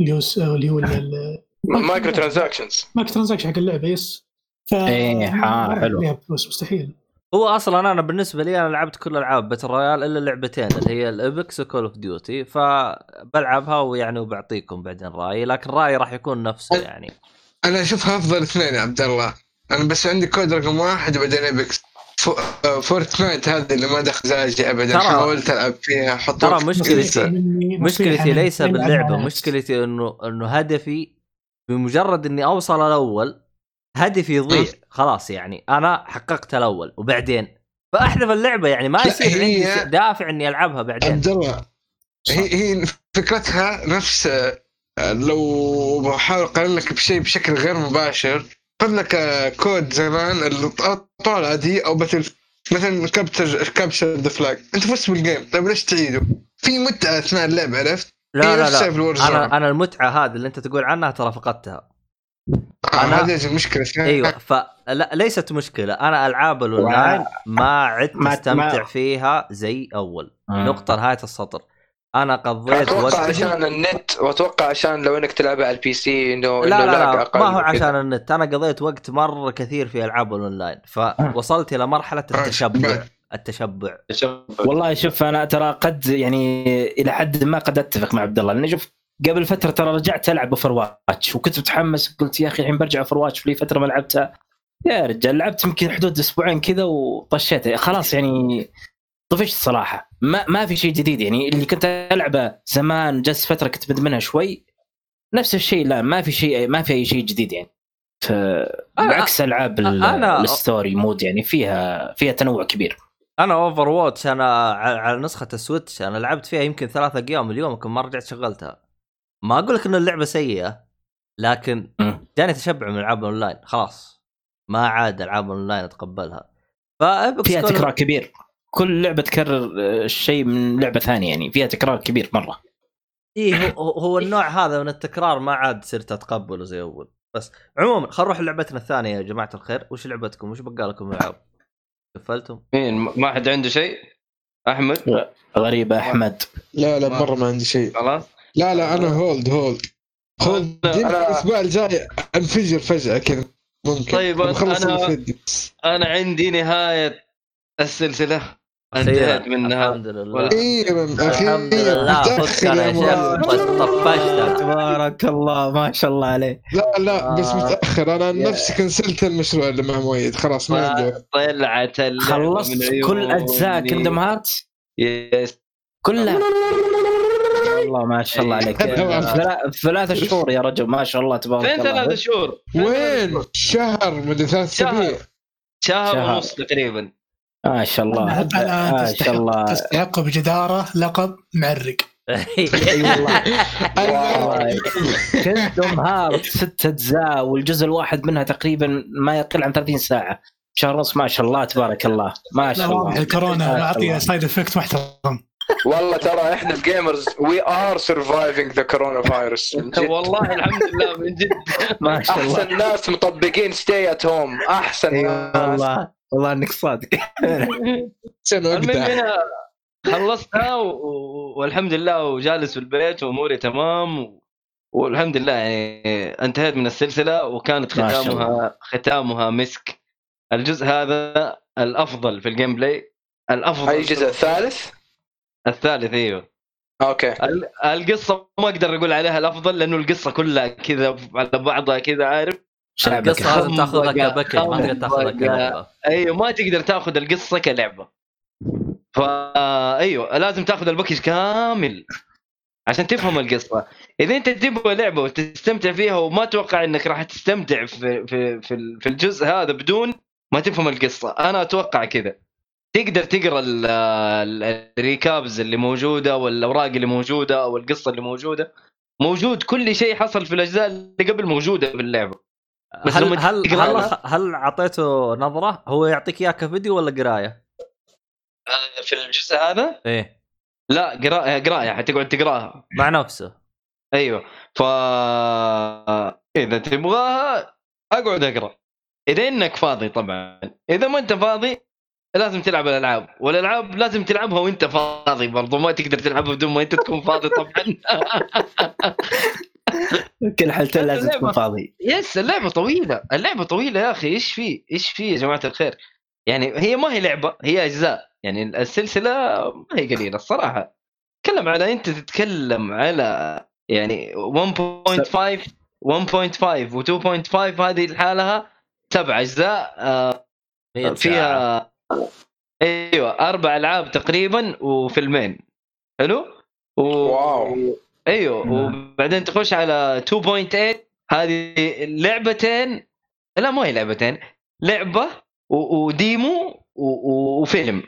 اللي هو اللي هو ال- microtransactions microtransaction حق اللعبة yes. ف إيه، ما حلو. فلوس مستحيل. هو أصلا أنا بالنسبة لي أنا لعبت كل ألعاب battle royale إلا لعبتين اللي هي ال Apex و Call of Duty فبلعبها ويعني وبعطيكم بعدين رأيي لكن رأيي راح يكون نفسه يعني. أنا اشوفها أفضل اثنين يا عبد الله. أنا بس عندي COD رقم واحد وبعدين Apex Fortnite هذه اللي ما دخل مزاجي ابدا. حاولت ألعب فيها؟ حط ترى مشكلتي مشكلتي ليس باللعبة. مشكلتي انه إنه هدفي بمجرد إني أوصل الأول هدفي يضيع. خلاص يعني أنا حققت الأول وبعدين. فأحذف اللعبة يعني ما يصير عندي دافع إني ألعبها بعدين. عبد الله هي هي فكرتها نفس آه، لو بحاول اقارن لك بشيء بشكل غير مباشر خذ لك COD زمان اللي طول عادي أو battle مثلا capture capture the flag أنت فزت بال game طيب ليش تعيده؟ في متعة أثناء اللعب عرفت؟ لا لا لا. أنا أنا المتعة هذه اللي أنت تقول عنها ترى فقدتها. آه، أنا- هذه المشكلة؟ أيوه فلا ليست مشكلة. أنا ألعاب الأونلاين ما عدت أستمتع فيها زي أول. آه. نقطة نهاية السطر. أنا قضيت أتوقع وقت عشان النت وأتوقع عشان لو إنك تلعبها على ال PC إنه لا لا لا أقل ما هو. عشان النت. أنا قضيت وقت مرة كثير في ألعاب الأونلاين. فوصلت إلى مرحلة التشبع. التشبع. والله شوف أنا ترى قد يعني إلى حد ما قد أتفق مع عبد الله. لاني شوف قبل فترة ترى رجعت ألعب Overwatch وكنت متحمس قلت يا أخي الحين برجع Overwatch لي فترة ما لعبتها. يا رجال لعبت يمكن حدود أسبوعين كذا وطفشت. خلاص يعني طفشت صراحة. ما ما في شيء جديد يعني. اللي كنت ألعبه زمان جلست فترة كنت مدمنها شوي نفس الشيء. لا ما في شيء ما في أي شيء جديد يعني. ف... بعكس ألعاب ال- أنا- ال story mode يعني فيها فيها تنوع كبير. أنا Overwatch أنا على نسخة ال Switch أنا لعبت فيها يمكن ثلاثة أيام اليوم يمكن ما رجعت شغلتها. ما أقول لك إن اللعبة سيئة لكن. جاني تشبع من ألعاب اونلاين خلاص. ما عاد ألعاب اونلاين أتقبلها. فيها تكرار كبير. كل لعبة تكرر آه، الشيء من لعبة ثانية يعني فيها تكرار كبير مرة. إيه هو, هو النوع هذا من التكرار ما عاد صرت أتقبله زي أول. بس عموما خلينا نروح لعبتنا الثانية يا جماعة الخير. وش لعبتكم؟ وش بقى لكم العاب قفلتم؟ مين؟ ما حد عنده شيء؟ أحمد؟ غريبه أحمد. لا لا مرة ما عندي شيء. خلاص. لا لا أنا hold hold هولد الأسبوع الجاي انفجر فجأة كذا. ممكن. طيب، يدي. أنا عندي نهاية السلسلة. انتهت منها؟ الحمد لله. أخيرا الحمد لله. طفشتك. تبارك الله ما شاء الله عليه. لا لا بس آه. متأخر. أنا نفسي كنسلت المشروع اللي مع مؤيد. خلاص ما عندي. طلعت خلصت كل. أجزاء Kingdom Hearts yes كلها؟ والله ما شاء الله عليك. ثلا- ثلاث شهور يا رجل ما شاء الله تبارك فين الله. ثلاثة شهور؟ فين ثلاثة وين؟ شهور؟ شهر مدري ثلاث. أسابيع. شهر. ونص تقريبا. ما شاء الله. ما شاء الله. تستحق بجدارة لقب معرق. اي والله. أنا- كندوم هارت ست أجزاء والجزء الواحد منها تقريبا ما يقل عن 30 ساعة. شهر ونص ما شاء الله تبارك الله. ما شاء الله. الكورونا معطيه. side effect محترم. والله ترى إحنا ال gamers we are surviving the coronavirus والله الحمد لله من جد. ما شاء الله أحسن ناس مطبقين stay at home أحسن اي ناس. والله. والله إنك صادق. أنا خلصتها والحمد لله وجالس في البيت وأموري تمام و... والحمد لله يعني انتهيت من السلسلة وكانت ختامها ختامها مسك. الجزء هذا الأفضل في ال gameplay الأفضل أي الجزء الثالث؟ الثالث أيوه. okay. ال- القصة ما أقدر أقول عليها الأفضل لأنه القصة كلها كذا على بعضها كذا عارف؟ القصة لازم تاخذها ك package ما تقدر تاخذها. كلعبه أيوه ما تقدر تأخذ القصة كلعبة. فا أيوه لازم تأخذ ال package كامل عشان تفهم القصة. إذا أنت تبغى لعبة وتستمتع فيها وما توقع إنك راح تستمتع في في في, ال- في الجزء هذا بدون ما تفهم القصة. أنا أتوقع كذا. تقدر تقرأ ال- ال- الريكابز اللي موجودة والأوراق اللي موجودة أو القصة اللي موجودة. موجود كل شيء حصل في الأجزاء اللي قبل موجودة في اللعبه بس هل لما هل هل, لها- هل اعطيته نظرة؟ هو يعطيك اياه كفيديو ولا قراية؟ آه، في الجزء هذا؟ إيه. لا قراءة قراءة حتقعد تقراها. مع نفسه. أيوه. ف إذا تبغاها أقعد أقرأ. إذا إنك فاضي طبعا. إذا ما أنت فاضي لازم تلعب الألعاب. والألعاب لازم تلعبها وأنت فاضي برضو. ما تقدر تلعبها بدون ما أنت تكون فاضي طبعا. كل حالتين لازم تكون فاضي. يس اللعبة طويلة. اللعبة طويلة يا أخي. إيش في؟ إيش في يا جماعة الخير؟ يعني هي ما هي لعبة هي أجزاء. يعني السلسلة ما هي قليلة الصراحة. تكلم على أنت تتكلم على يعني 1.5 1.5 و2.5 هذه لحالها سبع أجزاء آه، 100 ساعة. فيها أيوه أربع ألعاب تقريبا وفيلمين. حلو؟ و... واو. أيوه نعم. وبعدين تخش على 2.8 هذه لعبتين لا ما هي لعبتين لعبة و... وديمو و... و... وفيلم.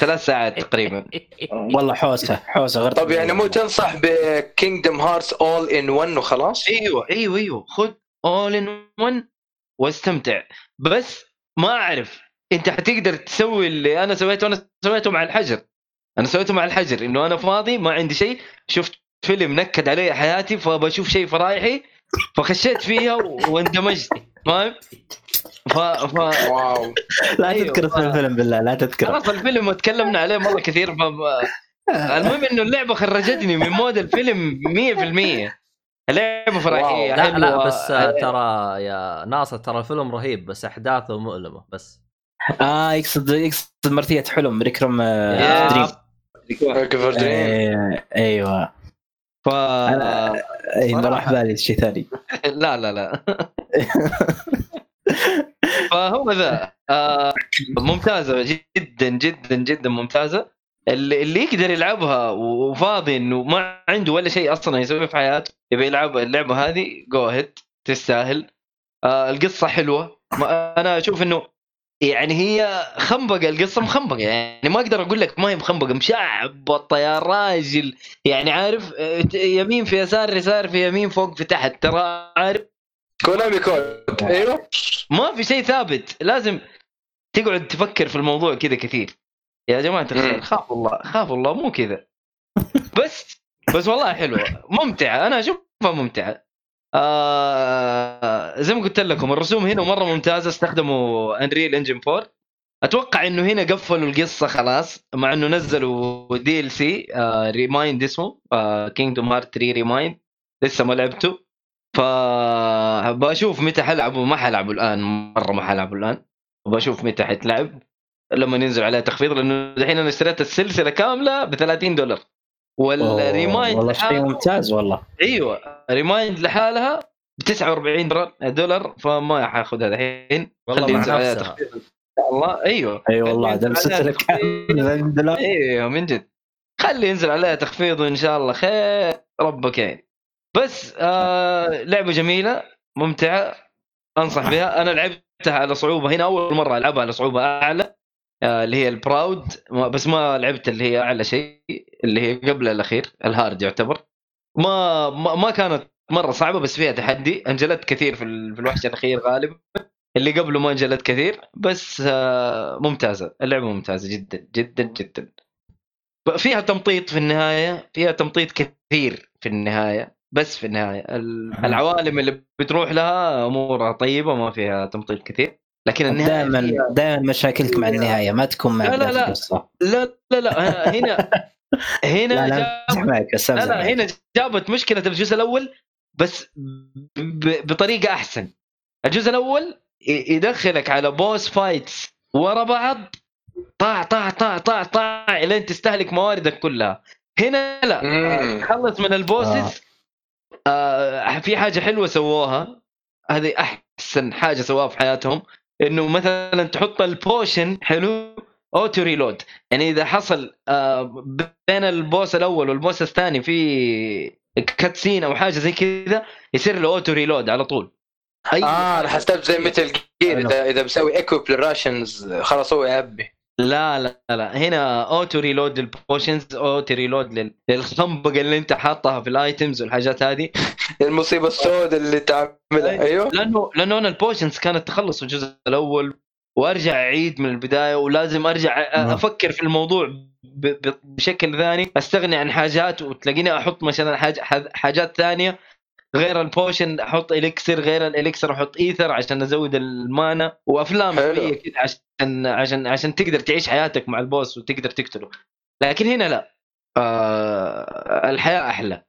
ثلاث ساعات تقريبا. والله حوسة حوسة غير طب يعني مو تنصح ب Kingdom Hearts all in one وخلاص؟ أيوه أيوه أيوه. خذ all in one واستمتع. بس ما أعرف أنت حتقدر تسوي اللي أنا سويته؟ أنا سويته مع الحجر. أنا سويته مع الحجر إنه أنا فاضي ما عندي شيء شفت فيلم نكد علي حياتي فبشوف شيء فرايحي فخشيت فيها واندمجت فاهم؟ ف... ف... wow لا أيوه. تذكر اسم الفيلم بالله لا تذكره خلاص الفيلم تكلمنا عليه مرة كثير ف... المهم إنه اللعبة خرجتني من mood الفيلم 100% اللعبة فرايحية لا لا. بس آه، ترى يا ناصر ترى الفيلم رهيب بس أحداثه مؤلمة بس آه يقصد يقصد مرثية حلم Requiem for a. Dream for Dream إيه. آه، إيوه ف اي ما راح بالي شيء ثاني. لا لا لا. فهو ذا. آه ممتازة جدا جدا جدا ممتازة. اللي, اللي يقدر يلعبها وفاضي إنه ما عنده ولا شيء أصلا يسويه في حياته يبي يلعب اللعبة هذه جو هيد تستاهل. آه القصة حلوة. أنا أشوف إنه يعني هي خنبقة القصة مخنبقة. يعني ما أقدر أقول لك ما هي مخنبقة مشعبطه يا راجل. يعني عارف يمين في يسار يسار في يمين فوق في تحت ترى عارف؟ Konami code. أيوه. ما في شيء ثابت. لازم تقعد تفكر في الموضوع كذا كثير. يا جماعة الخير. خاف الله خاف الله مو كذا. بس بس والله حلوة. ممتعة أنا أشوفها ممتعة. آه زي ما قلت لكم الرسوم هنا مرة ممتازة استخدموا Unreal Engine 4 أتوقع إنه هنا قفلوا القصة خلاص مع إنه نزلوا DLC Re Mind اسمه Kingdom Hearts 3 Re Mind لسه ما لعبته فبشوف متى حلعبه ما حلعبه الآن مرة ما حلعبه الآن. وبشوف متى حتلعب. لما ينزل عليها تخفيض لأنه دحين أنا اشتريت السلسلة كاملة ب 30 دولار. وال Re Mind والله شيء ممتاز والله. إيوه Re Mind لحالها ب 49 دولار دولار فما حاخذها الحين. والله خلي مع نفسها. تخفيض إن شاء الله. إيوه أي والله سلسله تخفيض. كامله دولار. إيوه من جد. خلي ينزل عليها تخفيض وإن شاء الله خير ربك يعني. بس آه لعبة جميلة ممتعة أنصح بها. أنا لعبتها على صعوبة هنا أول مرة ألعبها على صعوبة أعلى. اللي هي البراود. بس ما لعبت اللي هي أعلى شيء اللي هي قبل الأخير الهارد يعتبر. ما ما, كانت مرة صعبة بس فيها تحدي. أنجلت كثير في, ال- في الوحش الأخير غالبا. اللي قبله ما أنجلت كثير بس آه ممتازة. اللعبة ممتازة جدا جدا جدا. فيها تمطيط في النهاية فيها تمطيط كثير في النهاية بس في النهاية. ال- العوالم اللي بتروح لها أمورها طيبة ما فيها تمطيط كثير. لكن النهاية دائما دائما مشاكلك مع النهاية ما تكون مع لا، لا، لا. لا لا لا هنا هنا لا لا جاب- امزح معك بس لا لا. هنا جابت مشكلة الجزء الأول بس ب- بطريقة أحسن. الجزء الأول يدخلك على بوس فايتس ورا بعض طاع طاع طاع طاع طاع لين تستهلك مواردك كلها. هنا لا. مم. تخلص من ال bosses آه في حاجة حلوة سووها. هذه أحسن حاجة سووها في حياتهم. إنه مثلا تحط ال potion حلو؟ auto reload يعني إذا حصل آه بين ال boss الأول وال boss الثاني في cutscene أو حاجة زي كذا يصير له auto reload على طول. أي آه أنا حسبت زي Metal Gear إذا إذا مسوي equip لل rations خلاص هو يعبي لا لا لا. هنا auto reload لل potions auto reload لل- للخنبقه اللي انت حاطها في ال items والحاجات هذه. المصيبة السوداء اللي تعملها. أيوه. لأنه لأنه أنا ال potions كانت تخلص في الجزء الأول وأرجع أعيد من البداية ولازم أرجع نعم. أفكر في الموضوع بشكل ثاني أستغني عن حاجات وتلاقيني أحط مثلا حاج- حاج- حاجات ثانية غير ال potion أحط elixir غير ال elixir أحط إيثر عشان أزود ال mana وأفلام. شوية كذا عشان عشان عشان تقدر تعيش حياتك مع ال boss وتقدر تقتله. لكن هنا لا. آه الحياة أحلى.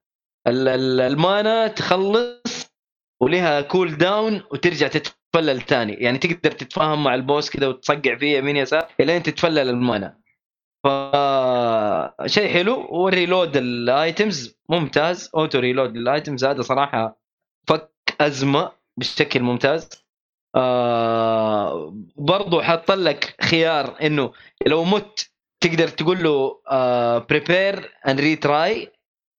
ال- ال- ال mana تخلص ولها cooldown وترجع تتفلل تاني يعني تقدر تتفاهم مع ال boss كذا وتصقع فيه يمين يسار إلين تتفلل ال mana. ف شيء حلو. وال reload ال items ممتاز. auto reload ال items هذا صراحة فك أزمة بشكل ممتاز. آه برضو حط لك خيار إنه لو مت تقدر تقول له prepare and retry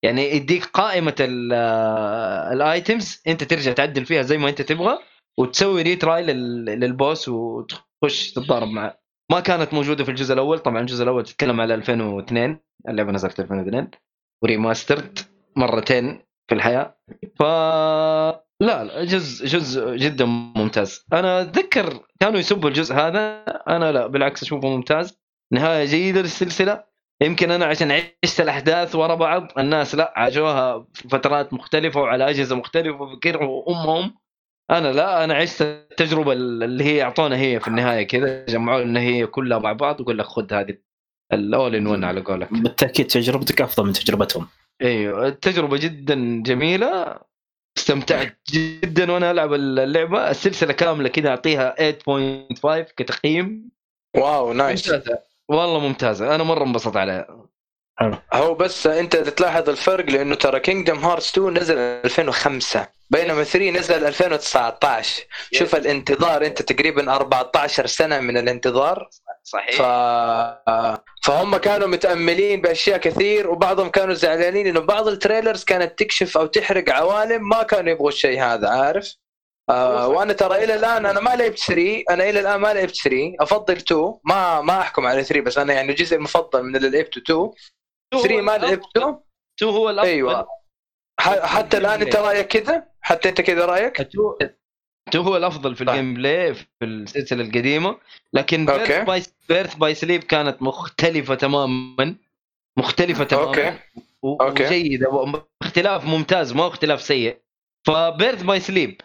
يعني يديك قائمة آه، ال items. أنت ترجع تعدل فيها زي ما أنت تبغى وتسوي retry لل- لل boss وتخش تتضارب معه. ما كانت موجودة في الجزء الأول. طبعا الجزء الأول تتكلم على 2002 اللعبة نزلت 2002 وريماسترد مرتين في الحياة. ف لا لا جزء جزء جدا ممتاز. أنا أتذكر كانوا يسبوا الجزء هذا. أنا لا بالعكس أشوفه ممتاز. نهاية جيدة للسلسلة. يمكن أنا عشان عشت الأحداث ورا بعض الناس لا عاشوها في فترات مختلفة وعلى أجهزة مختلفة وفكروا امهم أنا لا أنا عشت التجربة اللي هي أعطونا هي في النهاية كذا جمعوا لنا هي كلها مع بعض وقال لك خذ هذه ال all in one على قولك. بالتأكيد تجربتك أفضل من تجربتهم. إيوه التجربة جدا جميلة استمتعت جدا وأنا ألعب اللعبة. السلسلة كاملة كذا أعطيها 8.5 كتقييم. wow nice ممتازة. والله ممتازة. أنا مرة انبسطت عليها. هو بس أنت تلاحظ الفرق لأنه ترى كينجدم هارتس 2 نزل 2005 بينما 3 نزل 2019 شوف الانتظار انت تقريبا 14 سنة من الانتظار. صحيح. ف... فهم كانوا متأملين بأشياء كثير وبعضهم كانوا زعلانين إنه بعض التريلرز كانت تكشف أو تحرق عوالم ما كانوا يبغوا الشيء هذا عارف؟ آه وأنا ترى إلى الآن أنا ما لعبت 3 أنا إلى الآن ما لعبت 3 أفضل 2 ما ما أحكم على 3 بس أنا يعني الجزء المفضل من اللي لعبته 2 3 ما لعبته. 2 هو الأفضل. أيوه. حتى الآن أنت رأيك كذا؟ حتى أنت كذا رأيك؟ 2 هو الأفضل في طيب. ال gameplay في السلسلة القديمة. لكن. Birth by Birth by Sleep كانت مختلفة تماما. مختلفة تماما. okay. okay. وجيدة. اختلاف ممتاز. ما هو اختلاف سيء. ف Birth by Sleep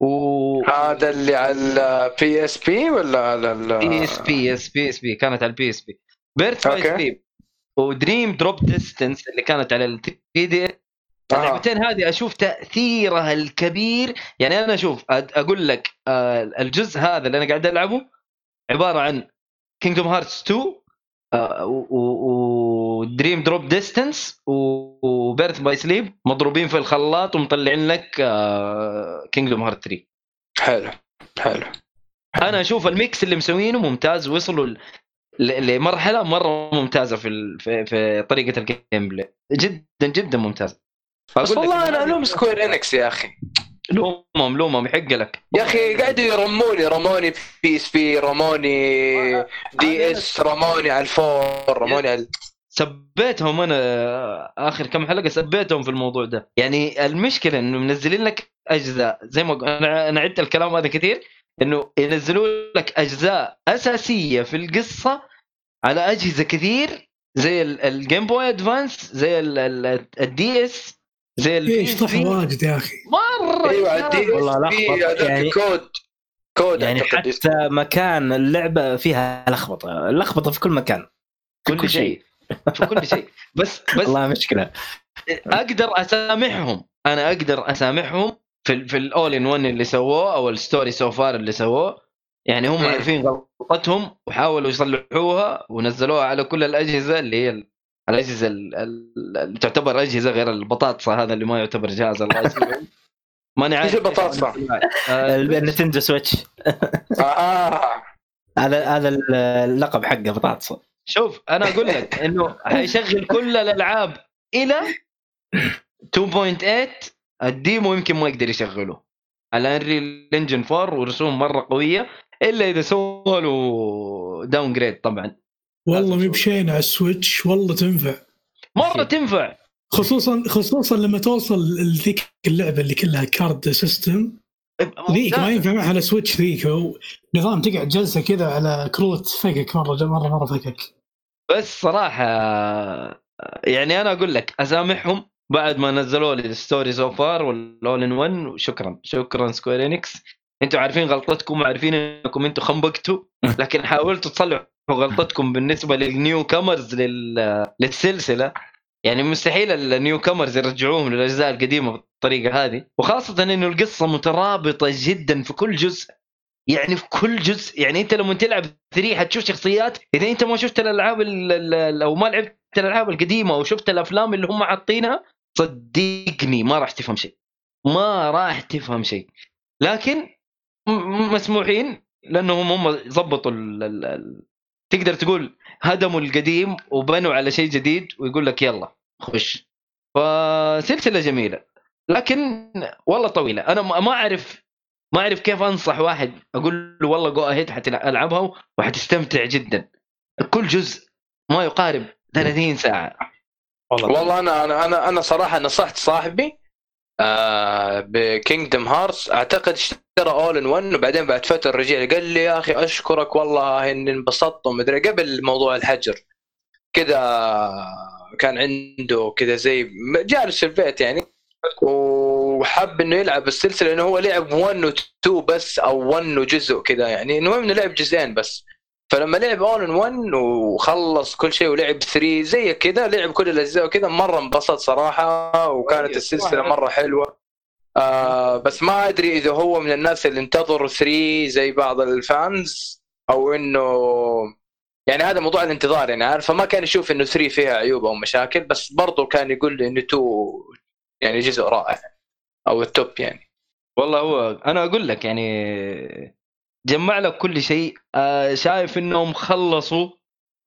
و هذا اللي على ال PSP ولا على ال PS PS PSP كانت على ال PSP Birth by. Sleep و Dream Drop Distance اللي كانت على ال 3D. اللعبتين هذه أشوف تأثيرها الكبير. يعني أنا أشوف أقول لك آه، الجزء هذا اللي أنا قاعد ألعبه عبارة عن Kingdom Hearts 2 و Dream Drop Distance و Birth by Sleep مضروبين في الخلاط ومطلعين لك Kingdom Heart 3 حلو حلو. أنا أشوف ال mix اللي مسوينه ممتاز وصلوا لمرحلة مرة ممتازة في, في طريقة ال gameplay جدا جدا ممتاز. بس والله أنا ألوم Square Enix يا أخي. لومهم لومهم يحق لك. يا أخي قاعدوا يرموني رموني PSP رموني DS رموني على ال four رموني على سبيتهم أنا آخر كم حلقة سبيتهم في الموضوع ده. يعني المشكلة إنه منزلين لك أجزاء. زي ما أنا أنا عدت الكلام هذا كثير إنه ينزلوا لك أجزاء أساسية في القصة على أجهزة كثير زي ال- ال Game Boy Advance زي ال- ال- ال DS زي ال P إيش S طح P. واجد يا أخي؟ مرة أيوه والله لخبط. هذاك يعني- كود. كود يعني حتى مكان اللعبة فيها لخبطة. لخبطة في كل مكان. في كل شيء. في كل شيء. بس بس والله مشكلة. أقدر أسامحهم. أنا أقدر أسامحهم في ال في ال all in 1 اللي سووه أو ال story so far اللي سووه. يعني هم. عارفين غلطتهم وحاولوا يصلحوها ونزلوها على كل الأجهزة اللي هي الأجهزة ال- ال- اللي تعتبر أجهزة غير البطاطسه هذا اللي ما يعتبر جهاز الله يسلمك. ماني عارف إيش البطاطسة؟ آه، ال Nintendo Switch. آه. هذا هذا اللقب حقه بطاطس. شوف أنا أقول لك إنه حيشغل كل الألعاب إلى 2.8 ال demo يمكن ما يقدر يشغله. على Unreal Engine 4 ورسوم مرة قوية إلا إذا سووا له downgrade طبعا. والله مي بشين على ال Switch والله تنفع. مرة تنفع. خصوصا خصوصا لما توصل لذيك اللعبة اللي كلها card system ذيك ما ينفع معها على Switch ذيك هو نظام تقعد جلسة كذا على كروت فكك مرة مرة مرة فكك. بس صراحة يعني أنا أقول لك أسامحهم بعد ما نزلوا لي ال story so far وال all in 1 وشكرا شكرا Square Enix أنتوا عارفين غلطتكم وعارفين إنكم أنتوا خنبقتوا لكن حاولتوا تصلحوا غلطتكم بالنسبة لل newcomers لل... للسلسلة. يعني مستحيل ال newcomers يرجعوهم للأجزاء القديمة بالطريقة هذه. وخاصة إنه القصة مترابطة جدا في كل جزء. يعني في كل جزء. يعني أنت لما تلعب 3 حتشوف شخصيات. إذا أنت ما شفت الألعاب ال- ال- أو ما لعبت الألعاب القديمة أو شفت الأفلام اللي هم حاطينها صدقني ما راح تفهم شيء. ما راح تفهم شيء. لكن مسموحين لأنهم هم ظبطوا تقدر تقول هدموا القديم وبنوا على شيء جديد ويقول لك يلا خش. فسلسلة جميلة. لكن والله طويلة. أنا ما اعرف ما أعرف كيف أنصح واحد أقول له والله go ahead حتلعبها وحتستمتع جدا. كل جزء ما يقارب 30 ساعة. والله أنا أنا أنا أنا صراحة نصحت صاحبي آه ب Kingdom Hearts أعتقد اشترى all in 1 وبعدين بعد فترة رجع قال لي يا أخي أشكرك والله إني انبسطت ومدري قبل موضوع الحجر. كذا كان عنده كذا زي جالس في البيت يعني وحب إنه يلعب السلسلة لأنه هو لعب 1 و 2 بس أو 1 وجزء كذا يعني. المهم إنه لعب جزئين بس. فلما لعب اول ان 1 وخلص كل شيء ولعب 3 زي كذا لعب كل الأجزاء وكذا مرة انبسط صراحة وكانت السلسلة مرة حلوة. آه بس ما أدري إذا هو من الناس اللي انتظروا 3 زي بعض الفانز أو إنه يعني هذا موضوع الانتظار يعني عارف؟ فما كان يشوف إنه 3 فيها عيوب أو مشاكل بس برضه كان يقول لي إنه 2 يعني جزء رائع أو ال top يعني. والله هو أنا أقول لك يعني جمع لك كل شيء. آه، شايف إنهم خلصوا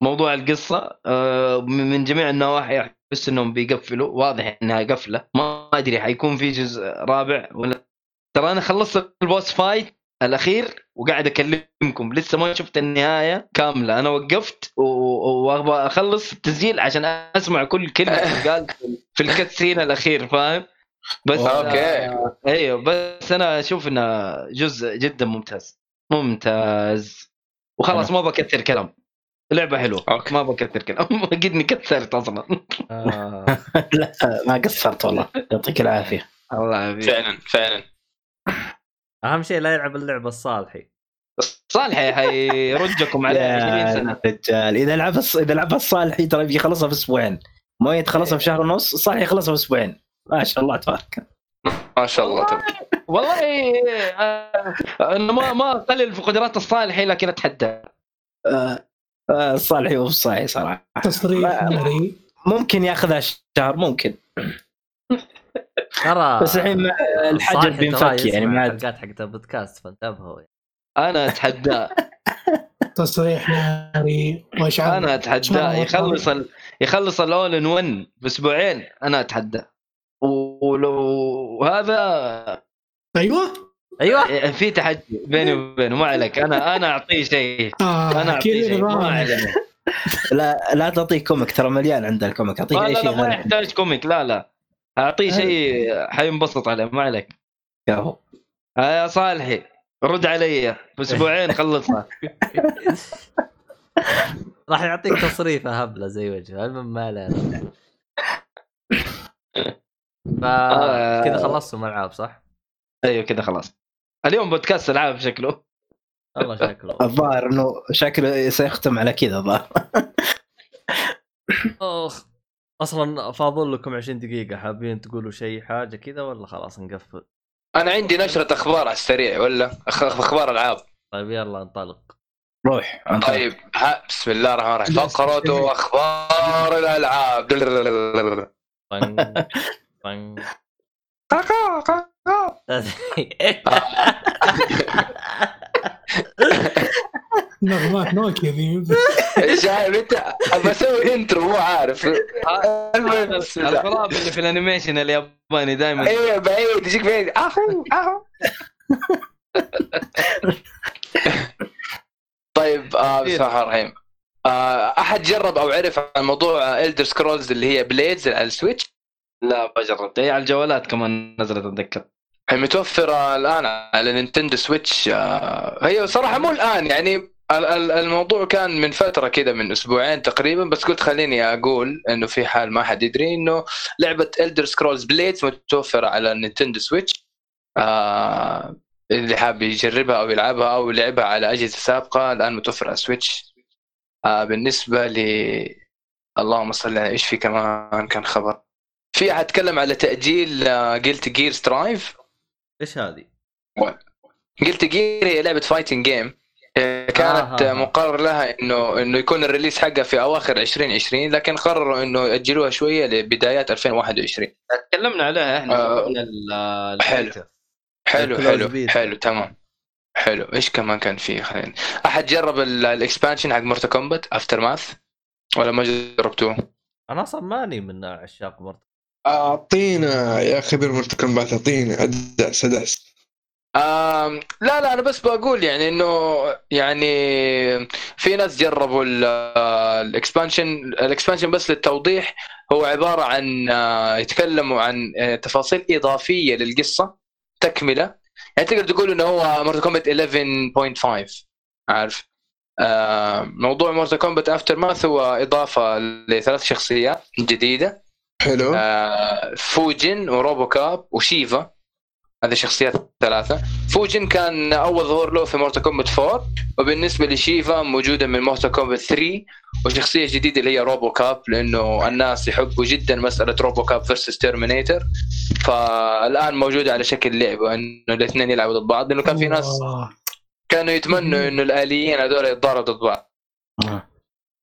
موضوع القصة. آه، من جميع النواحي أحس إنهم بيقفلوا. واضح إنها قفلة. ما أدري حيكون في جزء رابع ولا ترى أنا خلصت ال boss fight الأخير وقاعد أكلمكم. لسه ما شفت النهاية كاملة. أنا وقفت و- وأبغى أخلص التسجيل عشان أسمع كل كلمة قال في ال cutscene الأخير فاهم؟ بس okay. آه أيوه بس أنا أشوف إنه جزء جدا ممتاز. ممتاز. وخلاص ما بكثر كلام. لعبه حلوة. okay. ما بكثر كلام. قد إني كثرت أصلا. آه. لا ما قصرت والله. يعطيك العافية. الله يعافيك فعلا فعلا. أهم شيء لا يلعب اللعبة الصالحي صالح حيرجكم عليها 20 يا سنة. رجال. إذا لعب إذا لعبها الصالحي ترى يبي يخلصها في أسبوعين. ما يتخلصها في شهر ونص الصالحي يخلصها في أسبوعين. ما شاء الله تبارك. ما شاء الله تبارك. والله آه، أنا ما ما أقلل في قدرات الصالحي لكن أتحدى. آه، آه، الصالحي هو الصالحي صراحة. تصريح ممكن ياخذها شهر ممكن. ترى بس الحين الحجر بينفك يعني ما الحلقات حقت البودكاست فانتبهوا أنا اتحداه تصريح ناري واشعار أنا اتحداه يخلص ال... يخلص الأول ان 1 بأسبوعين أنا اتحداه ولو هذا أيوه. أيوه. في تحدي بيني وبينه ما عليك. أنا أنا أعطيه شيء. آه أنا أعطيه كذا شيء ما. عليه لا لا تعطيه كوميك ترى مليان عند الكوميك أعطيه لا أي لا, شيء لا ما يحتاج كوميك لا لا. أعطيه شيء حينبسط عليه ما عليك. ياهو. آه يا صالحي رد علي. باسبوعين خلصها. راح يعطيك تصريفه هبله زي وجهه. المهم ما علينا. آه. فكذا خلصتوا العاب صح؟ أيوه كذا خلاص. اليوم بودكاست العاب شكله. والله شكله. الظاهر إنه شكله سيختم على كذا الظاهر. اخ أصلا فاضل لكم 20 دقيقة. حابين تقولوا شيء حاجة كذا ولا خلاص نقفل؟ أنا عندي نشرة أخبار على السريع ولا؟ أخبار العاب. طيب يلا انطلق. روح انت طيب ها بسم الله الرحمن الرحيم. فقرة أخبار الألعاب. طن طن نغمات نوكيا ذي شايف أنت؟ بسوي intro مو عارف. الغراب اللي في ال animation الياباني دائما أيوه بعيد يجيك بعيد. أهو أهو. طيب آه بسم الله الرحمن الرحيم. آه أحد جرب أو عرف عن موضوع Elder Scrolls اللي هي Blades على ال Switch؟ لا ما جربت هي على الجوالات كمان نزلت أتذكر. متوفرة الآن على Nintendo Switch آه، هي صراحة مو الآن يعني ال- ال- الموضوع كان من فترة كذا من أسبوعين تقريبا بس قلت خليني أقول إنه في حال ما حد يدري إنه لعبة Elder Scrolls Blades متوفرة على Nintendo Switch آه اللي حاب يجربها أو يلعبها أو لعبها على أجهزة سابقة الآن متوفرة على Switch. آه بالنسبة ل اللهم صل على إيش في كمان كان خبر؟ في أحد تكلم على تأجيل Guilty Gear Strive إيش هذه؟ Guilty Gear هي لعبة fighting game كانت آه، آه، آه. مقرر لها انه إنه يكون ال release حقها في أواخر 2020 لكن قرروا إنه يأجلوها شوية لبدايات 2021 تكلمنا عليها إحنا آه. قبل ال- حلو. حلو حلو. حلو تمام حلو إيش كمان كان فيه خلينا أحد جرب ال- ال expansion حق Mortal Kombat Aftermath ولا ما جربتوه؟ أنا أصلا ماني من عشاق Mort أعطينا يا خبير مرتكب اعطينا ادعس ادعس لا لا أنا بس بقول يعني إنه يعني في ناس جربوا آه، ال expansion ال expansion بس للتوضيح. هو عبارة عن آه، يتكلموا عن آه، تفاصيل إضافية للقصة تكملة. يعني تقدر تقول إنه هو Mortal Kombat 11.5 عارف؟ موضوع Mortal Kombat Aftermath هو إضافة لثلاث شخصيات جديدة. حلو. آه، Fujin و RoboCop و Sheeva. هذه شخصيات ثلاثة. Fujin كان أول ظهور له في Mortal Kombat 4 وبالنسبة ل Sheeva موجودة من Mortal Kombat 3 وشخصية جديدة اللي هي RoboCop لأنه الناس يحبوا جدا مسألة RoboCop versus Terminator فالآن موجودة على شكل لعبة إنه الاثنين يلعبوا ضد بعض لأنه كان في ناس. كانوا يتمنوا إنه الآليين هذول يتضاربوا ضد بعض. آه.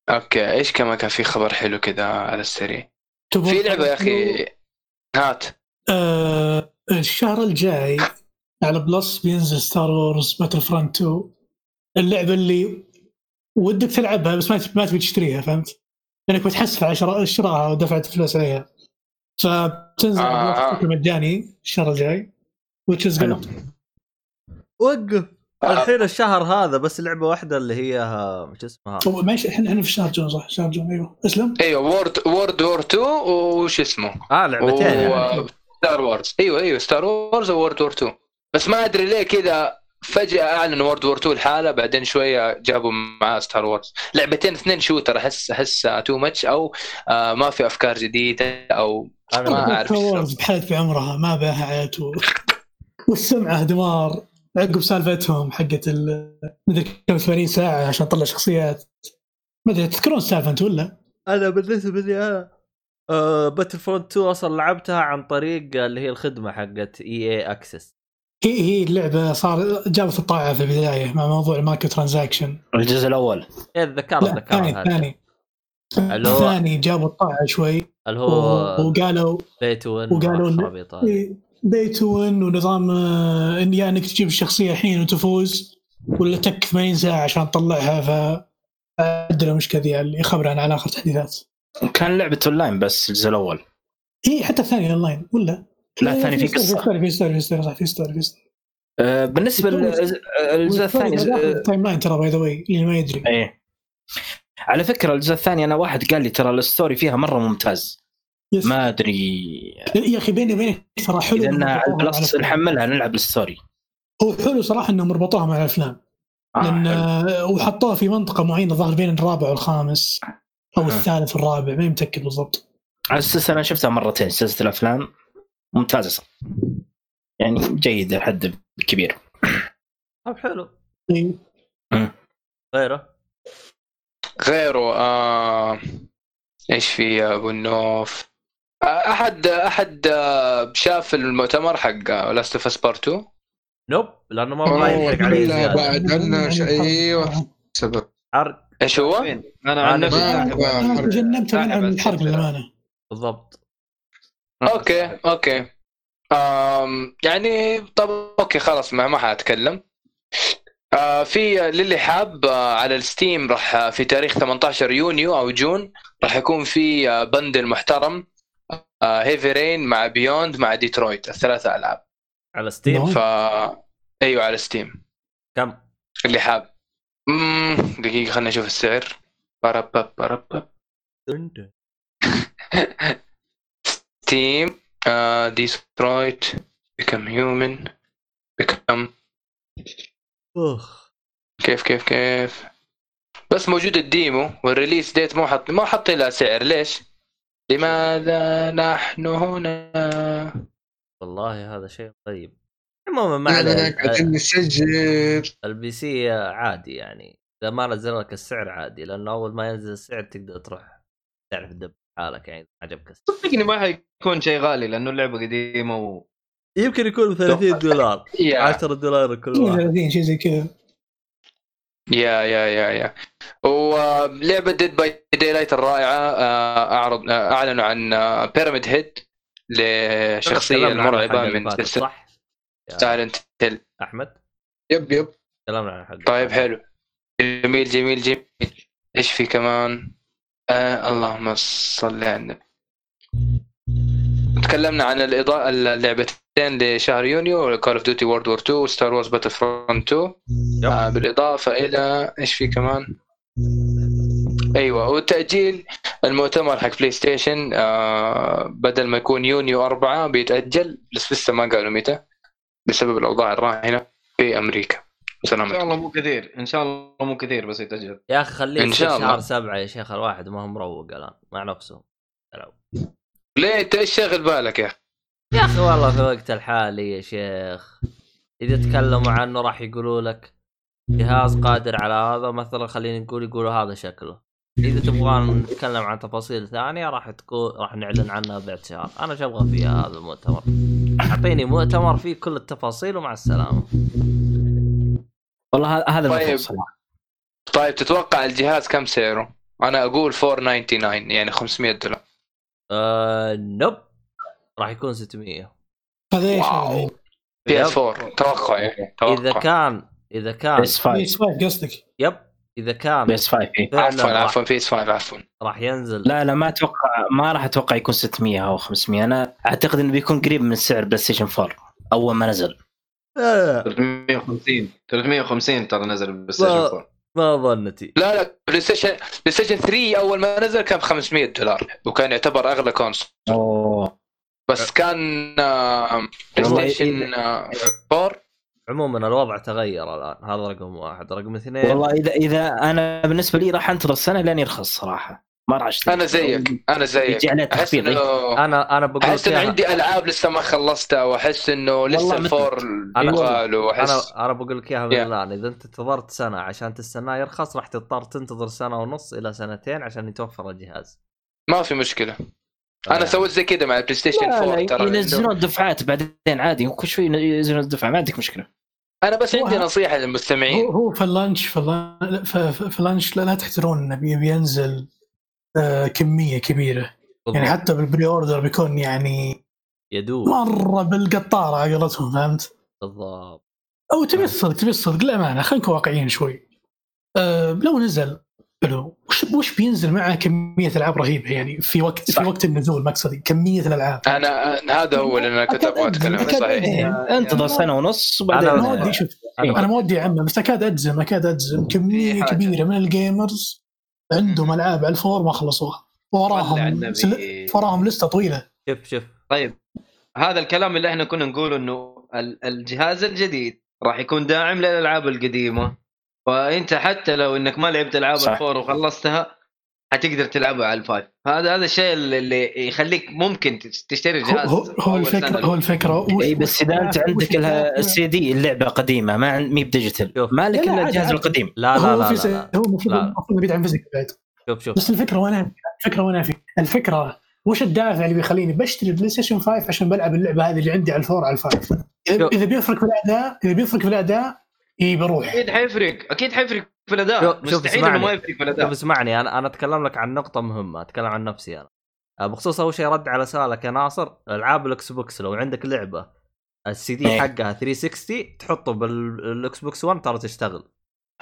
okay إيش كمان كان في خبر حلو كذا على السريع؟ في لعبة يا أخي هات آه الشهر الجاي على Plus بينزل Star Wars Battlefront 2 اللعبة اللي ودك تلعبها بس ما تبي- ما تبي تشتريها فهمت؟ لأنك بتحسف على شراء شرائها ودفعت فلوس عليها فبتنزل آه. Plus بشكل مجاني الشهر الجاي which is good وقف. الحين الشهر هذا بس لعبة واحدة اللي هي شو اسمها؟ ماشي إحنا إحنا في شهر جون صح؟ شهر جون أيوه. اسلم أيوه World World War 2 وش اسمه؟ آه لعبتين يعني. Star Wars أيوه أيوه Star Wars World War 2 بس ما أدري ليه كذا فجأة اعلنوا World War 2 الحالة بعدين شوية جابوا معاه Star Wars لعبتين اثنين shooter احس أحس too much أو آه ما في أفكار جديدة أو ما أعرف Star Wars بحالة بعمرها ما بها حياة و... والسمعة دمار. عقب سالفتهم حقت ال مدري كم 80 ساعة عشان تطلع شخصيات. ما أدري تذكرون السالفه أنت ولا؟ أنا بالنسبة لي أنا آه Battlefront 2 أصلا لعبتها عن طريق اللي هي الخدمة حقت EA Access هي هي اللعبة صار جابت الطاقة في البداية مع موضوع ال microtransaction. الجزء الأول. إيه اتذكرت لا اتذكرت ثاني هذا. ثاني. اللي هو- الثاني جابوا الطاعه شوي. اللي هو وقالوا pay to win وقالوا إن- والخرابيط هذه. pay to win ونظام آه، إن يا إنك تجيب الشخصية الحين وتفوز ولا تك 80 ساعة عشان تطلعها ف عندنا مشكله ذي اللي يخبر عن على اخر تحديثات كان لعبة أونلاين بس الجزء الأول هي حتى الثاني أونلاين ولا؟ لا، الثاني في قصة. في story في story في story صح في story في story آه، بالنسبة للجزء الثاني آه، timeline ترى by the way اللي ما يدري إيه على فكرة الجزء الثاني أنا واحد قال لي ترى ال story فيها مرة ممتاز yes. ما أدري يا أخي بيني وبينك ترى حلو انها على ال Plus. نحملها نلعب ال story هو حلو صراحة إنهم ربطوها مع الأفلام آه، لأن حلو. آه، وحطوها في منطقة معينة ظهر بين الرابع والخامس أو آه. الثالث والرابع ما متأكد بالضبط على أساس أنا شفتها مرتين سلسلة الأفلام ممتازة صراحة. يعني جيدة لحد كبير طب حلو إيه. غيره غيره آه إيش في يا أبو النوف أحد أحد آه، شاف المؤتمر حق Last of Us Part 2 nope لأنه ما ما يحرق عليه لا، زيادة. بعد عنا أيوه سبب. حرق إيش هو؟ أنا عن نفسي. تجنبت عن الحرق. للأمانة. بالضبط. okay okay. آم يعني طب okay خلاص ما ما حأتكلم. آه في للي حاب آه على ال Steam راح آه، في تاريخ 18 يونيو أو جون راح يكون في آه bundle محترم Heavy Rain مع Beyond مع ديترويت الثلاثة ألعاب. على Steam. ف أيوه على Steam كم؟ اللي حاب. مم... دقيقة خلينا نشوف السعر. بربب بربب Steam Detroit Become Human Become كيف كيف كيف؟ بس موجود ال demo وال release date مو حط ما حط لها سعر ليش؟ لماذا نحن هنا؟ والله هذا شيء طيب. عموما ما قاعدين نسجل. ال PC عادي يعني. إذا ما نزل لك السعر عادي لأنه أول ما ينزل السعر تقدر تروح تعرف تدب حالك يعني عجبك السعر. صدقني ما حيكون شيء غالي لأنه اللعبة قديمة و... يمكن يكون 30 دولار yeah. 10 دولار كل واحد. 30 شيء زي كذا. yeah yeah yeah yeah. ولعبة Dead by Daylight الرائعة آه، أعرض آه، أعلنوا عن Pyramid Head عنه المرعبة الحلقة اللي من؟ yeah Silent Hill أحمد؟ yep yep. تكلمنا عن الحلقة طيب حلو. جميل جميل جميل. إيش في كمان؟ آه اللهم صل على النبي. تكلمنا عن الإضاءة اللعبتين لشهر يونيو Call of Duty World War 2 و Star Wars Battlefront 2 yep. آه بالإضافة إلى إيش في كمان؟ أيوه وتاجيل المؤتمر حق PlayStation آه بدل ما يكون يونيو أربعة بيتأجل بس لسه ما قالوا متى بسبب الأوضاع الراهنة في أمريكا إن شاء الله مو كثير إن شاء الله مو كثير بس يتأجل يا أخي خليه. شهر سبعة يا شيخ الواحد ما هو مروق الآن مع نفسه لو. ليه انت إيش شاغل بالك يا أخي؟ يا أخي والله في وقت الحالي يا شيخ إذا تكلموا عنه راح يقولوا لك جهاز قادر على هذا مثلا خلينا نقول يقولوا هذا شكله إذا تبغى نتكلم عن تفاصيل ثانية راح تكون راح نعلن عنها بعد شهر أنا إيش أبغى فيها هذا المؤتمر أعطيني مؤتمر فيه كل التفاصيل ومع السلامة والله هذا طيب. طيب تتوقع الجهاز كم سعره؟ أنا أقول 499 يعني 500 دولار آه nope راح يكون 600 هذا إيش؟ PS 4 توقع يعني توقع. اذا كان إذا كان PS 5 PS 5 قصدك؟ yep. إذا كان PS 5 إيه. عفوا راح- عفوا PS 5 عفوا. راح ينزل. لا لا ما أتوقع ما راح أتوقع يكون 600 أو 500 أنا أعتقد إنه بيكون قريب من سعر PlayStation 4 أول ما نزل. آه، 350 350 ترى نزل PlayStation ما- 4 ما ظنتي. لا لا PlayStation PlayStation 3 أول ما نزل كان ب 500 دولار وكان يعتبر أغلى console أوه. بس كان PlayStation آه، 4 عموما الوضع تغير الآن هذا رقم واحد. رقم اثنين. والله اذا إذا أنا بالنسبة لي راح أنتظر سنة لين يرخص صراحة. ما راح أشتري. أنا زيك أنا زيك. يجي عليه أحس تخفيض إيه. انه أنا أنا بقول أحس إنه عندي ألعاب لسه ما خلصتها وأحس إنه لسه ال four أنا- يبغى واحس أنا أنا بقول لك إياها Yeah. الان إذا أنت انتظرت سنة عشان تستناه يرخص راح تضطر تنتظر سنة ونص إلى سنتين عشان يتوفر الجهاز. ما في مشكلة. أنا يعني. سويت زي كذا مع ال PlayStation لا 4 لا ترى. ينزلون الدفعات بعدين عادي وكل شوي ينزلون الدفعة ما عندك مشكلة. أنا بس عندي نصيحة للمستمعين. هو في ال launch في ال launch, لا, لا تحترون إنه بي- بينزل كمية كبيرة يعني حتى بال pre-order بيكون يعني يدوب مرة بالقطارة على قولتهم فهمت؟ بالضبط أو تبي الصدق تبي الصدق للأمانة خلينا نكون واقعيين شوي. أه لو نزل حلو وش وش بينزل معه كمية ألعاب رهيبة يعني في وقت صح. في وقت النزول مقصدي كمية الألعاب أنا أنا- هذا هو اللي أنا كنت أبغى أتكلم عنه صحيح أجزم. انتظر سنة ونص وبعدين أنا- أنا ما ودي شوف أنا- أنا ما ودي أعمم بس أكاد أجزم أكاد أجزم كمية حاجة. كبيرة من ال gamers عندهم ألعاب على ال four ما خلصوها. وراهم. سل... وراهم لستة طويلة. شوف شوف. طيب. هذا الكلام اللي إحنا كنا نقوله إنه ال- الجهاز الجديد راح يكون داعم للألعاب القديمة. فأنت حتى لو إنك ما لعبت ألعاب. ال four وخلصتها حتقدر تلعبها على ال five هذا هذا الشيء اللي- اللي يخليك ممكن تشتري جهاز هو, هو الفكرة. هو الفكرة وش- اي بس إذا أنت عندك السي دي اللعبة قديمة ما مي ب digital شوف. ما لك لا، لا، إلا الجهاز. القديم لا لا هو لا. هو المفروض لا. المفروض بعيد عن physical بعد شوف شوف بس الفكرة وين الفكرة وين في الفكرة وش الدافع اللي بيخليني بشتري PlayStation 5 عشان بلعب اللعبة هذه اللي عندي على ال four على ال five إذا بيفرق في الاداء إذا بيفرق في الأداء إي بروح. أكيد حيفرق أكيد حيفرق في الأداء. شوف- شوف مستحيل إنه اسمعني. ما يفرق في شوف الاداء اسمعني. أنا أنا أتكلم لك عن نقطة مهمة أتكلم عن نفسي أنا. آه، بخصوص أول شيء رد على سؤالك يا ناصر ألعاب ال Xbox لو عندك لعبة السي دي إيه. حقها 360 تحطه بال Xbox 1 ترى تشتغل.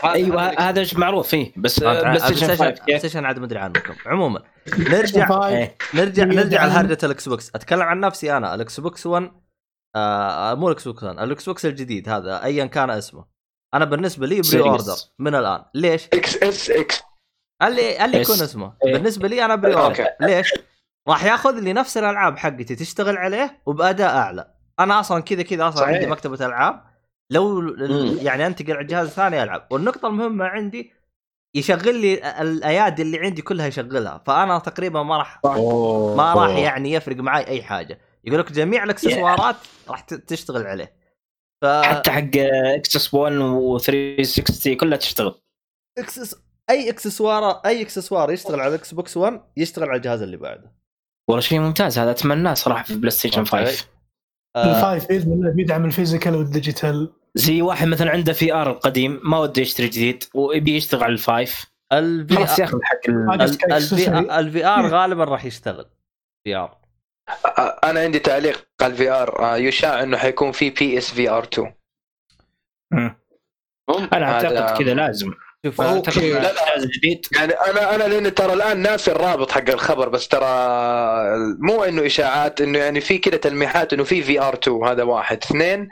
أيوه هذا شيء معروف فيه بس آه، PlayStation 5 Play كيف؟ Station عاد ما ادري عنكم. عموما نرجع إيه. نرجع نرجع لهرجه ال Xbox أتكلم عن نفسي أنا ال Xbox 1 آه مو ال Xbox 1 ال Xbox الجديد هذا ايا كان اسمه. أنا بالنسبة لي pre. order من الآن ليش؟ XSX اللي اللي يكون. اسمه إيه. بالنسبة لي أنا pre-order. ليش؟ راح ياخذ لي نفس الألعاب حقتي تشتغل عليه وبأداء أعلى أنا أصلا كذا كذا أصلا صحيح. عندي مكتبة ألعاب لو مم. يعني انتقل على الجهاز الثاني ألعب والنقطة المهمة عندي يشغل لي الأيادي اللي عندي كلها يشغلها فأنا تقريبا ما راح. ما راح يعني يفرق معي أي حاجة يقول لك جميع الأكسسوارات راح تشتغل عليه ف حتى حق إكسس 1 و 360 كلها تشتغل. إكسس... أي اكسسوار أي إكسسوار يشتغل على ال Xbox 1 يشتغل على الجهاز اللي بعده. والله شيء ممتاز. هذا أتمناه صراحة في Play Station 5 آه. ال five باذن الله بيدعم ال physical وال digital. زي واحد مثلا عنده VR القديم ما وده يشتري جديد ويبي يشتغل على ال five. ال V خلاص ياخذ حق. ال VR غالبا راح يشتغل. VR أنا عندي تعليق على ال VR. يشاع إنه حيكون في PS VR 2 مم. أنا هذا- أعتقد كذا لازم. شوف أعتقد لا، لا. الجديد يعني أنا أنا لأن ترى الآن ناسي الرابط حق الخبر بس ترى مو إنه إشاعات إنه يعني في كده تلميحات إنه في VR 2 هذا واحد. اثنين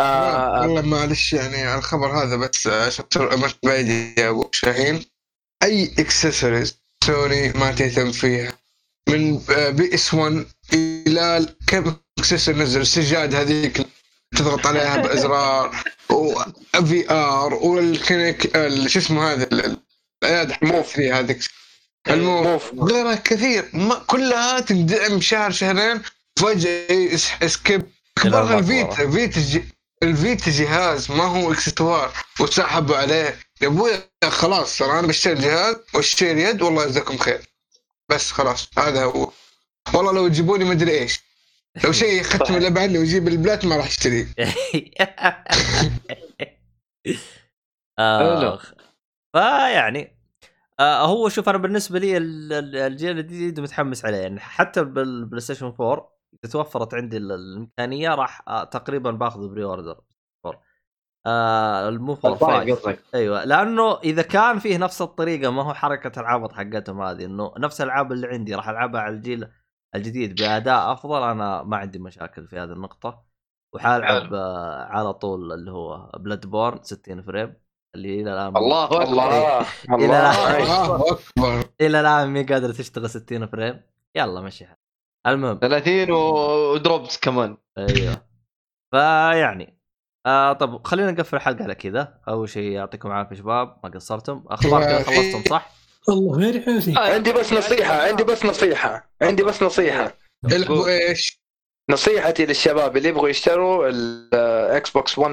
آه والله معلش يعني على الخبر هذا بس ما بعيد يا أبو شاهين. أي accessories Sony ما تهتم فيها؟ من PS 1 إلى كم اكسسوار نزل السجاد هذيك تضغط عليها بإزرار و VR و ال Kinect ال- شو اسمه هذا ال- ال- الأياد Move ذي هذيك. ال Move. موف. غيرها كثير. ما كلها تندعم شهر شهرين فجأة اكبرها المقبرة. الفيتا فيتا الفيتا جهاز ما هو اكسسوار وسحبوا عليه. يا أبوي خلاص ترى أنا بشتري جهاز وأشتري يد والله يجزاكم خير. بس خلاص هذا هو. والله لو تجيبوني ما أدري إيش. لو شيء ختم اللي عني ويجيب ال Plat ما راح اشتريه آخ. فيعني آه هو شوف أنا بالنسبة لي ال- ال- الجيل الجديد متحمس عليه. يعني حتى ب ال PlayStation 4 إذا توفرت عندي ال- الإمكانية راح آه تقريبا باخذ pre-order 4 آه المو 4 ال five 5 قصدك. أيوه لأنه إذا كان فيه نفس الطريقة ما هو حركة العبط حقتهم هذه إنه نفس الألعاب اللي عندي راح ألعبها على الجيل الجديد بأداء أفضل أنا ما عندي مشاكل في هذه النقطة. وحالعب آه على طول اللي هو Bloodborne 60 frame اللي إلى الآن الله أكبر. الله أكبر. إلى الآن مي قادره تشتغل 60 frame. يلا مشي. المهم. 30 و drops كمان. أيوه. فيعني آه طب خلينا نقفل الحلقة على كذا. أول شيء يعطيكم العافية شباب ما قصرتم. أخبار كذا خلصتم صح؟ الله غير حوسي عندي بس نصيحة عندي بس نصيحة عندي بس نصيحة. العبوا إيش؟ نصيحتي للشباب اللي يبغوا يشتروا ال Xbox 1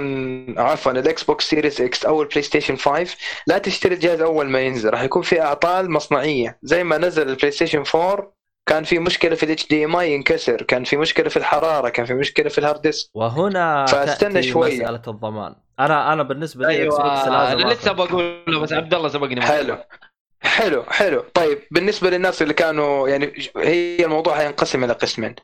عفوا ال Xbox Series X أو ال PlayStation 5 لا تشتري الجهاز أول ما ينزل راح يكون في أعطال مصنعية. زي ما نزل ال PlayStation 4 كان في مشكلة في ال HDMI ينكسر كان في مشكلة في الحرارة كان في مشكلة في ال hard disk وهنا فاستنى شوية. مسألة الضمان. أنا أنا بالنسبة لي لازم أنا لسه. بقول بس عبد الله سبقني حلو. حلو حلو. طيب بالنسبة للناس اللي كانوا يعني هي الموضوع هينقسم إلى قسمين.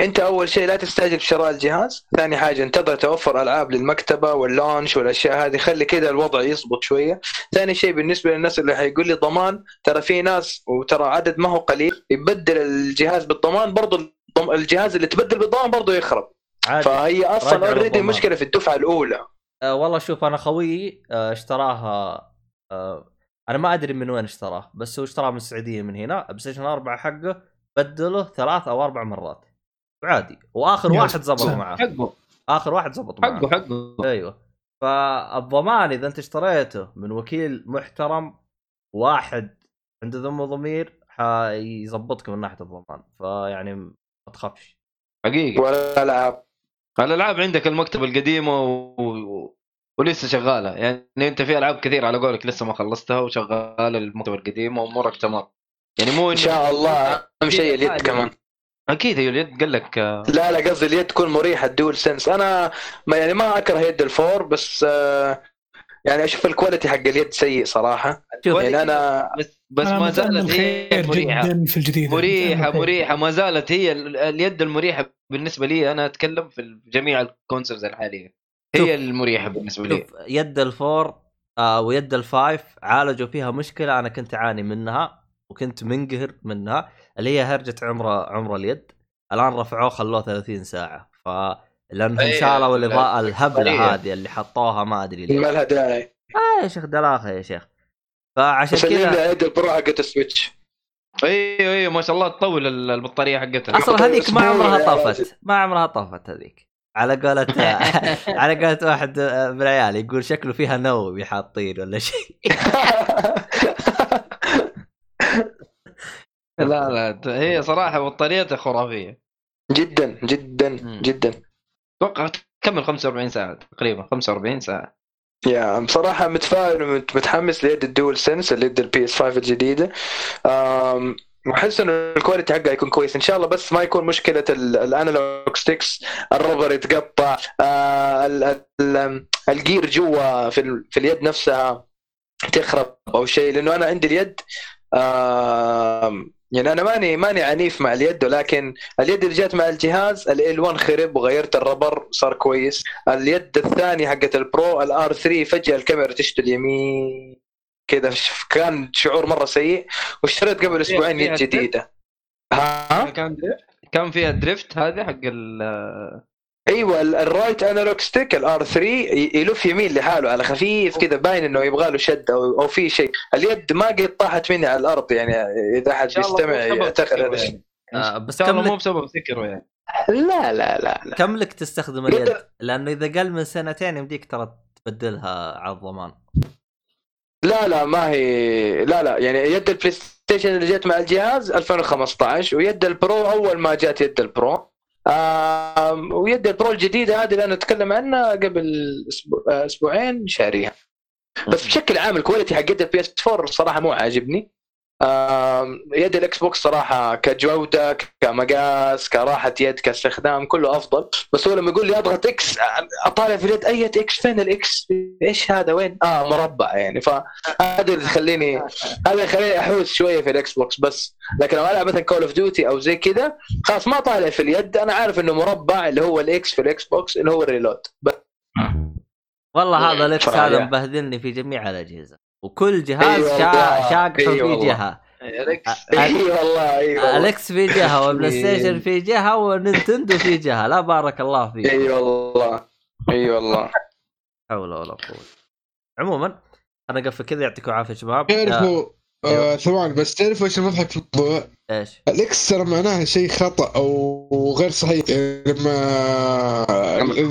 أنت أول شيء لا تستعجل في شراء الجهاز. ثاني حاجة انتظر توفر ألعاب للمكتبة واللانش والأشياء هذه. خلي كذا الوضع يضبط شوية. ثاني شيء بالنسبة للناس اللي حيقول لي ضمان ترى في ناس وترى عدد ما هو قليل يبدل الجهاز بالضمان برضو الضم- الجهاز اللي تبدل بالضمان برضو يخرب. عادي. فهي أصلا اوريدي. مشكلة في الدفعة الأولى. آه والله شوف أنا خويي آه اشتراها آه أنا ما أدري من وين اشتراه بس هو اشتراه من السعودية من هنا PlayStation 4 حقه بدله ثلاث أو أربع مرات. وعادي وآخر واحد زبط. معه. حقه. آخر واحد زبط معه. حقه. حقه أيوه. فالضمان إذا أنت اشتريته من وكيل محترم واحد عنده ذم ضمير حيظبطك من ناحية الضمان. فيعني ما تخافش. حقيقي. والالعاب الألعاب. عندك المكتبة القديمة و... ولسه شغالة. يعني أنت في ألعاب كثير على قولك لسه ما خلصتها وشغاله المكتبه القديمه وامورك تمام يعني مو إن شاء الله. أهم شيء اليد. كمان. أكيد هي اليد. قال لك آه، لا لا قصدي اليد تكون مريحة ال DualSense أنا ما يعني ما أكره يد ال four بس آه، يعني أشوف ال quality حق اليد سيء صراحة. شوف يعني أنا بس بس ما زالت هي مريحة. في الجديد. مريحة مريحة. ما زالت هي ال- اليد المريحة بالنسبة لي. أنا أتكلم في جميع ال consoles الحالية. هي المريحة بالنسبة لي. شوف يد ال four آه ويد ال five عالجوا فيها مشكلة أنا كنت أعاني منها وكنت منقهر منها اللي هي هرجة عمر عمر اليد. الآن رفعوه خلوه 30 ساعة. ف لأنهم أي، شالوا ال- الاضاءه الهبلة. هذه اللي حطوها ما أدري ليه ما لها داعي. آه يا شيخ دلاخة يا شيخ. فعشان كذا يد ال Pro حقت ال Switch. أيوه أيوه ما شاء الله تطول ال- البطارية حقتها أصلا هذيك ما عمرها طفت. ما عمرها طفت هذيك. على قولة على قولة واحد من العيال يقول شكله فيها نووي حاطين ولا شيء. لا لا هي صراحة بطاريتها خرافية. جدا جدا. جدا. أتوقع تكمل 45 ساعة تقريبا 45 ساعة. يا بصراحة متفائل ومتحمس ليد ال DualSense اليد ال PS 5 الجديدة واحس إنه ال quality حقها يكون كويس. إن شاء الله بس ما يكون مشكلة ال- الانالوج ستيكس الربر يتقطع آه، ال- ال- الجير جوا في, في اليد نفسها تخرب أو شيء. لأنه أنا عندي اليد يعني أنا ماني ماني عنيف مع اليد ولكن اليد اللي جات مع الجهاز ال 1 خرب وغيرت ال rubber صار كويس. اليد الثانية حقت ال Pro ال R 3 فجأة الكاميرا تشتغل يمين كذا كان شعور مرة سيء واشتريت قبل أسبوعين يد جديدة. ها؟ كان كان فيها drift هذا حق ال أيوه ال- right analog stick ال R 3 ي- يلف يمين لحاله على خفيف كذا باين إنه يبغى له شد أو أو في شيء. اليد ما قد طاحت مني على الأرض يعني إذا أحد بيستمع يعتقد هذا الشيء. يعني. آه، إن بس كم مو بسبب سكره يعني. لا لا لا لا. كم لك تستخدم اليد؟ لأنه إذا قل من سنتين يمديك ترى تبدلها على الضمان لا لا ما هي لا لا يعني يد ال PlayStation اللي جت مع الجهاز 2015 ويد ال Pro أول ما جات يد ال Pro ويد ال Pro الجديدة هذه اللي أنا أتكلم عنها قبل آه، أسبوعين شاريها بس بشكل عام ال quality حق يد ال PS 4 الصراحه مو عاجبني. يد ال Xbox صراحة كجودة كمقاس كراحة يد كاستخدام كله أفضل. بس هو لما يقول لي أضغط X أطالع في اليد أي X فين ال X إيش هذا؟ وين؟ آه مربع يعني. فهذا اللي يخليني هذا اللي يخليني أحوس شوية في ال Xbox بس. لكن لو ألعب مثلا Call of Duty أو زي كذا خلاص ما طالع في اليد. أنا عارف إنه مربع اللي هو ال X في ال Xbox اللي هو ال reload. بس. والله هذا ال X فيا. هذا مبهذلني في جميع الأجهزة. وكل جهاز شا... والله، شاقح إي في. جهة. إي والله. إي والله. ال X في جهة وال PlayStation في جهة و Nintendo في جهة. لا بارك الله فيك. إي والله. إي والله. حول ولا قوة. عموما أنا اقفل كذا يعطيكم العافية شباب. آه، تعرفوا أيوه. آه ثواني بس تعرفوا إيش المضحك في الموضوع؟ إيش؟ ال X ترى معناها شيء خطأ أو غير صحيح يعني لما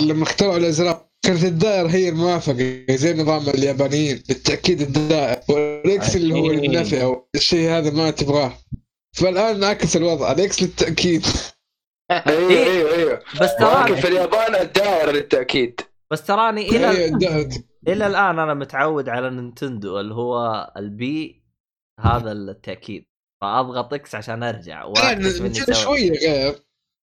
لما اخترعوا الازرار كانت الدائرة هي الموافقة زي نظام اليابانيين بالتأكيد الدائرة. وال X اللي هو. النفي الشيء هذا ما تبغاه. فالآن عكس الوضع ال X للتأكيد. أيوه إيه. أيوه أيوه. بس تراني في اليابان الدائرة للتأكيد. بس تراني الدائرة. إلى الآن أنا متعود على Nintendo اللي هو ال B هذا التأكيد. فأضغط X عشان يعني سويت شوية غير.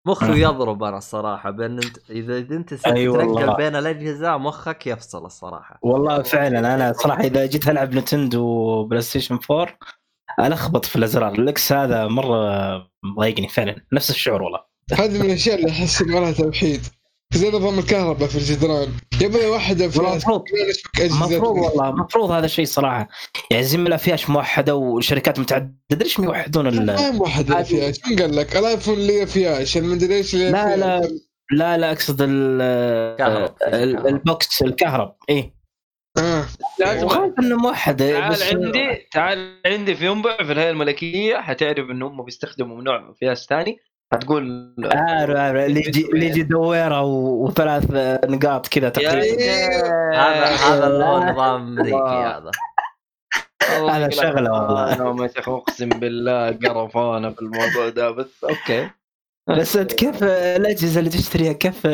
مخي يضرب أنا الصراحة بين انت إذا إذا أنت صرت أي والله. تنقل بين الأجهزة مخك يفصل الصراحة. والله فعلا أنا صراحة إذا جيت ألعب Nintendo PlayStation 4 ألخبط في الأزرار. ال X هذا مرة مضايقني فعلا. نفس الشعور والله. هذه من الأشياء اللي أحس انه لها توحيد. زي نظام الكهرباء في الجدران. يبغى واحدة في والله المفروض المفروض والله المفروض هذا الشيء صراحة. يعني زي ما الافياش موحدة وشركات متعددة ليش ما يوحدون ال... هذه- فيها من قال لك؟ الآيفون اللي فيهاش المدري إيش اللي لا. لا. لا لا أقصد. ال- ال box الكهرب إيه. آه. لازم وخايف إنه موحد تعال بس عندي تعال عندي في ينبع في الهيئة الملكية. حتعرف ان هم بيستخدموا نوع فياس ثاني. حتقول عارف عارف. اللي يجي اللي يجي دويرة وثلاث نقاط كذا تقريبا. هذا هذا اللي هو لا. نظام امريكي. هذا. هذا شغلة والله. أنا أقسم بالله قرفانة في الموضوع ده بس أوكي. بس أنت كيف الأجهزة اللي تشتريها؟ كيف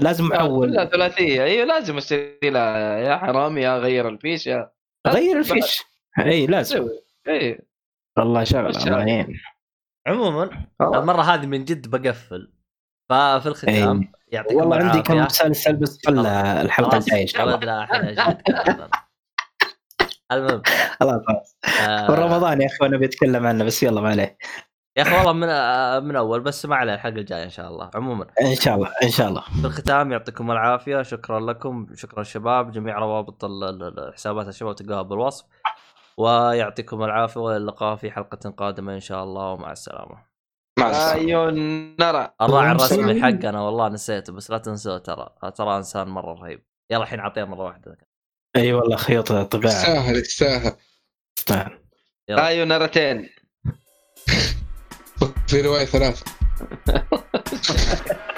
لازم كلها محول ثلاثية. أيوه لازم أشتري لها. يا حرام يا غير الفيش يا غير الفيش؟ اي لازم. اي والله شغلة الله هذا؟ يعين عموما آه. المرة هذه من جد بقفل. ففي الختام إيه. يعطيكم والله عندي كم مسلسل بس خلى الحلقة الجاية إن شاء الله. المهم. خلاص خلاص. آه، رمضان يا أخي أنا بيتكلم عنه بس يلا ما عليه. يا أخي والله من آه، من أول بس ما عليه الحلقة الجاية إن شاء الله. عموما. إن شاء الله إن شاء الله. في الختام يعطيكم العافية شكرا لكم شكرا شباب جميع روابط حسابات الشباب تلقاها بالوصف ويعطيكم العافية والى اللقاء في حلقة قادمة إن شاء الله ومع السلامة. مع السلامة. ايون نرى. الراعي الرسمي. حقنا والله نسيته بس لا تنسوه ترى. ترى إنسان مرة رهيب. يلا الحين اعطيه مرة واحدة. أي والله خيوط طباعه يستاهل يستاهل. تستاهل. يلا. ايون نرتين. في رواية ثلاثة.